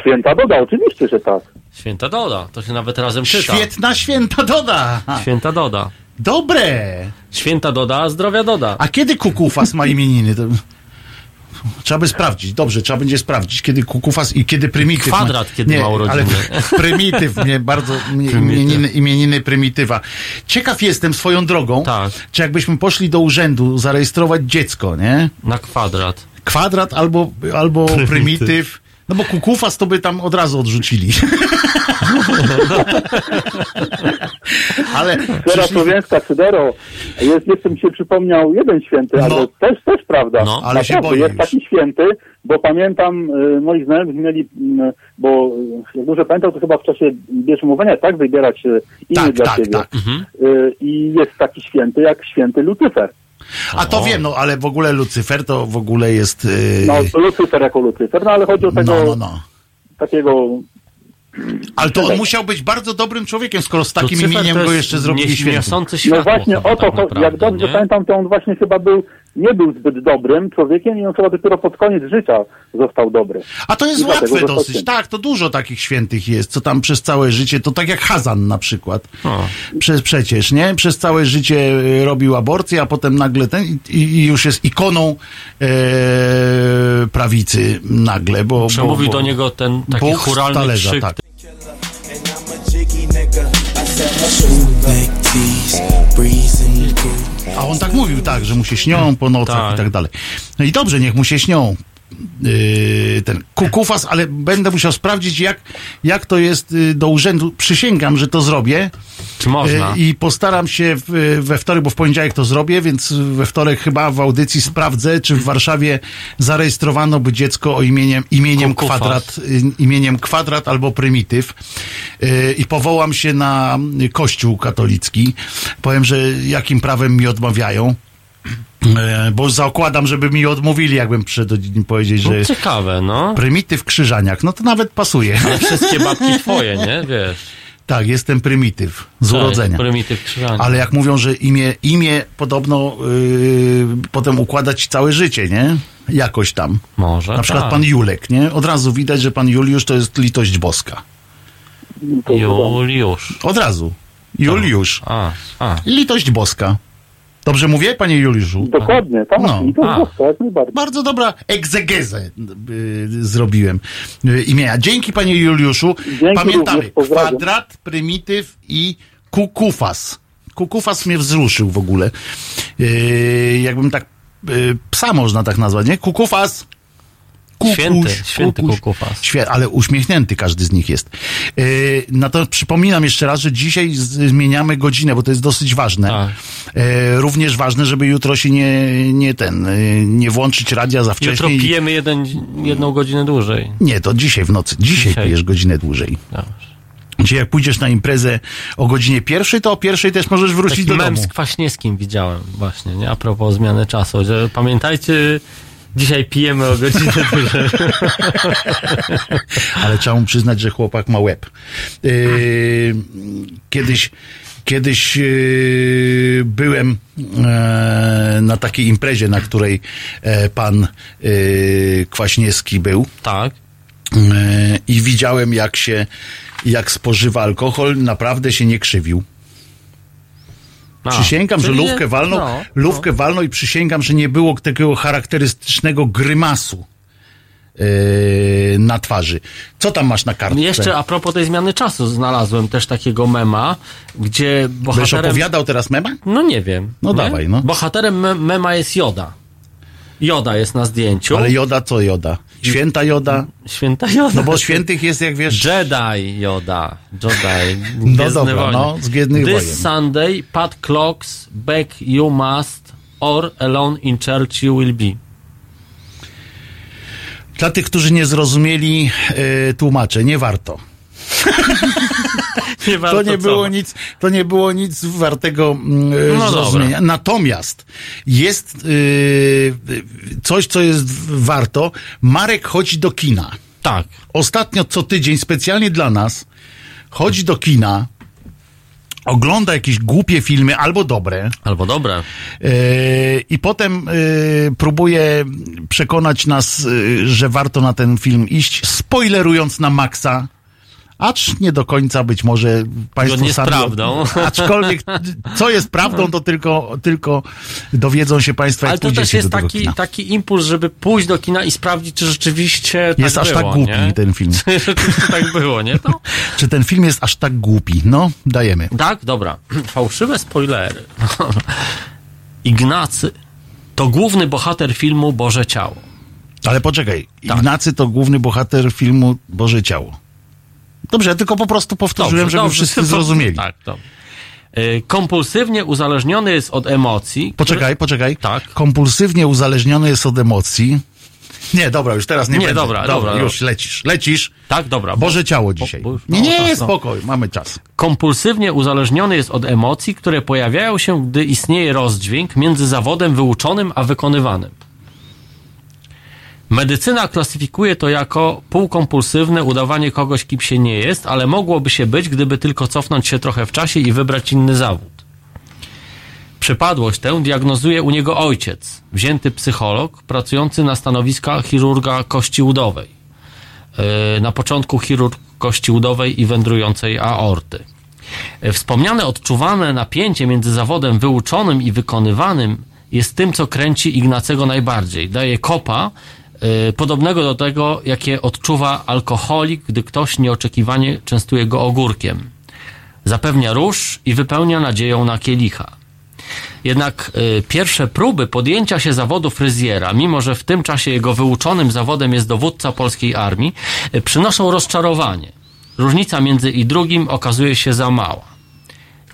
Święta Doda, oczywiście, że tak. Święta Doda. To się nawet razem czyta. Świetna święta Doda. Święta Doda. Dobre. Święta Doda, a zdrowia Doda. A kiedy Kukufas ma imieniny? To... Trzeba by sprawdzić. Dobrze, trzeba będzie sprawdzić, kiedy Kukufas i kiedy Prymityw. ma- Kwadrat, kiedy ma urodziny. Ale Prymityw, mnie bardzo, mnie, Prymityw. imieniny, imieniny Prymitywa. Ciekaw jestem swoją drogą, Tak. czy jakbyśmy poszli do urzędu zarejestrować dziecko, nie? Na kwadrat. Kwadrat albo, albo Prymityw. No bo Kukufas to by tam od razu odrzucili. Ale przyszli- słowiańska Sydero. Jest, jeszcze mi się przypomniał jeden święty, No. ale też, też prawda. No. Ale się boję Jest już. taki święty, bo pamiętam, y, moi znajomych mieli, y, bo y, jak dobrze pamiętam, to chyba w czasie bierzmowania tak wybierać y, imię Tak, dla tak, siebie. tak. Y, I jest taki święty jak święty Lucyfer. A to wiem, no ale w ogóle Lucyfer to w ogóle jest. Yy... No, Lucyfer jako Lucyfer, no ale chodzi o tego no, no, no. takiego Ale to on musiał być bardzo dobrym człowiekiem, skoro z takim Lucyfer imieniem to go jeszcze zrobili nie- świętym. No właśnie chyba o to, tak naprawdę, jak dobrze nie? pamiętam, to on właśnie chyba był nie był zbyt dobrym człowiekiem i on chyba dopiero pod koniec życia został dobry. A to jest I łatwe dosyć. święty. Tak, to dużo takich świętych jest, co tam przez całe życie, to tak jak Hazan na przykład. Prze, przecież, nie? Przez całe życie e, robił aborcję, a potem nagle ten i, i już jest ikoną e, prawicy nagle, bo... Przemówił bo, bo do niego ten taki Bóg churalny talerza, krzyk. tak. A on tak mówił, tak, że mu się śnią po nocach Tak. i tak dalej. No i dobrze, niech mu się śnią. Yy, ten kukufas, ale będę musiał sprawdzić, jak, jak to jest yy, do urzędu. Przysięgam, że to zrobię. Czy można? Yy, I postaram się we wtorek, bo w poniedziałek to zrobię, więc we wtorek chyba w audycji sprawdzę, czy w Warszawie zarejestrowano by dziecko o imieniem, imieniem Kukufas. kwadrat, y, imieniem kwadrat albo prymityw. Yy, I powołam się na Kościół katolicki. Powiem, że jakim prawem mi odmawiają. E, Bo zakładam, żeby mi odmówili, jakbym przyszedł im powiedzieć, że No, ciekawe, no. prymityw krzyżaniak, no to nawet pasuje. Ale wszystkie babki twoje, nie? Wiesz. Tak, jestem prymityw z Cześć, urodzenia. Prymityw krzyżania. Ale jak mówią, że imię, imię podobno yy, potem układać całe życie, nie? Jakoś tam. Może. Na przykład tak. pan Julek, nie? Od razu widać, że pan Juliusz to jest litość boska. Juliusz. Od razu. Juliusz. A, a. Litość boska. Dobrze mówię, panie Juliuszu? Dokładnie, tak. No. I to A. jak najbardziej. Bardzo dobra egzegezę y, zrobiłem y, imienia. Dzięki panie Juliuszu. Dzięki Pamiętamy, kwadrat, prymityw i kukufas. Kukufas mnie wzruszył w ogóle. Y, jakbym tak, y, psa można tak nazwać, nie? Kukufas. Kukuś, Święty, święty kukuś. Świe- ale uśmiechnięty każdy z nich jest. Yy, natomiast przypominam jeszcze raz, że dzisiaj zmieniamy godzinę, bo to jest dosyć ważne. Yy, również ważne, żeby jutro się nie, nie ten, yy, nie włączyć radia za wcześnie. Jutro pijemy jeden, jedną godzinę dłużej. Nie, to dzisiaj w nocy. Dzisiaj, Dzisiaj. pijesz godzinę dłużej. Dobrze. Dzisiaj jak pójdziesz na imprezę o godzinie pierwszej, to o pierwszej też możesz wrócić Taki do mem domu. z Kwaśniewskim widziałem właśnie, nie? A propos zmiany czasu, że pamiętajcie, dzisiaj pijemy o godzinę dłużej. ale trzeba mu przyznać, że chłopak ma łeb. Yy, kiedyś kiedyś yy, byłem e, na takiej imprezie, na której e, pan yy, Kwaśniewski był. Tak. Yy, I widziałem, jak się, jak spożywa alkohol, naprawdę się nie krzywił. A, Przysięgam, że lówkę walną, no, lówkę walną i przysięgam, że nie było takiego charakterystycznego grymasu yy, na twarzy. Co tam masz na kartce? Jeszcze a propos tej zmiany czasu znalazłem też takiego mema, gdzie bohaterem... opowiadał teraz mema? No nie wiem. No nie? dawaj, no. Bohaterem me- mema jest Joda. Joda jest na zdjęciu. Ale Joda co Joda? Święta Joda? Święta Joda. No bo świętych jest, jak wiesz... Jedi Yoda. Jedi. No dobra, Wojny. no, z Gwiezdnych This Wojen. Sunday, Pat Clocks, back you must, or alone in church you will be. Dla tych, którzy nie zrozumieli, yy, tłumaczę, nie warto. Nie To nie co? było nic, to nie było nic wartego mm, No zrozumienia. Natomiast jest yy, coś, co jest warto. Marek chodzi do kina. Tak. Ostatnio co tydzień specjalnie dla nas chodzi do kina, ogląda jakieś głupie filmy albo dobre. Albo dobre. Yy, I potem yy, próbuje przekonać nas, yy, że warto na ten film iść, spoilerując na maksa. Acz nie do końca być może Państwo z sami. prawdą. Aczkolwiek, co jest prawdą, to tylko, tylko dowiedzą się Państwo, jak Ale to też jest do taki, taki impuls, żeby pójść do kina i sprawdzić, czy rzeczywiście tak Jest aż było, tak głupi nie? ten film. Czy rzeczywiście tak było, nie? To... Czy ten film jest aż tak głupi? No, dajemy. Tak, dobra. Fałszywe spoilery. Ignacy to główny bohater filmu Boże Ciało. Ale poczekaj, Tak. Ignacy to główny bohater filmu Boże Ciało. Dobrze, ja tylko po prostu powtórzyłem, żeby wszyscy zrozumieli. Tak, to. Y, Kompulsywnie uzależniony jest od emocji. Poczekaj, poczekaj. Tak. Kompulsywnie uzależniony jest od emocji. Nie, dobra, już teraz nie, Nie, będzie. dobra, dobra, Już dobra. lecisz, lecisz. Tak, dobra. Boże ciało dzisiaj. bo- nie, no, nie, tak, no. spokoj, mamy czas. Kompulsywnie uzależniony jest od emocji, które pojawiają się, gdy istnieje rozdźwięk między zawodem wyuczonym a wykonywanym. Medycyna klasyfikuje to jako półkompulsywne udawanie kogoś, kim się nie jest, ale mogłoby się być, gdyby tylko cofnąć się trochę w czasie i wybrać inny zawód. Przypadłość tę diagnozuje u niego ojciec, wzięty psycholog, pracujący na stanowiska chirurga kości udowej. Yy, Na początku chirurg kości udowej i wędrującej aorty. Yy, Wspomniane odczuwane napięcie między zawodem wyuczonym i wykonywanym jest tym, co kręci Ignacego najbardziej. Daje kopa, podobnego do tego, jakie odczuwa alkoholik, gdy ktoś nieoczekiwanie częstuje go ogórkiem. Zapewnia róż i wypełnia nadzieją na kielicha. Jednak y, pierwsze próby podjęcia się zawodu fryzjera, mimo że w tym czasie jego wyuczonym zawodem jest dowódca polskiej armii, y, przynoszą rozczarowanie. Różnica między i drugim okazuje się za mała.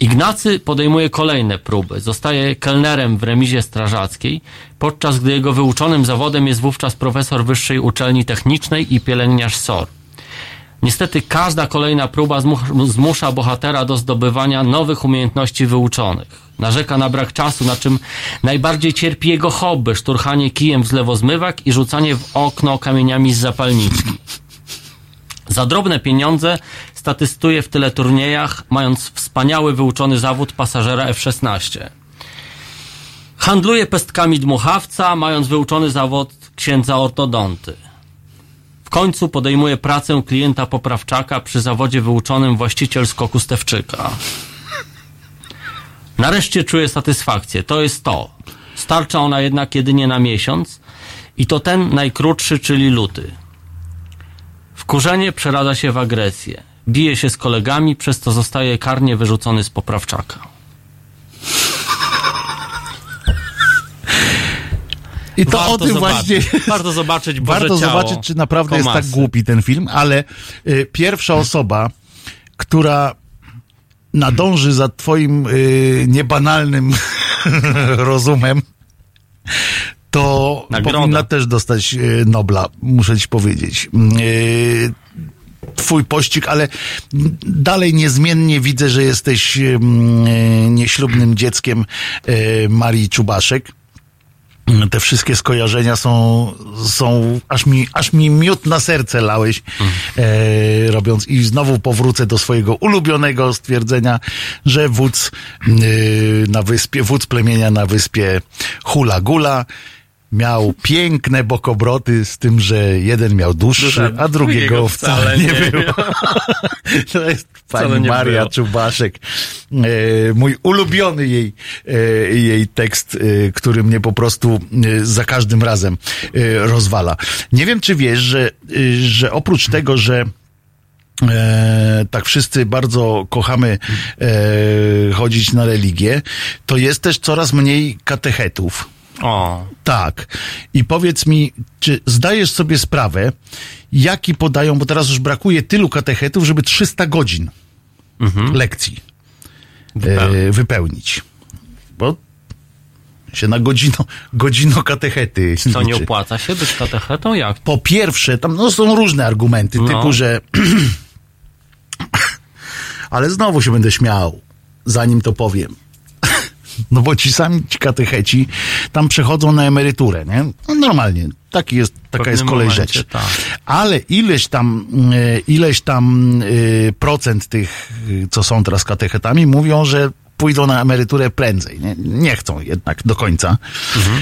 Ignacy podejmuje kolejne próby. Zostaje kelnerem w remizie strażackiej, podczas gdy jego wyuczonym zawodem jest wówczas profesor Wyższej Uczelni Technicznej i pielęgniarz SOR. Niestety każda kolejna próba zmu- zmusza bohatera do zdobywania nowych umiejętności wyuczonych. Narzeka na brak czasu, na czym najbardziej cierpi jego hobby, szturchanie kijem w zlewozmywak i rzucanie w okno kamieniami z zapalniczki. Za drobne pieniądze statystuje w tyle turniejach, mając wspaniały wyuczony zawód pasażera F-16. Handluje pestkami dmuchawca, mając wyuczony zawód księdza ortodonty. W końcu podejmuje pracę klienta poprawczaka przy zawodzie wyuczonym właściciel skoku Stewczyka. Nareszcie czuje satysfakcję. To jest to. Starcza ona jednak jedynie na miesiąc i to ten najkrótszy, czyli luty. Wkurzenie przeradza się w agresję. Bije się z kolegami, przez co zostaje karnie wyrzucony z poprawczaka. I to Warto o tym zobaczyć. właśnie. Warto zobaczyć Boże Warto ciało zobaczyć, czy naprawdę jest Komasy. tak głupi ten film, ale y, pierwsza osoba, która nadąży za twoim y, niebanalnym rozumem, to Nagroda. powinna też dostać y, Nobla, muszę ci powiedzieć. Twój pościg, ale dalej niezmiennie widzę, że jesteś y, nieślubnym dzieckiem y, Marii Czubaszek. Te wszystkie skojarzenia są, są aż mi, aż mi miód na serce lałeś, e, robiąc i znowu powrócę do swojego ulubionego stwierdzenia, że wódz e, na wyspie, wódz plemienia na wyspie Hula Gula miał piękne bokobroty z tym, że jeden miał dłuższy, a drugiego wcale nie nie było. To jest pani Maria było. Czubaszek. E, mój ulubiony jej, e, jej tekst, e, który mnie po prostu za każdym razem rozwala. Nie wiem, czy wiesz, że, że oprócz tego, że E, tak wszyscy bardzo kochamy e, chodzić na religię, to jest też coraz mniej katechetów. O, Tak. I powiedz mi, czy zdajesz sobie sprawę, jaki podają, bo teraz już brakuje tylu katechetów, żeby 300 godzin lekcji e, wypełnić. Bo się na godzino, godzino katechety co nie opłaca się być katechetą? Jak? Po pierwsze, tam no, są różne argumenty, No. typu, że ale znowu się będę śmiał, zanim to powiem. No bo ci sami ci katecheci tam przechodzą na emeryturę, nie? No normalnie, taki jest, taka jest kolej momencie, rzeczy. tak. Ale ileś tam, e, ileś tam e, procent tych, e, co są teraz katechetami, mówią, że pójdą na emeryturę prędzej. Nie, nie chcą jednak do końca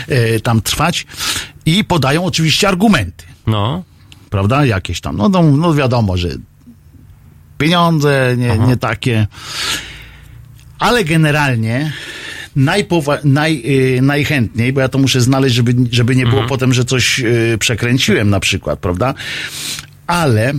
e, tam trwać. I podają oczywiście argumenty No, prawda? Jakieś tam, no, no, no wiadomo, że pieniądze nie, nie takie. Ale generalnie najpowa- naj, y, najchętniej, bo ja to muszę znaleźć, żeby, żeby nie było potem, że coś y, przekręciłem na przykład, prawda? Ale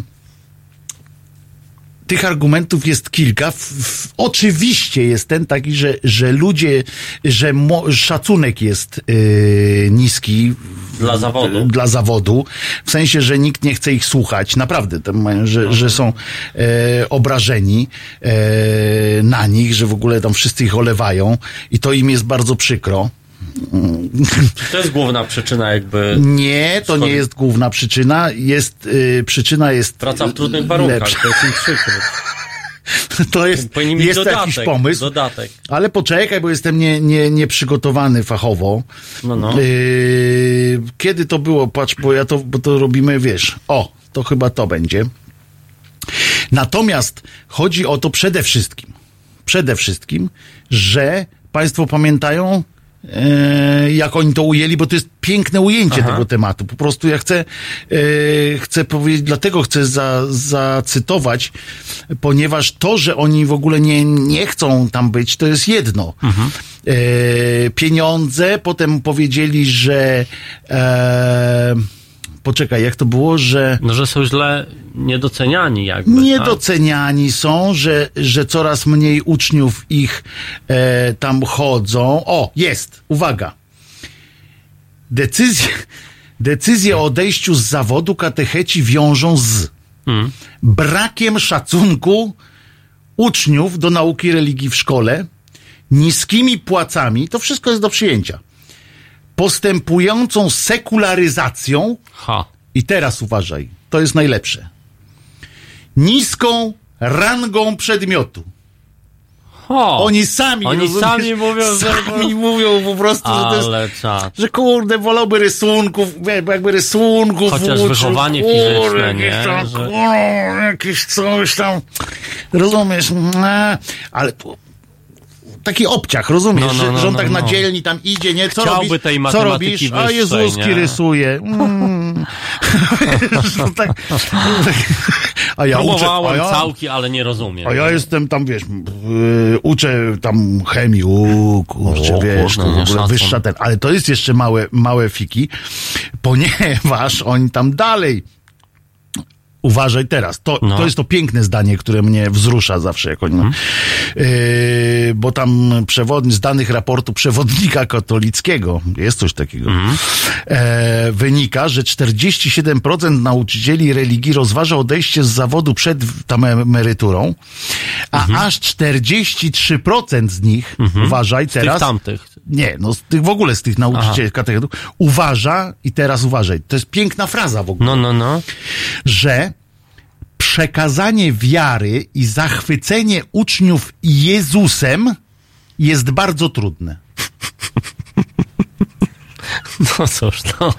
tych argumentów jest kilka. W, w, oczywiście jest ten taki, że, że ludzie, że mo, szacunek jest yy, niski Dla zawodu. Dla zawodu. W sensie, że nikt nie chce ich słuchać. Naprawdę, tam mają, że, że są e, obrażeni e, na nich, że w ogóle tam wszyscy ich olewają i to im jest bardzo przykro. to jest główna przyczyna jakby Nie, to nie jest główna przyczyna. Jest, y, przyczyna jest praca w trudnych warunkach. lepsza. To jest im przykro. To jest, jest dodatek, jakiś pomysł. dodatek. Ale poczekaj, bo jestem nie, nie, nieprzygotowany fachowo. No, no. Yy, kiedy to było? Patrz, bo ja to, bo to robimy, wiesz. O, to chyba to będzie. Natomiast chodzi o to przede wszystkim, przede wszystkim, że Państwo pamiętają, jak oni to ujęli, bo to jest piękne ujęcie Aha. tego tematu. Po prostu ja chcę, e, chcę powiedzieć, dlatego chcę za, zacytować, ponieważ to, że oni w ogóle nie, nie chcą tam być, to jest jedno. E, pieniądze, potem powiedzieli, że e, poczekaj, jak to było, że No, że są źle niedoceniani jakby. tak? niedoceniani są, że, że coraz mniej uczniów ich e, tam chodzą. O, jest, uwaga. Decyzje, decyzje o odejściu z zawodu katecheci wiążą z Mm. brakiem szacunku uczniów do nauki religii w szkole, niskimi płacami, to wszystko jest do przyjęcia, postępującą sekularyzacją, Ha. i teraz uważaj, to jest najlepsze. Niską rangą przedmiotu. Oni sami, Oni rozumiesz? sami mówią, że... sami mówią po prostu, że to jest, Ale że kurde, wolałby rysunków, jakby rysunków Chociaż uczył, wychowanie kurde, fizyczne, jakieś nie? Tam, Że- kurde, jakieś coś tam, rozumiesz, ale taki obciach, rozumiesz, No, no, no, że on no, tak no. na dzielni tam idzie, nie, co Chciałby robisz, tej co robisz, a wyższej, Jezuski nie? rysuje, mm. Tak, a ja uczę, a ja, całki, ale nie rozumiem. a ja jestem tam, wiesz, yy, uczę tam chemii, u, kurczę, O, wiesz, kurde, to w nie, ogóle wyższa ten, ale to jest jeszcze małe, małe fiki, ponieważ oni tam dalej Uważaj teraz, to, No. to jest to piękne zdanie, które mnie wzrusza zawsze, jak oni. Mhm. Yy, bo tam przewodni, z danych raportu przewodnika katolickiego, jest coś takiego, Mhm. e, wynika, że 47% nauczycieli religii rozważa odejście z zawodu przed tam emeryturą, a Mhm. aż 43% z nich, uważaj Z tych teraz, tamtych. Nie, no z tych w ogóle z tych nauczycieli katechetów, uważa, i teraz uważaj, to jest piękna fraza w ogóle No, no, no. że przekazanie wiary i zachwycenie uczniów Jezusem jest bardzo trudne. No cóż, no.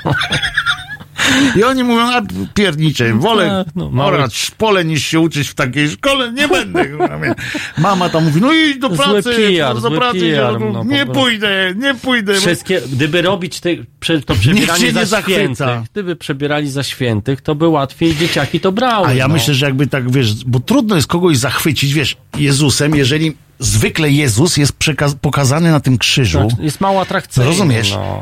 I oni mówią, a piernicze, wolę tak, no, orać pole niż się uczyć w takiej szkole, nie będę. Mama tam mówi, no idź do Zły pracy, PR, do pracy, PR, no, no, nie pójdę, nie pójdę. Wszystkie, gdyby robić te, to przebieranie nie za zachwyca. świętych, gdyby przebierali za świętych, to by łatwiej dzieciaki to brały. A ja no. myślę, że jakby tak, wiesz, bo trudno jest kogoś zachwycić, wiesz, Jezusem, jeżeli zwykle Jezus jest pokazany na tym krzyżu. Jest mało atrakcyjny. Rozumiesz? No.